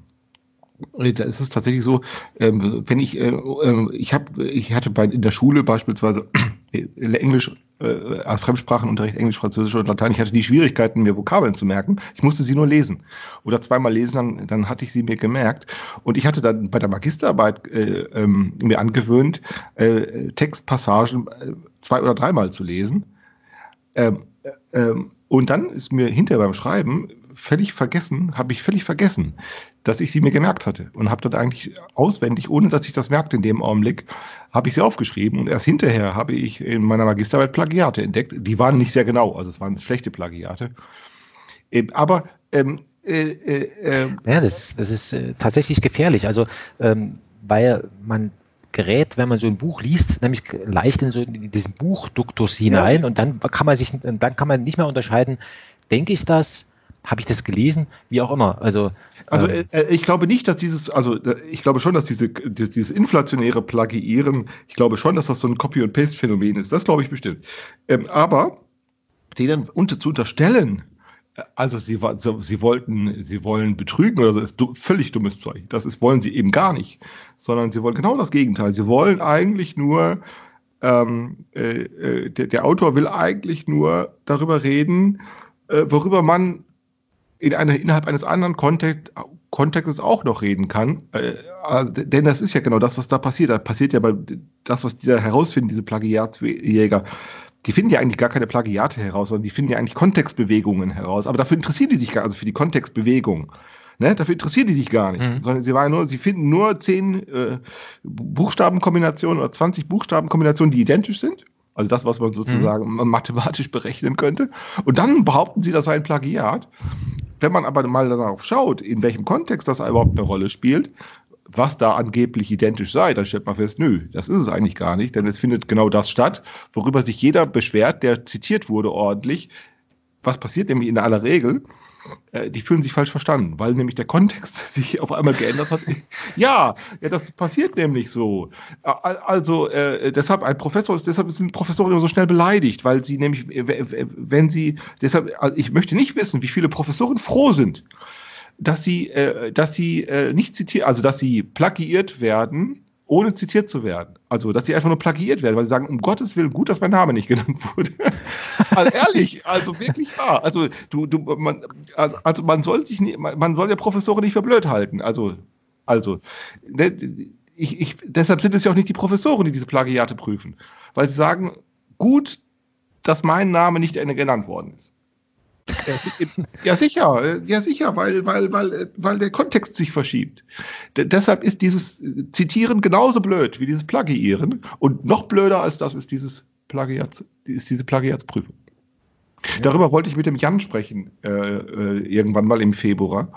Äh, da ist es tatsächlich so, ähm, wenn ich, äh, äh, ich habe, ich hatte bei, in der Schule beispielsweise äh, Englisch, äh, als Fremdsprachenunterricht Englisch, Französisch und Latein, ich hatte die Schwierigkeiten, mir Vokabeln zu merken. Ich musste sie nur lesen. Oder zweimal lesen, dann, dann hatte ich sie mir gemerkt. Und ich hatte dann bei der Magisterarbeit äh, ähm, mir angewöhnt, äh, Textpassagen äh, zwei oder dreimal zu lesen. Ähm, äh, ähm, und dann ist mir hinterher beim Schreiben völlig vergessen, habe ich völlig vergessen, dass ich sie mir gemerkt hatte und habe dann eigentlich auswendig, ohne dass ich das merkte in dem Augenblick, habe ich sie aufgeschrieben und erst hinterher habe ich in meiner Magisterarbeit Plagiate entdeckt. Die waren nicht sehr genau, also es waren schlechte Plagiate. Aber ähm, äh, äh, ähm, ja, das, das ist äh, tatsächlich gefährlich. Also ähm, weil man gerät, wenn man so ein Buch liest, nämlich leicht in so in diesen Buchduktus hinein ja. und dann kann man sich, dann kann man nicht mehr unterscheiden, denke ich das, habe ich das gelesen? Wie auch immer. Also, also ähm, äh, ich glaube nicht, dass dieses, also äh, ich glaube schon, dass diese, dieses inflationäre Plagiieren, ich glaube schon, dass das so ein Copy- und Paste-Phänomen ist. Das glaube ich bestimmt. Ähm, aber denen unter, zu unterstellen, äh, also sie, sie wollten, sie wollen betrügen oder so, ist völlig dummes Zeug. Das ist, wollen sie eben gar nicht. Sondern sie wollen genau das Gegenteil. Sie wollen eigentlich nur, ähm, äh, der, der Autor will eigentlich nur darüber reden, äh, worüber man in einer, innerhalb eines anderen Kontext, Kontextes auch noch reden kann. Äh, also, denn das ist ja genau das, was da passiert. Da passiert ja bei das, was die da herausfinden, diese Plagiatsjäger. Die finden ja eigentlich gar keine Plagiate heraus, sondern die finden ja eigentlich Kontextbewegungen heraus. Aber dafür interessieren die sich gar, also für die Kontextbewegung. Ne, dafür interessieren die sich gar nicht, mhm. sondern sie waren nur, sie finden nur zehn äh, Buchstabenkombinationen oder 20 Buchstabenkombinationen, die identisch sind. Also das, was man sozusagen mhm. mathematisch berechnen könnte. Und dann behaupten sie, das sei ein Plagiat. Wenn man aber mal darauf schaut, in welchem Kontext das überhaupt eine Rolle spielt, was da angeblich identisch sei, dann stellt man fest, nö, das ist es eigentlich gar nicht, denn es findet genau das statt, worüber sich jeder beschwert, der zitiert wurde ordentlich, was passiert nämlich in aller Regel? Äh, die fühlen sich falsch verstanden, weil nämlich der Kontext [LAUGHS] sich auf einmal geändert hat. [LAUGHS] ja, ja, das passiert nämlich so. Also äh, deshalb ein Professor ist, deshalb sind Professoren immer so schnell beleidigt, weil sie nämlich, wenn sie, deshalb, also ich möchte nicht wissen, wie viele Professoren froh sind, dass sie, äh, dass sie äh, nicht zitiert, also dass sie plagiiert werden ohne zitiert zu werden. Also, dass sie einfach nur plagiiert werden, weil sie sagen, um Gottes Willen, gut, dass mein Name nicht genannt wurde. [LAUGHS] also ehrlich, also wirklich wahr. Also, du, du, man, also, also man soll sich nicht, man soll ja Professoren nicht für blöd halten. Also, also, ne, ich, ich, deshalb sind es ja auch nicht die Professoren, die diese Plagiate prüfen, weil sie sagen, gut, dass mein Name nicht genannt worden ist. Ja, sicher, ja, sicher, weil, weil, weil, weil der Kontext sich verschiebt. D deshalb ist dieses Zitieren genauso blöd wie dieses Plagiieren und noch blöder als das ist dieses Plagiats, ist diese Plagiatsprüfung. Ja. Darüber wollte ich mit dem Jan sprechen, äh, äh, irgendwann mal im Februar.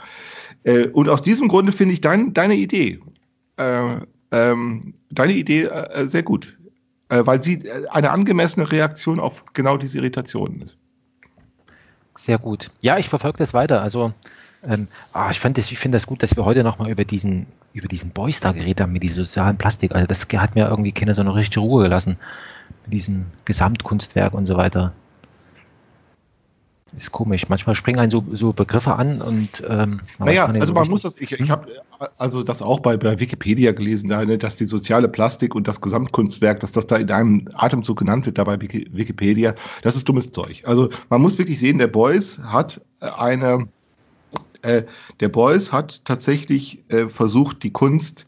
Äh, und aus diesem Grunde finde ich dein, deine Idee, äh, ähm, deine Idee äh, sehr gut, äh, weil sie eine angemessene Reaktion auf genau diese Irritationen ist. Sehr gut. Ja, ich verfolge das weiter. Also ähm, ah, ich finde das, ich das gut, dass wir heute nochmal über diesen, über diesen Boys da geredet haben mit diesem sozialen Plastik. Also das hat mir irgendwie keine so eine richtige Ruhe gelassen. Mit diesem Gesamtkunstwerk und so weiter. Ist komisch. Manchmal springen einen so, so Begriffe an und ähm, naja, also so man muss das, ich, ich habe also das auch bei, bei Wikipedia gelesen, ne, dass die soziale Plastik und das Gesamtkunstwerk, dass das da in einem Atemzug genannt wird, da bei Wikipedia, das ist dummes Zeug. Also man muss wirklich sehen, der Beuys hat äh, eine, äh, der Beuys hat tatsächlich äh, versucht, die Kunst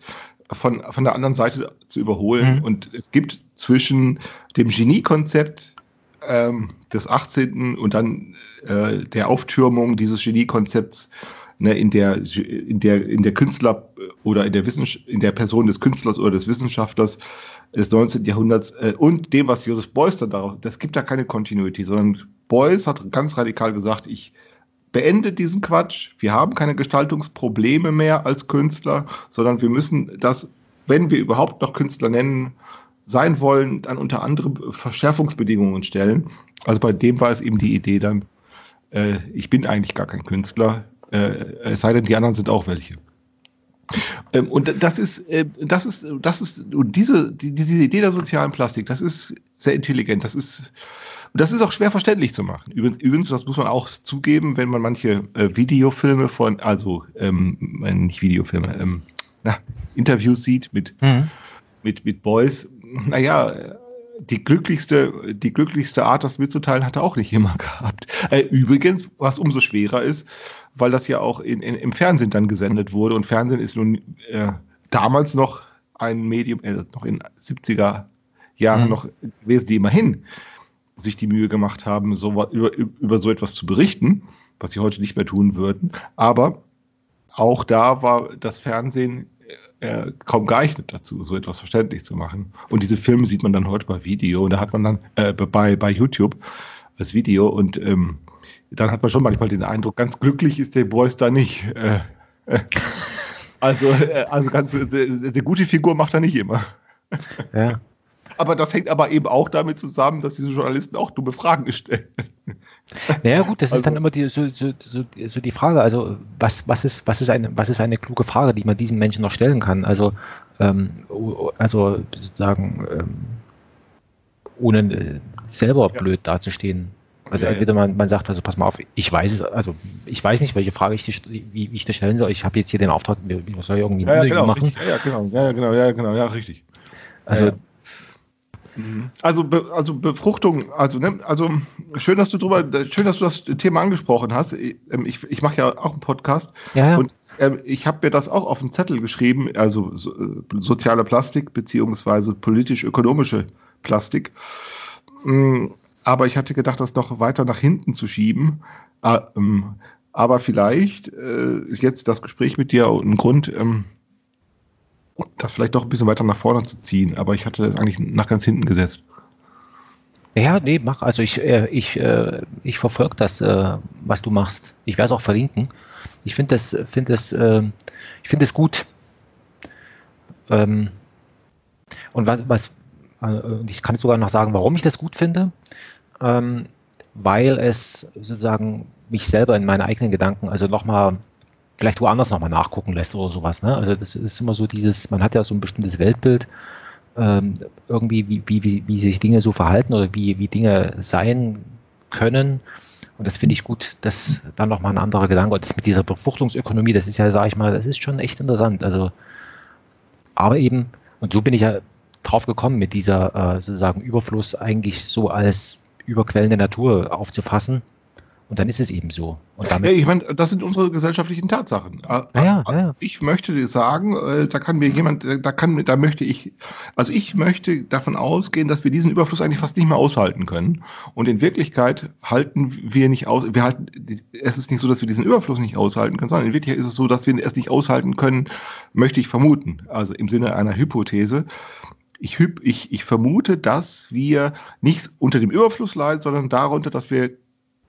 von, von der anderen Seite zu überholen. Mhm. Und es gibt zwischen dem Geniekonzept ähm, des 18. und dann äh, der Auftürmung dieses Geniekonzepts ne, in der in der in der Künstler oder in der in der Person des Künstlers oder des Wissenschaftlers des 19. Jahrhunderts äh, und dem, was Joseph Beuys dann darauf, das gibt da keine Continuity, sondern Beuys hat ganz radikal gesagt, ich beende diesen Quatsch. Wir haben keine Gestaltungsprobleme mehr als Künstler, sondern wir müssen das, wenn wir überhaupt noch Künstler nennen, sein wollen, dann unter andere Verschärfungsbedingungen stellen. Also bei dem war es eben die Idee dann, äh, ich bin eigentlich gar kein Künstler, äh, es sei denn, die anderen sind auch welche. Ähm, und das ist, äh, das ist, das ist, und diese, die, diese Idee der sozialen Plastik, das ist sehr intelligent, das ist, das ist auch schwer verständlich zu machen. Übrigens, das muss man auch zugeben, wenn man manche äh, Videofilme von, also ähm, nicht Videofilme, ähm, na, Interviews sieht mit, mhm. mit, mit Boys, naja, die glücklichste, die glücklichste Art, das mitzuteilen, hat er auch nicht immer [LAUGHS] gehabt. Äh, übrigens, was umso schwerer ist, weil das ja auch in, in, im Fernsehen dann gesendet wurde und Fernsehen ist nun äh, damals noch ein Medium, äh, noch in 70er Jahren mhm. noch gewesen, die immerhin sich die Mühe gemacht haben, so, über, über so etwas zu berichten, was sie heute nicht mehr tun würden. Aber auch da war das Fernsehen äh, kaum geeignet dazu, so etwas verständlich zu machen. Und diese Filme sieht man dann heute bei Video und da hat man dann äh, bei, bei YouTube als Video und ähm, dann hat man schon manchmal den Eindruck, ganz glücklich ist der Boys da nicht. Äh, äh, [LAUGHS] also, äh, also ganz, eine gute Figur macht er nicht immer. Ja. Aber das hängt aber eben auch damit zusammen, dass diese Journalisten auch dumme Fragen stellen. Naja gut, das also, ist dann immer die, so, so, so, so, die Frage, also was, was, ist, was, ist eine, was ist eine kluge Frage, die man diesem Menschen noch stellen kann? Also, ähm, also sozusagen, ähm, ohne äh, selber ja. blöd dazustehen. Also ja, entweder man, man sagt, also pass mal auf, ich weiß es, also ich weiß nicht, welche Frage ich die, wie, wie ich das stellen soll. Ich habe jetzt hier den Auftrag, was soll ich irgendwie ja, ja, genau, machen? Richtig, ja, genau, ja, genau, ja, genau, ja, richtig. Also. Also, Be also Befruchtung, also, ne, also schön, dass du drüber, schön, dass du das Thema angesprochen hast. Ich, ähm, ich, ich mache ja auch einen Podcast ja, ja. und ähm, ich habe mir das auch auf den Zettel geschrieben, also so, äh, soziale Plastik beziehungsweise politisch-ökonomische Plastik. Mm, aber ich hatte gedacht, das noch weiter nach hinten zu schieben. Ah, ähm, aber vielleicht äh, ist jetzt das Gespräch mit dir ein Grund, ähm, das vielleicht doch ein bisschen weiter nach vorne zu ziehen, aber ich hatte das eigentlich nach ganz hinten gesetzt. Ja, nee, mach. Also ich, äh, ich, äh, ich verfolge das, äh, was du machst. Ich werde es auch verlinken. Ich finde das, finde das, ich finde es gut. Ähm, und was, was ich kann sogar noch sagen, warum ich das gut finde. Ähm, weil es sozusagen mich selber in meinen eigenen Gedanken, also nochmal, vielleicht woanders nochmal nachgucken lässt oder sowas. Ne? Also das ist immer so dieses, man hat ja so ein bestimmtes Weltbild, ähm, irgendwie, wie, wie, wie, wie sich Dinge so verhalten oder wie, wie Dinge sein können. Und das finde ich gut, dass dann nochmal ein anderer Gedanke, und das mit dieser Befruchtungsökonomie, das ist ja, sage ich mal, das ist schon echt interessant. Also, aber eben, und so bin ich ja drauf gekommen, mit dieser äh, sozusagen Überfluss eigentlich so als überquellende Natur aufzufassen und dann ist es eben so. Und damit ja, ich meine, das sind unsere gesellschaftlichen Tatsachen. Ja, ja, ja. Ich möchte dir sagen, äh, da kann mir jemand, äh, da kann, da möchte ich, also ich möchte davon ausgehen, dass wir diesen Überfluss eigentlich fast nicht mehr aushalten können. Und in Wirklichkeit halten wir nicht aus, wir halten, es ist nicht so, dass wir diesen Überfluss nicht aushalten können, sondern in Wirklichkeit ist es so, dass wir es nicht aushalten können, möchte ich vermuten. Also im Sinne einer Hypothese. Ich, ich, ich vermute, dass wir nicht unter dem Überfluss leiden, sondern darunter, dass wir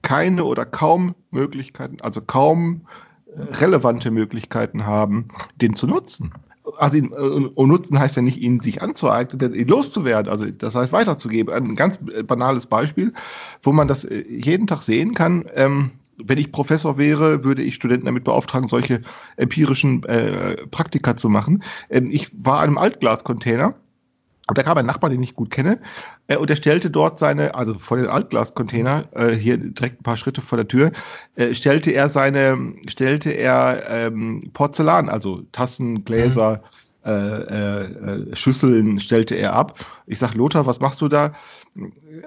keine oder kaum Möglichkeiten, also kaum äh, relevante Möglichkeiten haben, den zu nutzen. Also ihn, äh, und nutzen heißt ja nicht, ihn sich anzueignen, ihn loszuwerden, also das heißt weiterzugeben. Ein ganz äh, banales Beispiel, wo man das jeden Tag sehen kann. Ähm, wenn ich Professor wäre, würde ich Studenten damit beauftragen, solche empirischen äh, Praktika zu machen. Ähm, ich war an einem Altglascontainer und da kam ein Nachbar, den ich gut kenne, äh, und er stellte dort seine, also vor den Altglascontainer, äh, hier direkt ein paar Schritte vor der Tür, äh, stellte er seine, stellte er ähm, Porzellan, also Tassen, Gläser, mhm äh, äh, Schüsseln stellte er ab. Ich sag Lothar, was machst du da?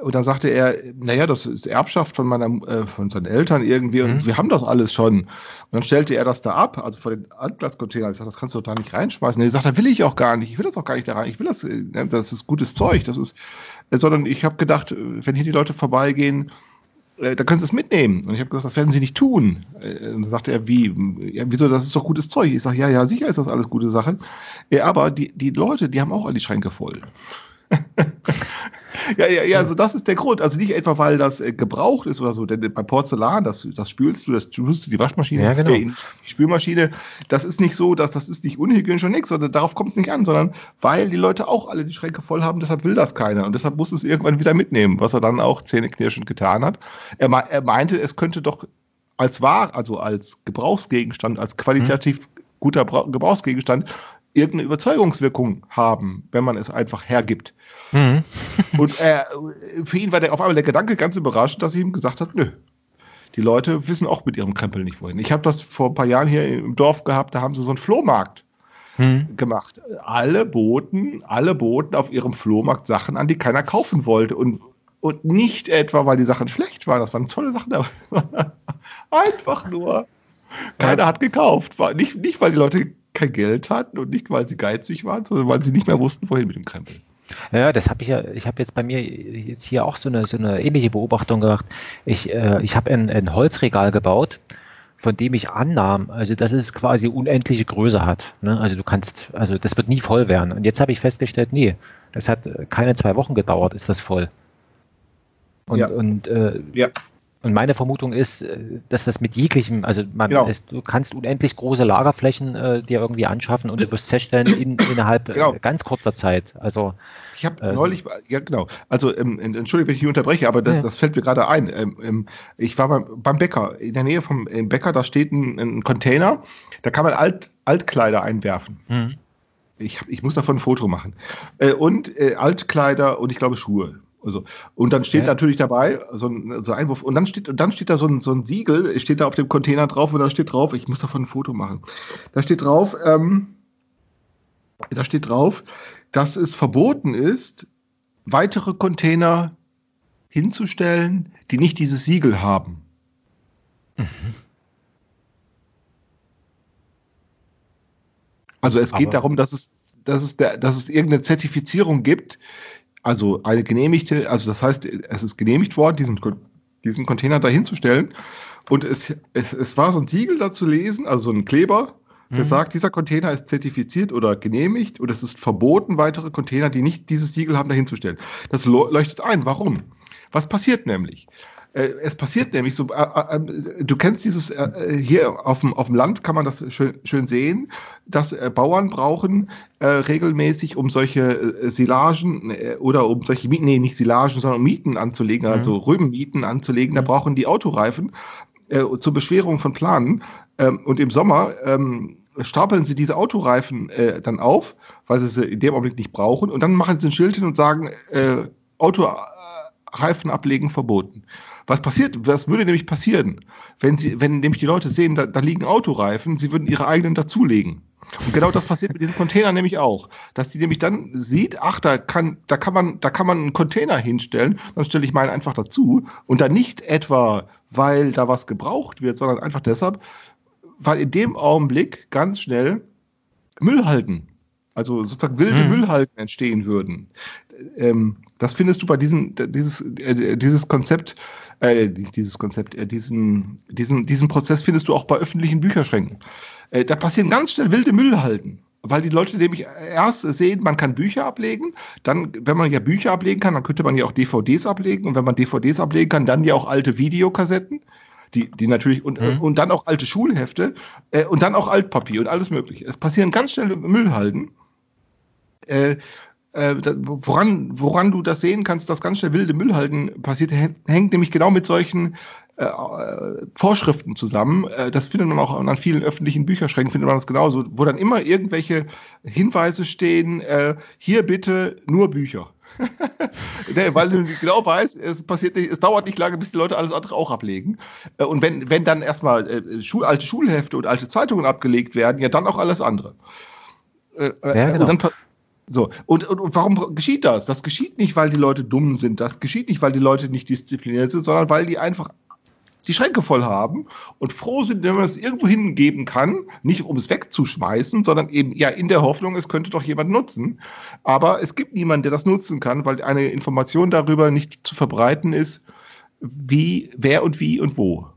Und dann sagte er, naja, das ist Erbschaft von meiner, äh, von seinen Eltern irgendwie und mhm. wir haben das alles schon. Und dann stellte er das da ab, also vor den Altglascontainer. Ich sag, das kannst du doch da nicht reinschmeißen. Er sagt, da will ich auch gar nicht. Ich will das auch gar nicht da rein. Ich will das, äh, das ist gutes Zeug. Das ist, äh, sondern ich habe gedacht, wenn hier die Leute vorbeigehen, äh, da können Sie es mitnehmen. Und ich habe gesagt, das werden Sie nicht tun. Äh, und dann sagte er, wie, ja, wieso, das ist doch gutes Zeug. Ich sage, ja, ja, sicher ist das alles gute Sache. Ja, aber die, die Leute, die haben auch alle die Schränke voll. [LAUGHS] ja, ja, ja, also das ist der Grund. Also nicht etwa, weil das äh, gebraucht ist oder so, denn bei Porzellan, das, das spülst du, das spülst du die Waschmaschine, ja, genau. äh, die Spülmaschine, das ist nicht so, dass das ist nicht unhygienisch und nichts, sondern darauf kommt es nicht an, sondern weil die Leute auch alle die Schränke voll haben, deshalb will das keiner und deshalb muss es irgendwann wieder mitnehmen, was er dann auch zähneknirschend getan hat. Er, er meinte, es könnte doch als War, also als Gebrauchsgegenstand, als qualitativ mhm. guter Gebrauchsgegenstand irgendeine Überzeugungswirkung haben, wenn man es einfach hergibt. Mhm. [LAUGHS] und äh, für ihn war der auf einmal der Gedanke ganz überraschend, dass ich ihm gesagt habe, nö. Die Leute wissen auch mit ihrem Krempel nicht wohin. Ich habe das vor ein paar Jahren hier im Dorf gehabt, da haben sie so einen Flohmarkt hm. gemacht. Alle boten, alle boten auf ihrem Flohmarkt Sachen an, die keiner kaufen wollte. Und, und nicht etwa, weil die Sachen schlecht waren. Das waren tolle Sachen. [LAUGHS] Einfach nur. Keiner hat gekauft. Nicht, nicht, weil die Leute kein Geld hatten und nicht, weil sie geizig waren, sondern weil sie nicht mehr wussten, wohin mit dem Krempel. Ja, das habe ich ja, ich habe jetzt bei mir jetzt hier auch so eine, so eine ähnliche Beobachtung gemacht. Ich, äh, ich habe ein, ein Holzregal gebaut, von dem ich annahm, also dass es quasi unendliche Größe hat. Ne? Also du kannst, also das wird nie voll werden. Und jetzt habe ich festgestellt, nee, das hat keine zwei Wochen gedauert, ist das voll. Und, ja. und äh, ja. Und meine Vermutung ist, äh, dass das mit jeglichem, also man, genau. es, du kannst unendlich große Lagerflächen äh, dir irgendwie anschaffen und du wirst feststellen, in, innerhalb äh, genau. ganz kurzer Zeit. Also ich habe äh, neulich, ja genau, also ähm, entschuldige, wenn ich dich unterbreche, aber das, ja. das fällt mir gerade ein. Ähm, ähm, ich war beim, beim Bäcker, in der Nähe vom Bäcker, da steht ein, ein Container, da kann man Alt, Altkleider einwerfen. Mhm. Ich, ich muss davon ein Foto machen. Äh, und äh, Altkleider und ich glaube Schuhe. Also, und dann steht ja. natürlich dabei so ein, so ein Einwurf und dann steht und dann steht da so ein, so ein Siegel, steht da auf dem Container drauf und da steht drauf, ich muss davon ein Foto machen. Da steht drauf, ähm, da steht drauf, dass es verboten ist, weitere Container hinzustellen, die nicht dieses Siegel haben. Mhm. Also es geht Aber darum, dass es, dass es, der, dass es irgendeine Zertifizierung gibt, also eine genehmigte, also das heißt, es ist genehmigt worden, diesen, diesen Container dahinzustellen. Und es, es, es war so ein Siegel da zu lesen, also so ein Kleber, der mhm. sagt, dieser Container ist zertifiziert oder genehmigt und es ist verboten, weitere Container, die nicht dieses Siegel haben, dahinzustellen. Das leuchtet ein. Warum? Was passiert nämlich? Äh, es passiert nämlich so, äh, äh, du kennst dieses, hier auf dem, auf dem Land kann man das schön, schön sehen, dass Bauern brauchen regelmäßig, um solche Silagen oder um solche Mieten, nee, nicht Silagen, sondern um Mieten anzulegen, mhm. also Rübenmieten anzulegen, da mhm. brauchen die Autoreifen zur Beschwerung von Planen. Ähm, und im Sommer ähm, stapeln sie diese Autoreifen dann auf, weil sie sie in dem Augenblick nicht brauchen. Und dann machen sie ein Schild hin und sagen, Autoreifen ablegen verboten. Was passiert, was würde nämlich passieren, wenn sie, wenn nämlich die Leute sehen, da, da liegen Autoreifen, sie würden ihre eigenen dazulegen. Und genau das passiert mit diesem Container nämlich auch, dass die nämlich dann sieht, ach, da kann, da kann man, da kann man einen Container hinstellen, dann stelle ich meinen einfach dazu und dann nicht etwa, weil da was gebraucht wird, sondern einfach deshalb, weil in dem Augenblick ganz schnell Müll halten, also sozusagen wilde hm. Müllhalten entstehen würden. Ähm, das findest du bei diesem, dieses, äh, dieses Konzept äh, dieses Konzept, äh, diesen, diesen, diesen Prozess findest du auch bei öffentlichen Bücherschränken. Äh, da passieren ganz schnell wilde Müllhalten. Weil die Leute nämlich erst sehen, man kann Bücher ablegen, dann, wenn man ja Bücher ablegen kann, dann könnte man ja auch DVDs ablegen und wenn man DVDs ablegen kann, dann ja auch alte Videokassetten, die, die natürlich und, mhm. und dann auch alte Schulhefte äh, und dann auch Altpapier und alles mögliche. Es passieren ganz schnell Müllhalden. Äh, äh, woran, woran du das sehen kannst, dass ganz schnell wilde Müllhalden passiert, hängt nämlich genau mit solchen äh, Vorschriften zusammen. Äh, das findet man auch an vielen öffentlichen Bücherschränken, findet man das genauso, wo dann immer irgendwelche Hinweise stehen, äh, hier bitte nur Bücher. [LAUGHS] nee, weil du genau weißt, es passiert nicht, es dauert nicht lange, bis die Leute alles andere auch ablegen. Äh, und wenn, wenn dann erstmal äh, Schul, alte Schulhefte und alte Zeitungen abgelegt werden, ja dann auch alles andere. Äh, ja, genau. Und dann so, und, und, und warum geschieht das? Das geschieht nicht, weil die Leute dumm sind, das geschieht nicht, weil die Leute nicht diszipliniert sind, sondern weil die einfach die Schränke voll haben und froh sind, wenn man es irgendwo hingeben kann, nicht um es wegzuschmeißen, sondern eben ja in der Hoffnung, es könnte doch jemand nutzen. Aber es gibt niemanden, der das nutzen kann, weil eine Information darüber nicht zu verbreiten ist, wie, wer und wie und wo.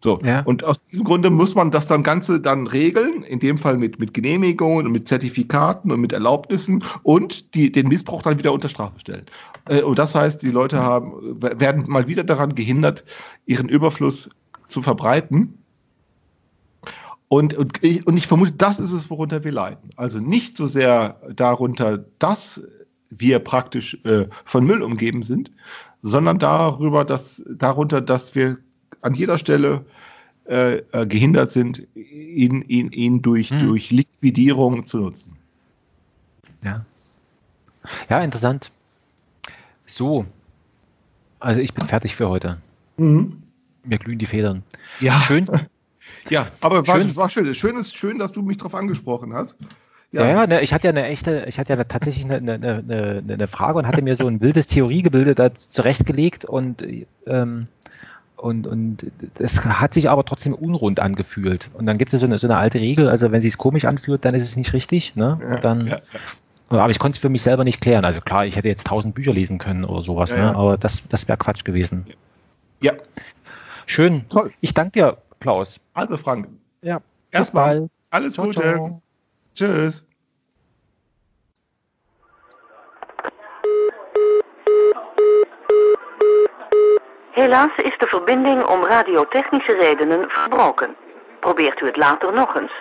So, ja. und aus diesem Grunde muss man das dann Ganze dann regeln, in dem Fall mit, mit Genehmigungen und mit Zertifikaten und mit Erlaubnissen und die, den Missbrauch dann wieder unter Strafe stellen. Äh, und das heißt, die Leute haben, werden mal wieder daran gehindert, ihren Überfluss zu verbreiten. Und, und, ich, und ich vermute, das ist es, worunter wir leiden. Also nicht so sehr darunter, dass wir praktisch äh, von Müll umgeben sind, sondern darüber, dass, darunter, dass wir an jeder Stelle äh, äh, gehindert sind, ihn, ihn, ihn durch, hm. durch Liquidierung zu nutzen. Ja. Ja, interessant. So. Also ich bin fertig für heute. Mhm. Mir glühen die Federn. Ja. Schön. [LAUGHS] Ja, aber war schön, war schön. Schön ist schön, dass du mich darauf angesprochen hast. Ja, ja, ja ne, ich hatte ja eine echte, ich hatte ja tatsächlich eine, eine, eine, eine Frage und hatte mir so ein wildes Theoriegebilde da zurechtgelegt und ähm, und, und es hat sich aber trotzdem unrund angefühlt. Und dann gibt es so eine, so eine alte Regel, also wenn sie es komisch anfühlt, dann ist es nicht richtig. Ne? Ja, dann, ja, ja. Aber ich konnte es für mich selber nicht klären. Also klar, ich hätte jetzt tausend Bücher lesen können oder sowas, ne? aber das, das wäre Quatsch gewesen. Ja. Schön. Toll. Ich danke dir, Klaus. Also Frank. Ja. Erstmal. Alles ciao, Gute. Ciao. Tschüss. Helaas is de verbinding om radiotechnische redenen verbroken. Probeert u het later nog eens.